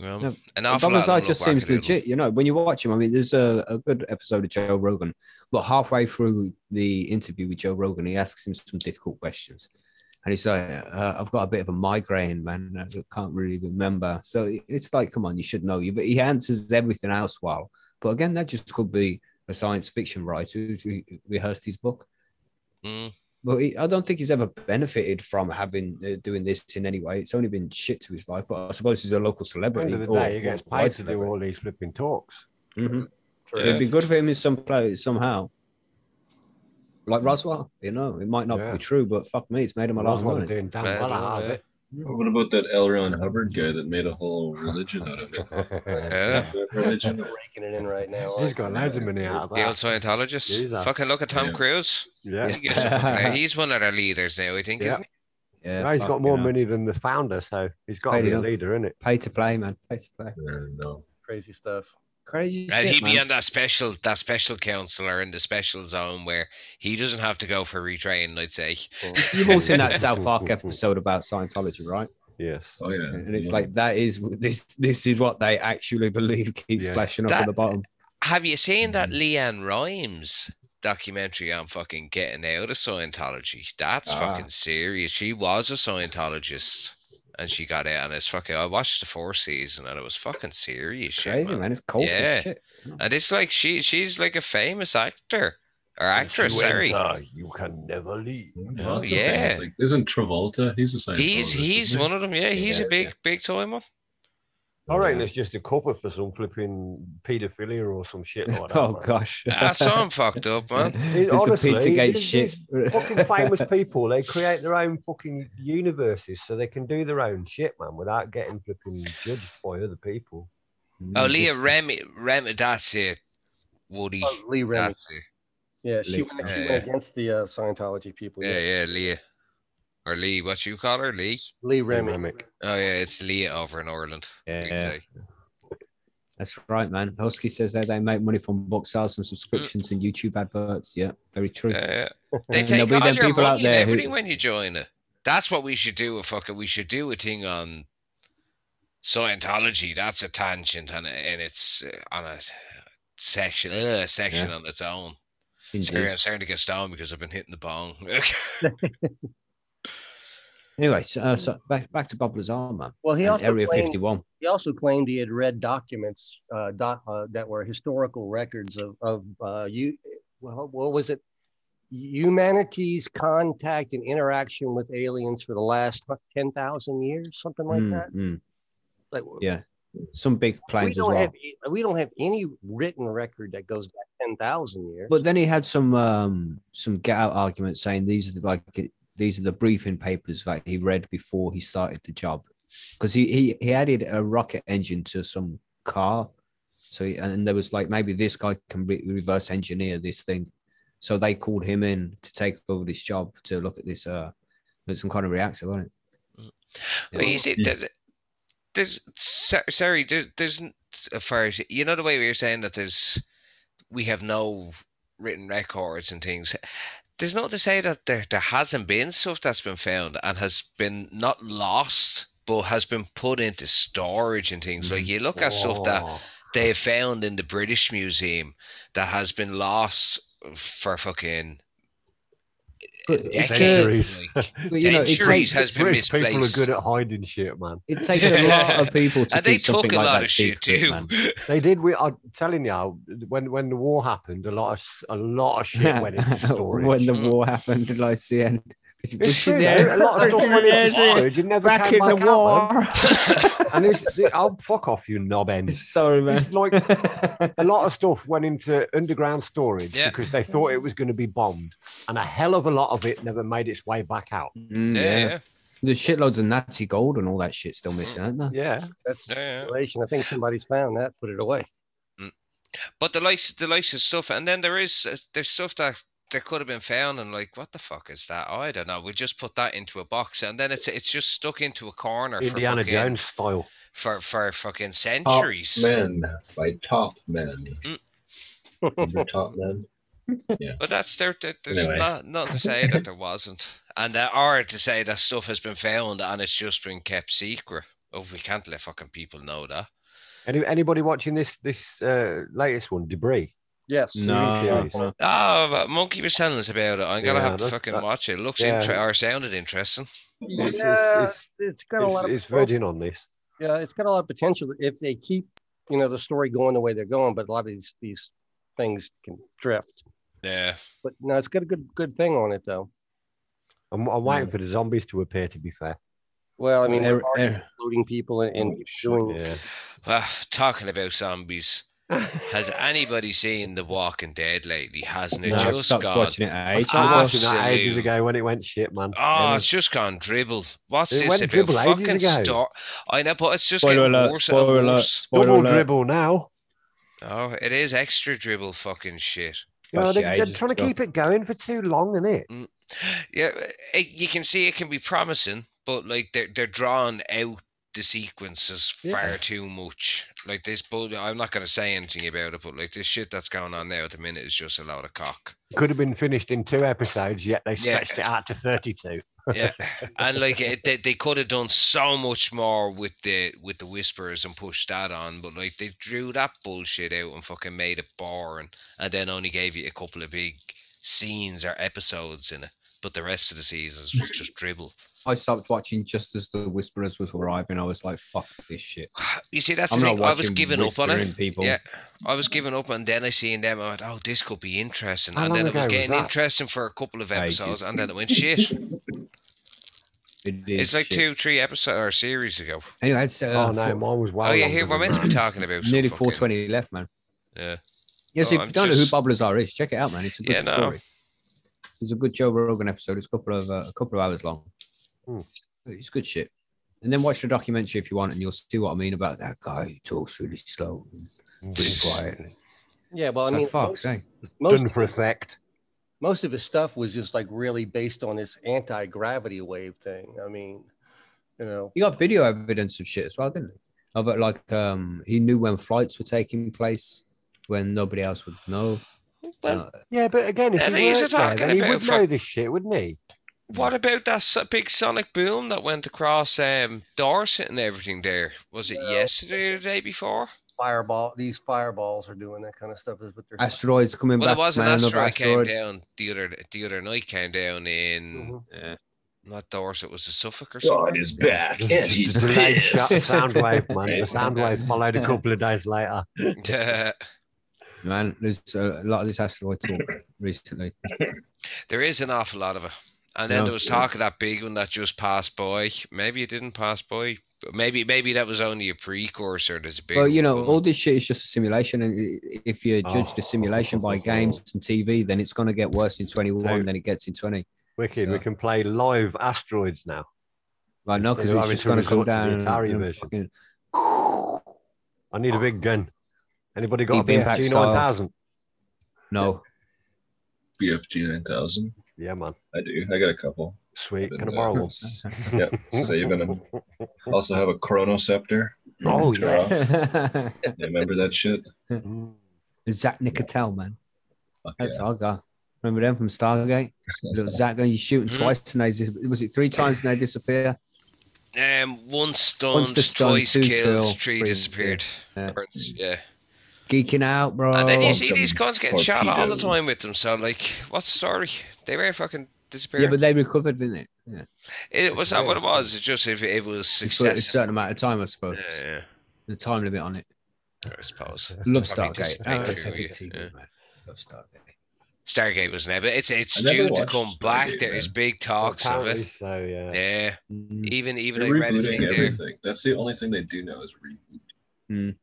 Well, No, an Bob awful lot of just seems legit. You know, when you watch him, I mean, there's a, a good episode of Joe Rogan, but halfway through the interview with Joe Rogan, he asks him some difficult questions. And he's like, uh, I've got a bit of a migraine, man. I can't really remember. So it's like, come on, you should know. You- But he answers everything else well. But again, that just could be a science fiction writer who's re- rehearsed his book. Mm. But he, I don't think he's ever benefited from having uh, doing this in any way. It's only been shit to his life. But I suppose he's a local At the celebrity. end of the or day, he gets paid to do all these flipping talks. Mhm. Yeah. It'd be good for him in some place somehow. Like Roswell, you know, it might not Yeah. be true, but fuck me, it's made him a lot of money. doing damn Well, well out of yeah. It. What about that L. Ron Hubbard guy that made a whole religion out of it? Yeah. Religion? raking it in right now. He's got loads of money out of The old that. Scientologist. Fucking look at Tom Yeah. Cruise. Yeah. He fucking- he's one of their leaders now, I think, Yeah. isn't he? Yeah, No, he's got more hell. money than the founder, so he's got to be a leader, isn't it? Pay to play, man. Pay to play. Yeah, no. Crazy stuff. Crazy And shit, he'd be man. on that special, that special counselor in the special zone where he doesn't have to go for retraining. I'd say. You've all seen that South Park episode about Scientology, right? Yes. Oh yeah. And it's Yeah. like that is this this is what they actually believe keeps Yeah. flashing up That- at the bottom. Have you seen that Mm-hmm. Leanne Rhymes documentary on fucking getting out of Scientology? That's Ah. fucking serious. She was a Scientologist and she got out, and it's fucking. I watched the fourth season and it was fucking serious shit, Crazy, man. man. It's cold Yeah. shit. And it's like she, she's like a famous actor or actress. Sorry, you can never leave. Oh, yeah. Like, isn't Travolta? He's the same he's he's one of them. Yeah, he's Yeah, a big yeah. big time one. I reckon it's just a cover for some flipping paedophilia or some shit like that. Oh man. gosh. That's so fucked up, man. It- It's honestly, a Pizzagate there's- shit. there's fucking famous people, they create their own fucking universes so they can do their own shit, man, without getting flipping judged by other people. Oh, Leah Just- Remy, Remy, that's it. Woody, Oh, Lee Remy. that's it. Yeah, she Lee. went, she Yeah, went yeah. against the uh, Scientology people. Yeah, Yeah. yeah, Leah. Or Lee, what you call her? Lee? Lee Remy. Remick. Oh, yeah, it's Lee over in Ireland. Yeah. say. That's right, man. Husky says that they make money from book sales and subscriptions and YouTube adverts. Yeah, very true. Uh, they take there'll all your people money and there who- everything when you join it. That's what we should do. A fucking, we should do a thing on Scientology. That's a tangent, and and it's uh, on a section, uh, section Yeah. on its own. Indeed. Sorry, I'm starting to get stoned because I've been hitting the bong. Anyway, so, uh, so back back to Bob Lazar, man. Well, he also Area claimed- 51. He also claimed he had read documents uh, doc, uh, that were historical records of, of uh, you. Well, what was it? Humanity's contact and interaction with aliens for the last ten thousand years, something like Mm, that. mm. Like, Yeah, some big claims as don't well. have we don't have any written record that goes back ten thousand years. But then he had some um some get out arguments saying these are the, like these are the briefing papers that he read before he started the job. Because he, he he added a rocket engine to some car. So he, and there was like maybe this guy can re- reverse engineer this thing. So they called him in to take over this job to look at this uh with some kind of reactor wasn't it? Well, you see, Yeah. there- there's sorry, there's there's n- as far as you know the way we were saying that there's we have no written records and things. There's no to say that there there hasn't been stuff that's been found and has been not lost, but has been put into storage and things. Like you look at stuff that mm. Oh, they found in the British Museum that has been lost for fucking But it decades. takes- like. but, you know, it centuries takes, has been British people are good at hiding shit, man. it takes a lot of people to and they keep something took a like lot that of shit secret, too. man. They did. We are telling you when when the war happened, a lot of s- a lot of shit went into storage. when the war happened, like the end. It's true, though. A lot of stuff went into storage and never Back came in the out, war. And it's, oh fuck off, you knob end. Sorry, man. It's like a lot of stuff went into underground storage Yeah. because they thought it was going to be bombed, and a hell of a lot of it never made its way back out. Mm, yeah, yeah. yeah, There's shitloads of Nazi gold and all that shit still missing, aren't there? Yeah, That's yeah, yeah. speculation. I think somebody's found that, put it away. But the likes, the likes of stuff, and then there is uh, there's stuff that there could have been found, and like, what the fuck is that? Oh, I don't know. We just put that into a box, and then it's it's just stuck into a corner Indiana for fucking, Jones style. for for fucking centuries Top centuries. Men by Top Men. Mm. Top Men? But that's there. there there's Anyway. not not to say that there wasn't, and uh, or to say that stuff has been found and it's just been kept secret. Oh, we can't let fucking people know that. Any, anybody watching this this uh, latest one, Debris? Yes. No, series. Oh, but Monkey was telling us about it. I'm gonna Yeah, have to fucking that- watch it. it Looks yeah. inter- or sounded interesting. Yeah, it's, it's got a lot of it's Virgin on this. Yeah, it's got a lot of potential if they keep, you know, the story going the way they're going. But a lot of these these things can drift. Yeah. But no, it's got a good good thing on it though. I'm, I'm waiting for the zombies to appear. To be fair, Well, I mean, they're already er- including people and, and Oh, doing. yeah. Well, talking about zombies, has anybody seen The Walking Dead lately? Hasn't it No, just stopped gone? watching it at I age. started watching that ages ago when it went shit, man. Oh, it's just gone dribbled. What's It this went about? dribble ages Fucking ago. star. I know, but it's just Spoiler getting alert! worse Spoiler and alert! worse. Spoiler Double alert! dribble now. Oh, it is extra dribble fucking shit. Well, they, yeah, they're trying to keep it going for too long, isn't it? Mm. Yeah, it, you can see it can be promising, but like they're they're drawing out the sequences far Yeah. too much. Like this, but I'm not going to say anything about it. But like this shit that's going on now at the minute is just a load of cock. Could have been finished in two episodes, yet they Yeah. stretched it out to 32. Yeah, and like it, they they could have done so much more with the with the whispers and pushed that on, but like they drew that bullshit out and fucking made it boring, and then only gave you a couple of big scenes or episodes in it. But the rest of the seasons was just dribble. I stopped watching just as the Whisperers was arriving. I was like, "Fuck this shit." You see, that's I'm the thing. I was giving up on it. people. Yeah, I was giving up, and then I seen them. I went, "Oh, this could be interesting." How and long then it was ago was getting that? interesting for a couple of Ages. episodes, and then it went shit. It it's like shit. two, three episodes or series ago. Anyway, it's uh, oh, no, four- mine was well. oh yeah, here we're meant to be talking about nearly 420 left, man. Yeah. Yes, Oh, if I'm you don't know who Bob Lazar is, check it out, man. It's a good Yeah, no. story. It's a good Joe Rogan episode. It's a couple of uh, a couple of hours long. Hmm. It's good shit. And then watch the documentary if you want, and you'll see what I mean about that guy who talks really slow and really quietly. Yeah, well, I It's mean, like, fuck, most, say. most, Done for effect. most of his stuff was just like really based on this anti gravity wave thing. I mean, you know, You got video evidence of shit as well, didn't Oh, but like um, he knew when flights were taking place when nobody else would know. Well, Uh, Yeah, but again, if he these are worked there, then he would for- know this shit, wouldn't he? What about that big sonic boom that went across um, Dorset and everything there? Was it yesterday or the day before? Fireball, these fireballs are doing that kind of stuff. Is what they're saying. asteroids coming Well, back. there was an man, another asteroid came down the other the other night. Came down in Mhm. Yeah. not Dorset, was the Suffolk or God something? is back and he's Delayed shot pissed. sound wave, man. The Right. sound wave followed a couple of days later. Man, there's a lot of this asteroid talk recently. there is an awful lot of it. And then Yeah. there was talk of that big one that just passed by. Maybe it didn't pass by. Maybe maybe that was only a precursor. There's a big. Well, you know, one. all this shit is just a simulation, and if you judge oh. the Oh. simulation by games and TV, then it's going to get worse in 21 So- than it gets in 20. Wicked. We can play live asteroids now. I know because Instead of it's just to going to come resort to the down. and- Atari and version. fucking- I need a big gun. Anybody got Deep a Impact BFG style. 9000? No, BFG 9000. Yeah, man. I do. I got a couple. Sweet. Been, Can I uh, borrow one? Yep, saving them. Also have a Chronoceptor. Oh, Turn yeah. You remember that shit? Zat'nik'tel, man. Fuck That's yeah. our guy. Remember them from Stargate? Little Zach, and you shoot him Mhm. twice, and they dis- was it three times and they disappear? Um, one stunned, Once the stun, twice two killed, kill, three three, disappeared. yeah. Burns, Yeah. Geeking out, bro. And then you see these them guns getting shot all the time with them. So, like, what's the story? They were fucking disappeared. yeah, but they recovered, didn't it? Yeah, it was that what it was. It's just if it was success. a certain amount of time, I suppose. Yeah, yeah. The time limit on it. I suppose. Love Probably Stargate. Oh, it's epic TV, yeah. man. Love Stargate. Stargate was never. It's it's never due to watched come back. Stargate, There is big talks of it. So, yeah. Yeah, Mm. even even They're I read a rebooting there. everything. That's the only thing they do know is reboot. No, The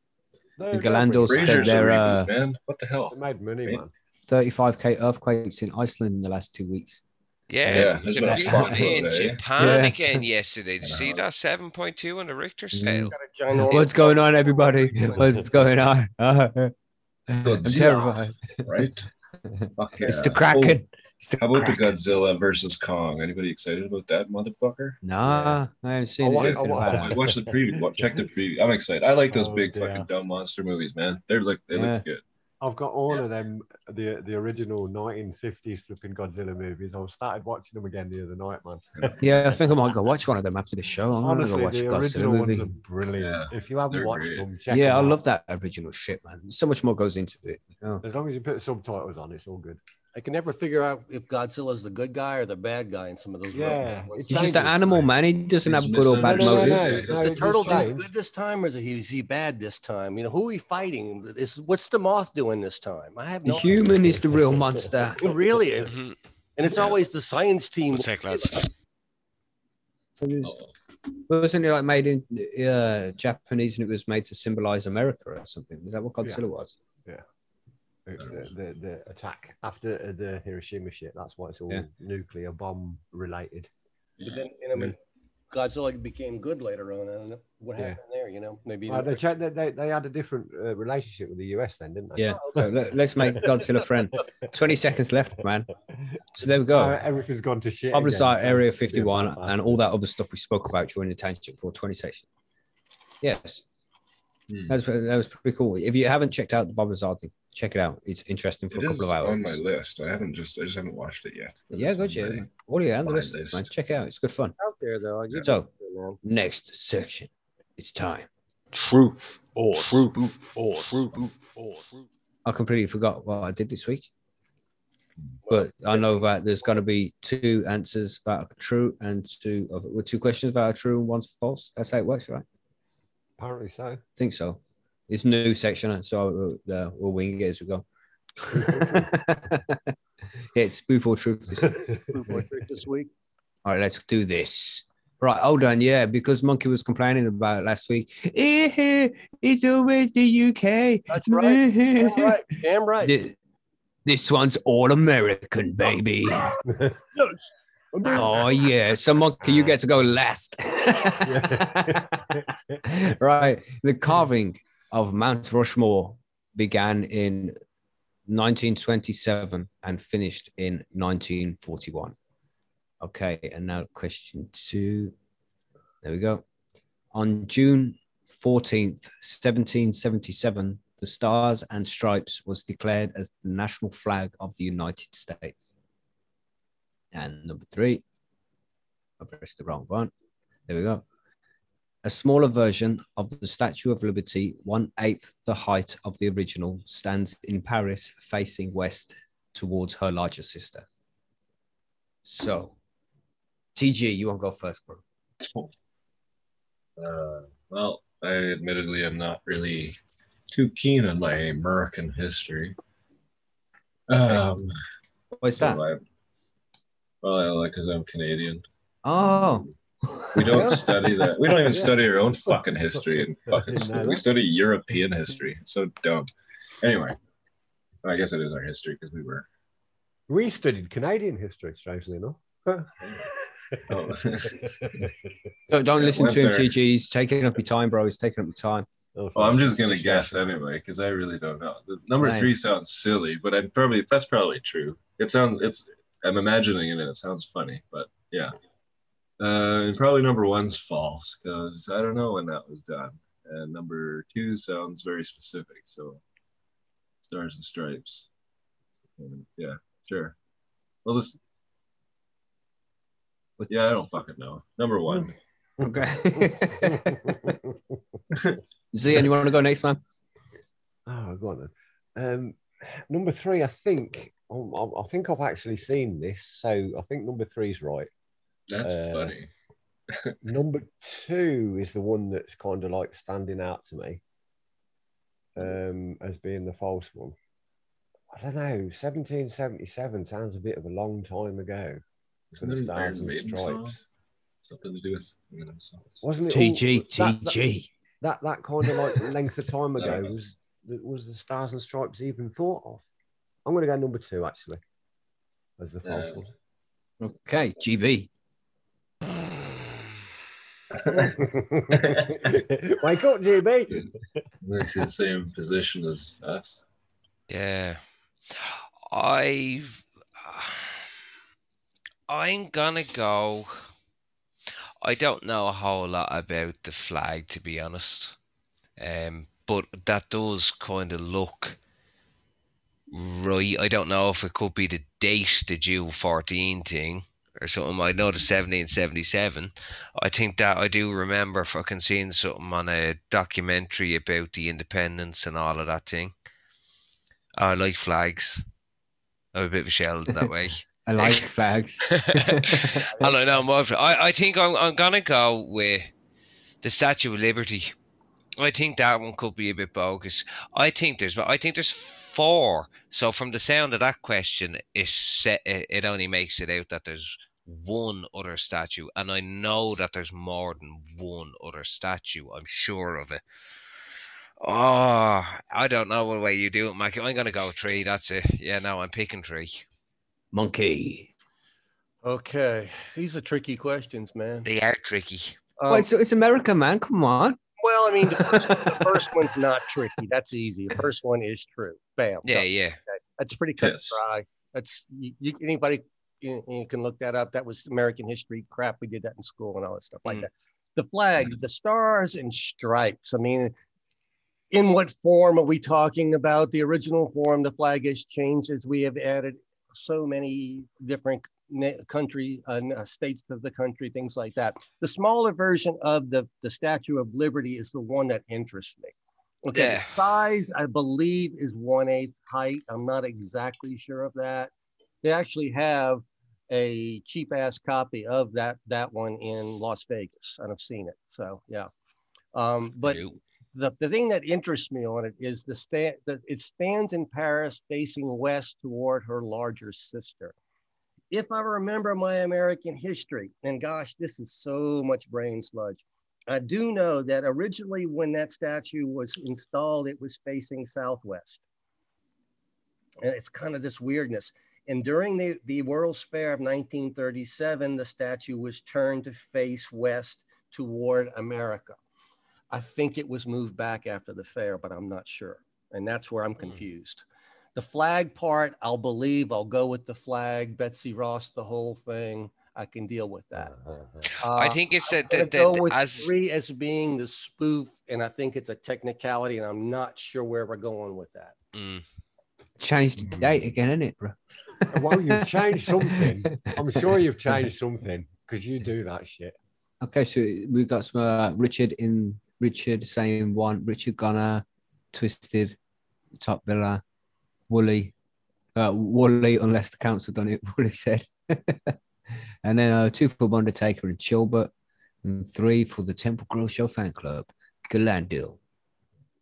no, Galandos said Rangers a they're, reboot, uh, man. What the hell? They made money, man. 35k earthquakes in Iceland in the last two weeks. Yeah, Yeah, there was there's a been a big fuck one in eh? Japan Yeah. again yesterday. Did you see that? Seven point two on the Richter Mm. scale. Got What's going on, everybody? What's going on? I'm terrified. Right? Fuck yeah. It's the Kraken. It's the How about the Godzilla versus Kong? Anybody excited about that motherfucker? Nah, I haven't seen I wa- anything I wa- about I watched the preview. Check the preview. I'm excited. I like those Oh, big dear. fucking dumb monster movies, man. They're look. It looks good. I've got all of them, the the original 1950s flipping Godzilla movies. I started watching them again the other night, man. Yeah, I think I might go watch one of them after the show. I'm gonna Honestly, go watch the a Godzilla original ones movie. are brilliant. Yeah, if you haven't they're watched great. them, check Yeah, I them love that original shit, man. So much more goes into it. you? As long as you put subtitles on, it's all good. I can never figure out if Godzilla's the good guy or the bad guy in some of those. Yeah, it's He's just an animal, right? man. He doesn't He's have good or bad No, no, no, motives. no. Is the turtle doing good this time, or is he, is he bad this time? You know, who are we fighting? Is what's the moth doing this time? I have The no. human is the real monster. idea. really, is. Mhm. and it's Yeah. always the science team. One sec, lads. Wasn't it like made in uh, Japanese and it was made to symbolize America or something? Is that what Yeah. Godzilla was? The, the, the attack after uh, the Hiroshima shit. That's why it's all Yeah. nuclear bomb related. But then, and I mean, Godzilla became good later on. I don't know what Yeah. happened there. You know, maybe. Well, they, checked that they, they had a different uh, relationship with the US then, didn't they? Yeah. So let, us make Godzilla friend. 20 seconds left, man. So there we Uh, go. everything's gone to shit. Publicize again, so Area it'll 51 bloodbath. and all that other stuff we spoke about during the tangent for 20 seconds. Yes. Hmm. That was, that was pretty cool. If you haven't checked out the Bob Lazar thing, check it out. It's interesting for It a is couple of hours. on my list. I haven't just. I just haven't watched it yet. but Yeah, it's good. on Yeah. my- All your my analysts, man. list. Check it out. It's good fun. out there though. I give So, next section. It's time. Truth or Truth or truth or I completely forgot what I did this week. But I know that there's going to be two answers that are true and two of well, two questions that are true and one's false. That's how it works, right? Apparently so. I think so. It's new section, so uh, we'll wing it as we go. it's spoof or truth. This this week. All right, let's do this. Right, hold on. Yeah, because Monkey was complaining about it last week. It's always the UK. That's right. Damn right. Damn right. Thi- This one's all American, baby. Oh, oh yeah. So Monkey, you get to go last. right. The carving of Mount Rushmore began in 1927 and finished in 1941. Okay, and now question two. There we go. On June 14th, 1777, the Stars and Stripes was declared as the national flag of the United States. And number three, I pressed the wrong one. There we go. A smaller version of the Statue of Liberty, one eighth the height of the original, stands in Paris facing west towards her larger sister. So, TG, you want to go first, bro? Uh, well, I admittedly am not really too keen on my American history. Um, What's so that? I, like because I'm Canadian. Oh, We don't study that. We don't even Yeah. study our own fucking history in fucking Didn't school. We study European history. It's so dumb. Anyway, I guess it is our history because we were. We studied Canadian history, strangely enough. Oh. don't, don't Yeah, listen to him, there. TG. He's taking up your time, bro. He's taking up your time. Oh, Well, I'm just gonna guess guess. anyway because I really don't know. The number Right. three sounds silly, but I'm probably that's probably true. It sounds it's I'm imagining it. and It sounds funny, but yeah. Uh, and probably number one's false because I don't know when that was done. And number two sounds very specific. So, stars and stripes. Um, yeah, sure. Well, this. Yeah, I don't fucking know. Number one. Okay. Zian, you want to go next, man? Oh, go on then. Um, number three, I think. Um, I I think I've actually seen this, so I think number three is right. That's Uh, funny. Number two is the one that's kind of like standing out to me um, as being the false one. I don't know. 1777 sounds a bit of a long time ago for Isn't the stars and Maiden song? stripes. Something to do with you know, songs. Wasn't it? all- TG, that, that, TG. that, that kind of like length of time I don't ago was was the stars and stripes even thought of? I'm going to go number two actually as the false one. Okay, GB. Wake up, GB. It's the same position as us. Yeah. I I'm gonna go. I don't know a whole lot about the flag to be honest. Um but that does kind of look right. I don't know if it could be the date, the June 14 thing or something. I know the mm. 1777. I think that I do remember fucking seeing something on a documentary about the independence and all of that thing. I like flags. I'm a bit of a shell in that way. I like flags. I don't know. I, I think I'm, I'm gonna go with the Statue of Liberty. I think that one could be a bit bogus. I think there's I think there's four. So from the sound of that question, it set, it it only makes it out that there's one other statue, and I know that there's more than one other statue. I'm sure of it. Oh, I don't know what way you do it, Mike. I'm gonna go three. That's it. Yeah, no, I'm picking three. Monkey. Okay, these are tricky questions, man. They are tricky. Um, well, it's, it's America, man. Come on. Well, I mean, the first, the first one's not tricky. That's easy. The first one is true. Bam. Yeah, done. yeah. That's pretty cut and Yes. dry. That's you, you, anybody you, you can look that up. That was American history crap. We did that in school and all that stuff like Mm. that. The flags, the stars and stripes. I mean, in what form are we talking about? The original form, the flag has changed as we have added so many different na- country uh, uh, states of the country, things like that. The smaller version of the the Statue of Liberty is the one that interests me. Okay, the Yeah. size I believe is one eighth height. I'm not exactly sure of that. They actually have a cheap ass copy of that that one in Las Vegas, and I've seen it. So yeah, um, but the, the thing that interests me on it is the stand that it stands in Paris facing west toward her larger sister. If I remember my American history, and gosh, this is so much brain sludge. I do know that originally when that statue was installed, it was facing southwest. And it's kind of this weirdness. And during the, the World's Fair of 1937, the statue was turned to face west toward America. I think it was moved back after the fair, but I'm not sure. And that's where I'm hmm. confused. The flag part, I'll believe, I'll go with the flag, Betsy Ross, the whole thing. I can deal with that. I Uh, think it's I'm that gonna the, go the, with as three as being the spoof, and I think it's a technicality, and I'm not sure where we're going with that. mm, Change the date again, isn't it, bro? well, you've changed something. I'm sure you've changed something because you do that shit. Okay, so we've got some uh, Richard in Richard saying one, Richard Gunner, Twisted, Top Villa, Wooly, uh, Wooly, unless the council done it, Wooly said. and then uh, two for Undertaker and Chilbert, and three for the Temple Grove Show fan club, Galandil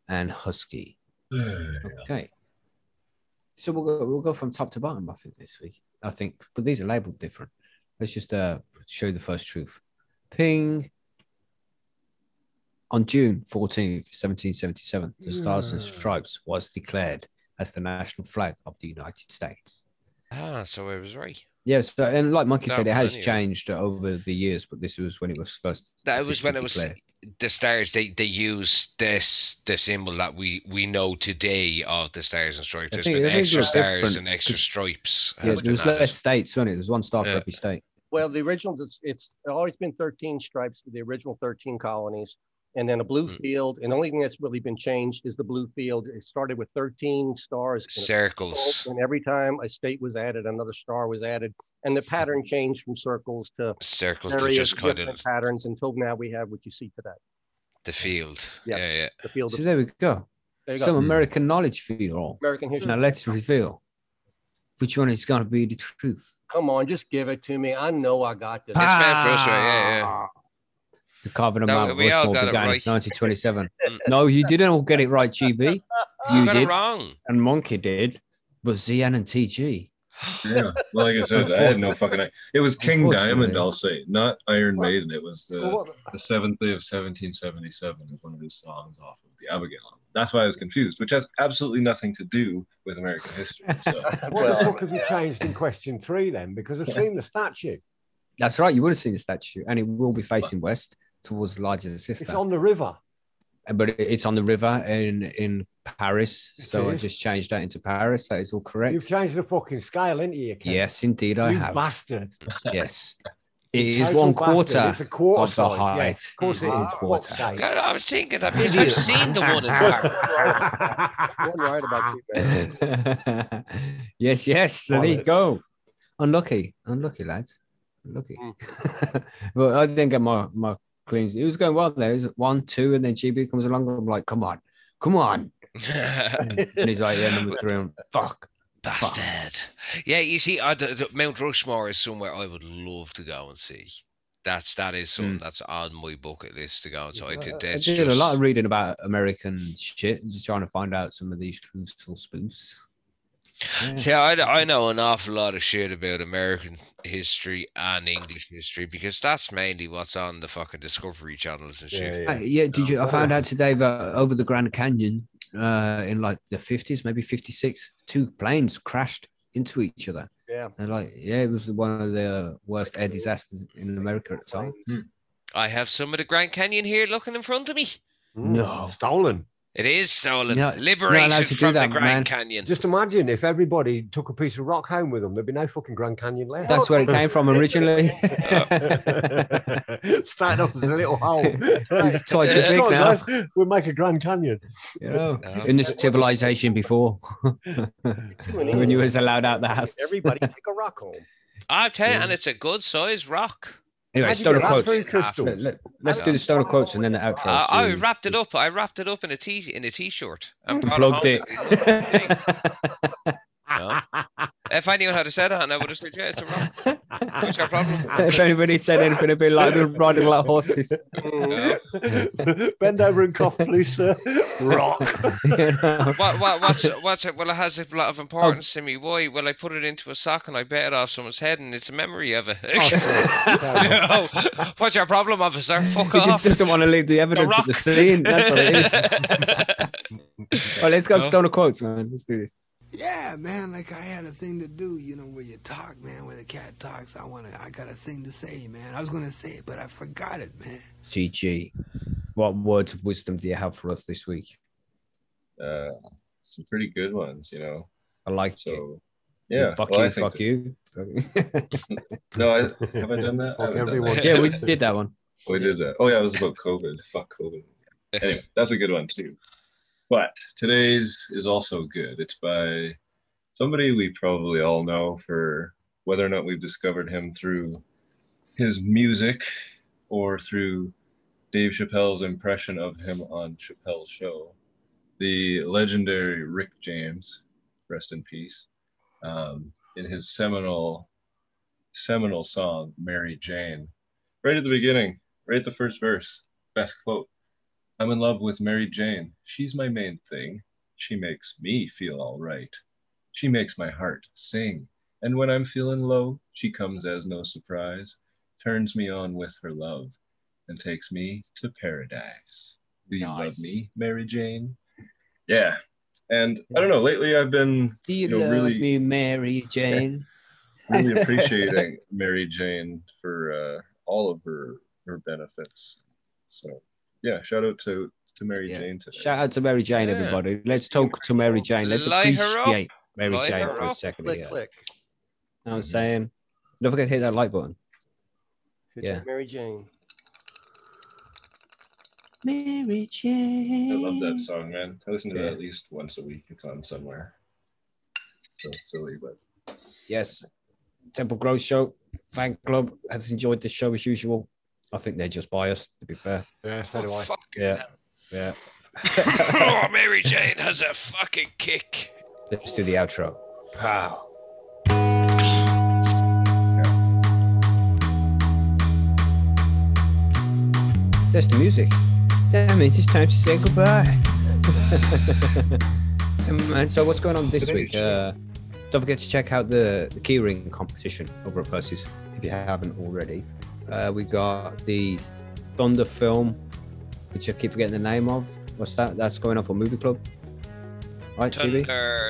and Husky. Okay. So we'll go, we'll go from top to bottom, I think, this week. I think, but these are labeled different. Let's just uh, show you the first truth. Ping. On June 14th, 1777, the Stars and Stripes was declared as the national flag of the United States. ah, so it was right. Yes, so, and like Monkey That said, it has millennium. changed over the years, but this was when it was first. That was when it was declared. the stars. They they used this the symbol that we we know today of the stars and stripes. I There's think- been extra stars and extra 'cause- stripes. Yeah, there was been added. less states, wasn't it? There's one star Yeah. for every state. Well, the original, it's, it's always been 13 stripes for the original 13 colonies. And then a blue Mm. field, and the only thing that's really been changed is the blue field. It started with 13 stars. in a circles. And every time a state was added, another star was added. And the pattern changed from circles to Circles to just kind of patterns until now we have what you see today. the field. Yes. Yeah, yeah. The field So there we go. there Some go. American knowledge for you all. American history. Now let's reveal which one is going to be the truth. Come on, just give it to me. I know I got this. It's Mount Rushmore, yeah, yeah. The carbon No, amount we all Rushmore got it in right. 1927. Mm. no, you didn't all get it right, GB. You You got it did, wrong. and Monkey did, but ZN and TG. Yeah, well, like I said, I had no fucking. idea. It was King Diamond, I'll say, not Iron Maiden. It was the the seventh day of 1777 is one of his songs off of the Abigail. That's why I was confused, which has absolutely nothing to do with American history. So What the Well, fuck have you changed in question three then? Because I've seen the statue. That's right. You would have seen the statue, and it will be facing west towards the larger sister. It's on the river. but it's on the river in in Paris. It So I just changed that into Paris. That is all correct. You've changed the fucking scale, ain't you? Ken? Yes, indeed, I you have. bastard. Yes, It is total one quarter It's a quarter of the size, height. yes. Of course it One quarter. God, I was thinking that because I've seen the one in Paris. One right about you, yes, yes. So there you go. Unlucky, unlucky lads. Unlucky. Mm. but I didn't get my my cleans. It was going well there. It was one, two, and then GB comes along. I'm like, come on, come on. And he's like, yeah, number three. I'm, Fuck. Bastard. Yeah, you see, uh, the, Mount Rushmore is somewhere I would love to go and see. That's that is something that's on my bucket list to go. and So I did I did a lot of reading about American shit, just trying to find out some of these truthful spoofs. Yeah. See, I, I know an awful lot of shit about American history and English history because that's mainly what's on the fucking Discovery channels and shit. Uh, yeah, did you? I found out today that over the Grand Canyon, uh, in like the fifties, maybe fifty six, two planes crashed into each other. Yeah. They're like, yeah, it was one of the worst air disasters in America at the time. I have some of the Grand Canyon here looking in front of me. No. Stolen. It is stolen. No, not allowed Liberation to do from that, the Grand man. Canyon. Just imagine if everybody took a piece of rock home with them, there'd be no fucking Grand Canyon left. That's where it came from originally. Started off as a little hole. it's twice as big now. guys, We'll make a Grand Canyon. You know, No. in this civilization before, when you was allowed out the house. Everybody take a rock home. I'll tell you, and it's a good size rock. Anyway, How'd stone of quotes. through crystals? Let, us do the stone of quotes and then the outro. I, I wrapped it up. I wrapped it up in a t in a t-shirt and hmm. plugged it. It. home. No. If anyone had said that, and I would have said, "Yeah, it's a rock." What's your problem? if anybody said anything, it'd be like they're riding like horses. No. Bend over and cough, please, sir. Rock. you know? What, what, what's, what's it? Well, it has a lot Oh. of importance to me. Why? Well, I put it into a sock and I bet it off someone's head, and it's a memory of it. Oh. No. What's your problem, officer? Fuck He just doesn't want to leave the evidence at the scene. That's what it is. Well, let's go No. stone of quotes, man. Let's do this. Yeah, man, like I had a thing to do, you know, where you talk, man, where the cat talks. I wanna I got a thing to say, man. I was gonna say it, but I forgot it, man. GG. What words of wisdom do you have for us this week? uh, some pretty good ones, you know. I like it. So Yeah. Fuck well, you, fuck that- you. No, I, have I done that? I Fuck done everyone. that. yeah, we did that one. We did that. Oh yeah, it was about COVID. Fuck COVID. Anyway, that's a good one too. But today's is also good. It's by somebody we probably all know for whether or not we've discovered him through his music or through Dave Chappelle's impression of him on Chappelle's show. The legendary Rick James, rest in peace, um, in his seminal seminal song "Mary Jane." Right at the beginning, right at the first verse, best quote. I'm in love with Mary Jane. She's my main thing. She makes me feel all right. She makes my heart sing. And when I'm feeling low, she comes as no surprise, turns me on with her love, and takes me to paradise. Do you love me, Mary Jane? Yeah. And I don't know, lately I've been Do you, You know, love really- me, Mary Jane? really appreciating Mary Jane for uh, all of her her benefits. So yeah, shout out to to Mary Yeah. Jane today. Shout out to Mary Jane, Yeah. everybody. Let's talk to Mary Jane. Let's Light appreciate Mary Light Jane her for a second. Click, here. click. You know what I'm mm-hmm. saying? Don't forget to hit that like button. Hit Yeah. Mary Jane. Mary Jane. I love that song, man. I listen to Yeah. that at least once a week. It's on somewhere. So silly, but Yes. Temple Growth Show, fan club has enjoyed the show as usual. I think they're just biased, to be fair. Yeah, so do Oh, I. fucking Yeah. Yeah. oh, Mary Jane has a fucking kick. Let's do the outro. Pow. That's the music. That means it's time to say goodbye. and so, what's going on this week? Uh, don't forget to check out the, the keyring competition over at Percy's if you haven't already. Uh, we got the Thunder film, which I keep forgetting the name of. What's that? That's going on for Movie Club. Right, TV?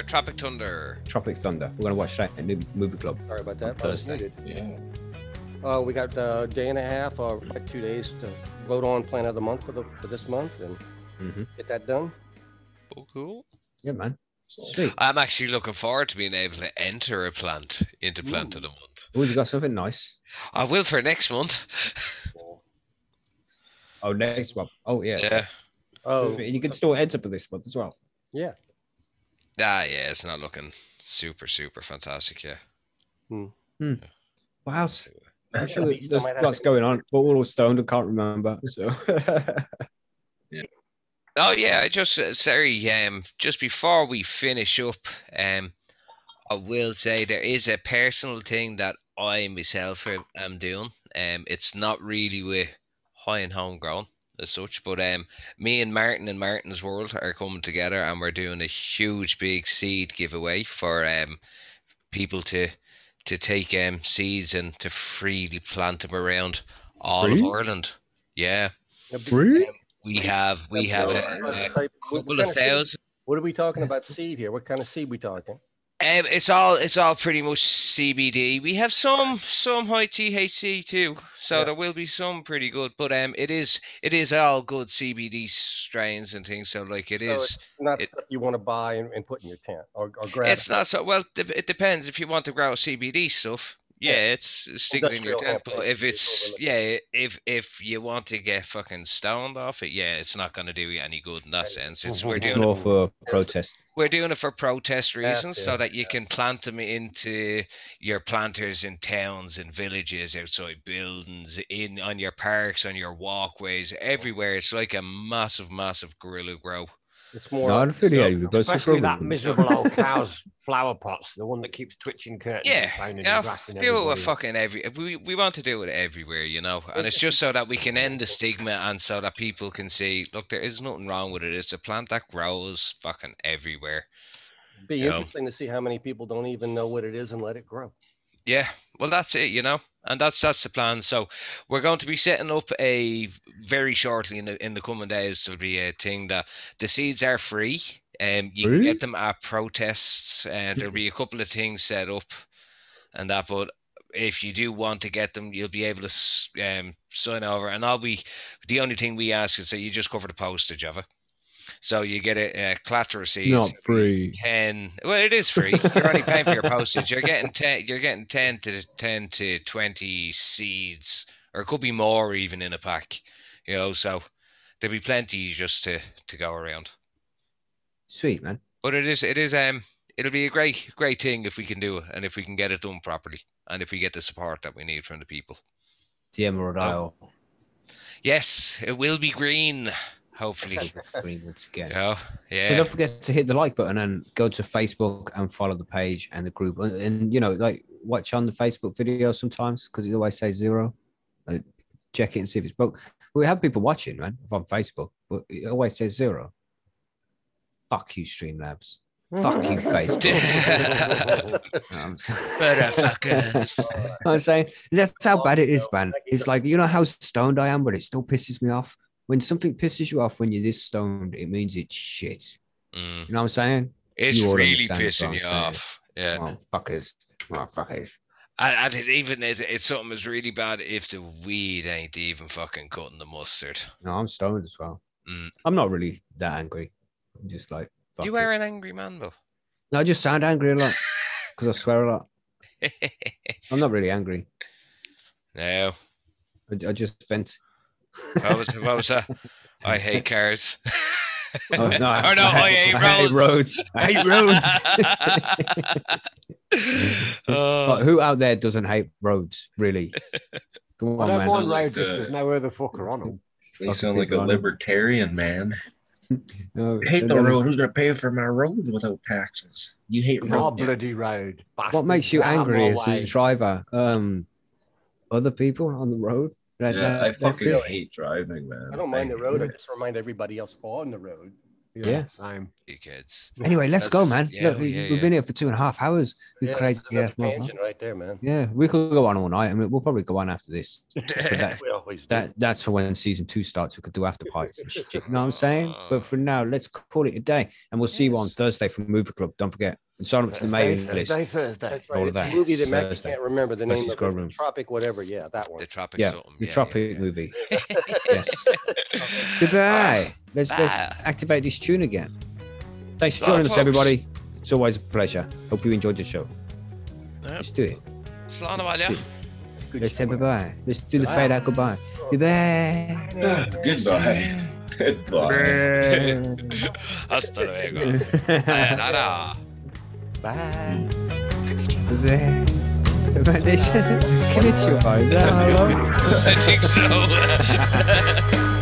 Tropic Thunder. Tropic Thunder. We're going to watch that at Movie Club. Sorry about that. On was Thursday. yeah. Uh, we got a day and a half or like two days to vote on plan of the month for the for this month and Mhm. get that done. Oh, cool. Yeah, man. So, Sweet. I'm actually looking forward to being able to enter a plant into plant of the month. Oh, you got something nice. I will for next month. Oh, next month. Oh, yeah. yeah. Oh, And you can still enter for this month as well. yeah. Ah, yeah, it's not looking super, super fantastic. Yeah. What else? Yeah, Actually, but you still there's lots going on, but we're all stoned. I can't remember. So, Oh yeah, I just uh, sorry. Um, just before we finish up, um, I will say there is a personal thing that I myself am- doing. Um, it's not really with high and homegrown as such, but um, me and Martin and Martin's World are coming together, and we're doing a huge big seed giveaway for um people to to take um seeds and to freely plant them around all of Ireland. Yeah, free? We have we have a, a What type- what couple of of thousand. What are we talking about seed here? What kind of seed we talking? Um, it's all it's all pretty much CBD. We have some some high THC too, so Yeah. there will be some pretty good. But um, it is it is all good CBD strains and things. So like it So is. it's Not it- stuff you want to buy and, and put in your tent or, or grab. It's not so well. It depends if you want to grow CBD stuff. Yeah, Yeah. it's sticking in your Industrial tent. But if it's yeah, if if you want to get fucking stoned off it, yeah, it's not going to do you any good in that sense. It's we're It's doing more it, for protest. we're doing it for protest reasons, so that you can plant them into your planters in towns and villages, outside buildings, in on your parks, on your walkways, everywhere. It's like a massive, massive guerrilla grow. It's more. No, I feel so- yeah, you guys are Especially that miserable old cow's flower pots, the one that keeps twitching curtains Yeah, and yeah, the grass in with fucking every. We we want to do it everywhere, you know, and it's just so that we can end the stigma and so that people can see, look, there is nothing wrong with it. It's a plant that grows fucking everywhere. Be you know. interesting to see how many people don't even know what it is and let it grow. Yeah, well, that's it, you know, and that's that's the plan. So we're going to be setting up a very shortly in the in the coming days. There'll be a thing that the seeds are free. Um, you can get them at protests, and there'll be a couple of things set up, and that. But if you do want to get them, you'll be able to um, sign over, and I'll be. The only thing we ask is that you just cover the postage of it. So you get a, a clatter of seeds. Not free. Ten. Well, it is free. You're only paying for your postage. You're getting ten. You're getting ten to ten to twenty seeds, or it could be more even in a pack. You know, so there'll be plenty just to to go around. Sweet man. But it is. It is. Um. It'll be a great, great thing if we can do it, and if we can get it done properly, and if we get the support that we need from the people. The Emerald Oh. Isle. Yes, it will be green. Hopefully. Green once again. Yeah. So Yeah. don't forget to hit the like button and go to Facebook and follow the page and the group. And, and, you know, like watch on the Facebook video sometimes because it always says zero. Like, check it and see if it's broke. We have people watching, man, on Facebook, but it always says zero. Fuck you, Streamlabs. Fuck you, Facebook. I'm s- Motherfuckers. I'm saying that's how bad it is, man. It's like you know how stoned I am, but it still pisses me off. When something pisses you off when you're this stoned, it means it's shit. Mm. You know what I'm saying? It's really pissing you off. Yeah. Motherfuckers. Motherfuckers. And, and it even it, it's something that's really bad if the weed ain't even fucking cutting the mustard. No, I'm stoned as well. Mm. I'm not really that angry. I'm just like, you it. are an angry man, though. No, I just sound angry a lot because I swear a lot. I'm not really angry. no. I, I just vent. What was, what was that? I hate cars. Oh, no, or no, I, hate roads. roads. I hate roads. But who out there doesn't hate roads, really? Come I on, don't man. mind Like roads if the- there's no other fucker on them. You sound like a on 'em. libertarian, man. No, You hate the road. Who's going to pay for my road without taxes? You hate Your road. bloody road. What makes you Get out of angry as a driver? Um, other people on the road. That- Yeah, that- I that's fucking hate driving, man. I don't mind the hate road. I just remind everybody else on the road. Yeah. Same. You kids. Anyway, let's That's go, man. yeah, Look, we- yeah, we've yeah. been here for two and a half hours. You Yeah, crazy that's ass right there, man. Yeah, we could go on all night. I mean, we'll probably go on after this. That, We always do. that that's for when season two starts. We could do after parties and shit. You know what I'm saying? Oh. But for now, let's call it a day, and we'll see you on Thursday for Movie Club. Don't forget, and sign up to the Thursday, mailing Thursday, list. Thursday. That's all right. of It's that. movie that Mac, can't remember the Versus name of Scroll it. Room. Tropic, whatever. Yeah, that one. The tropic Yeah, something. the yeah, Tropic yeah, movie. Yes. Goodbye. Let's let's activate this tune again. Thanks for Stop, joining us, everybody. It's always a pleasure. Hope you enjoyed the show. Yep. Let's do it. Slán bhile, yeah. Good Let's say show. bye bye. Let's do the fade out goodbye. Goodbye. Goodbye. Goodbye. Hasta luego. Sayonara. Bye. Goodbye. Konnichiwa. Is that how long? I think so.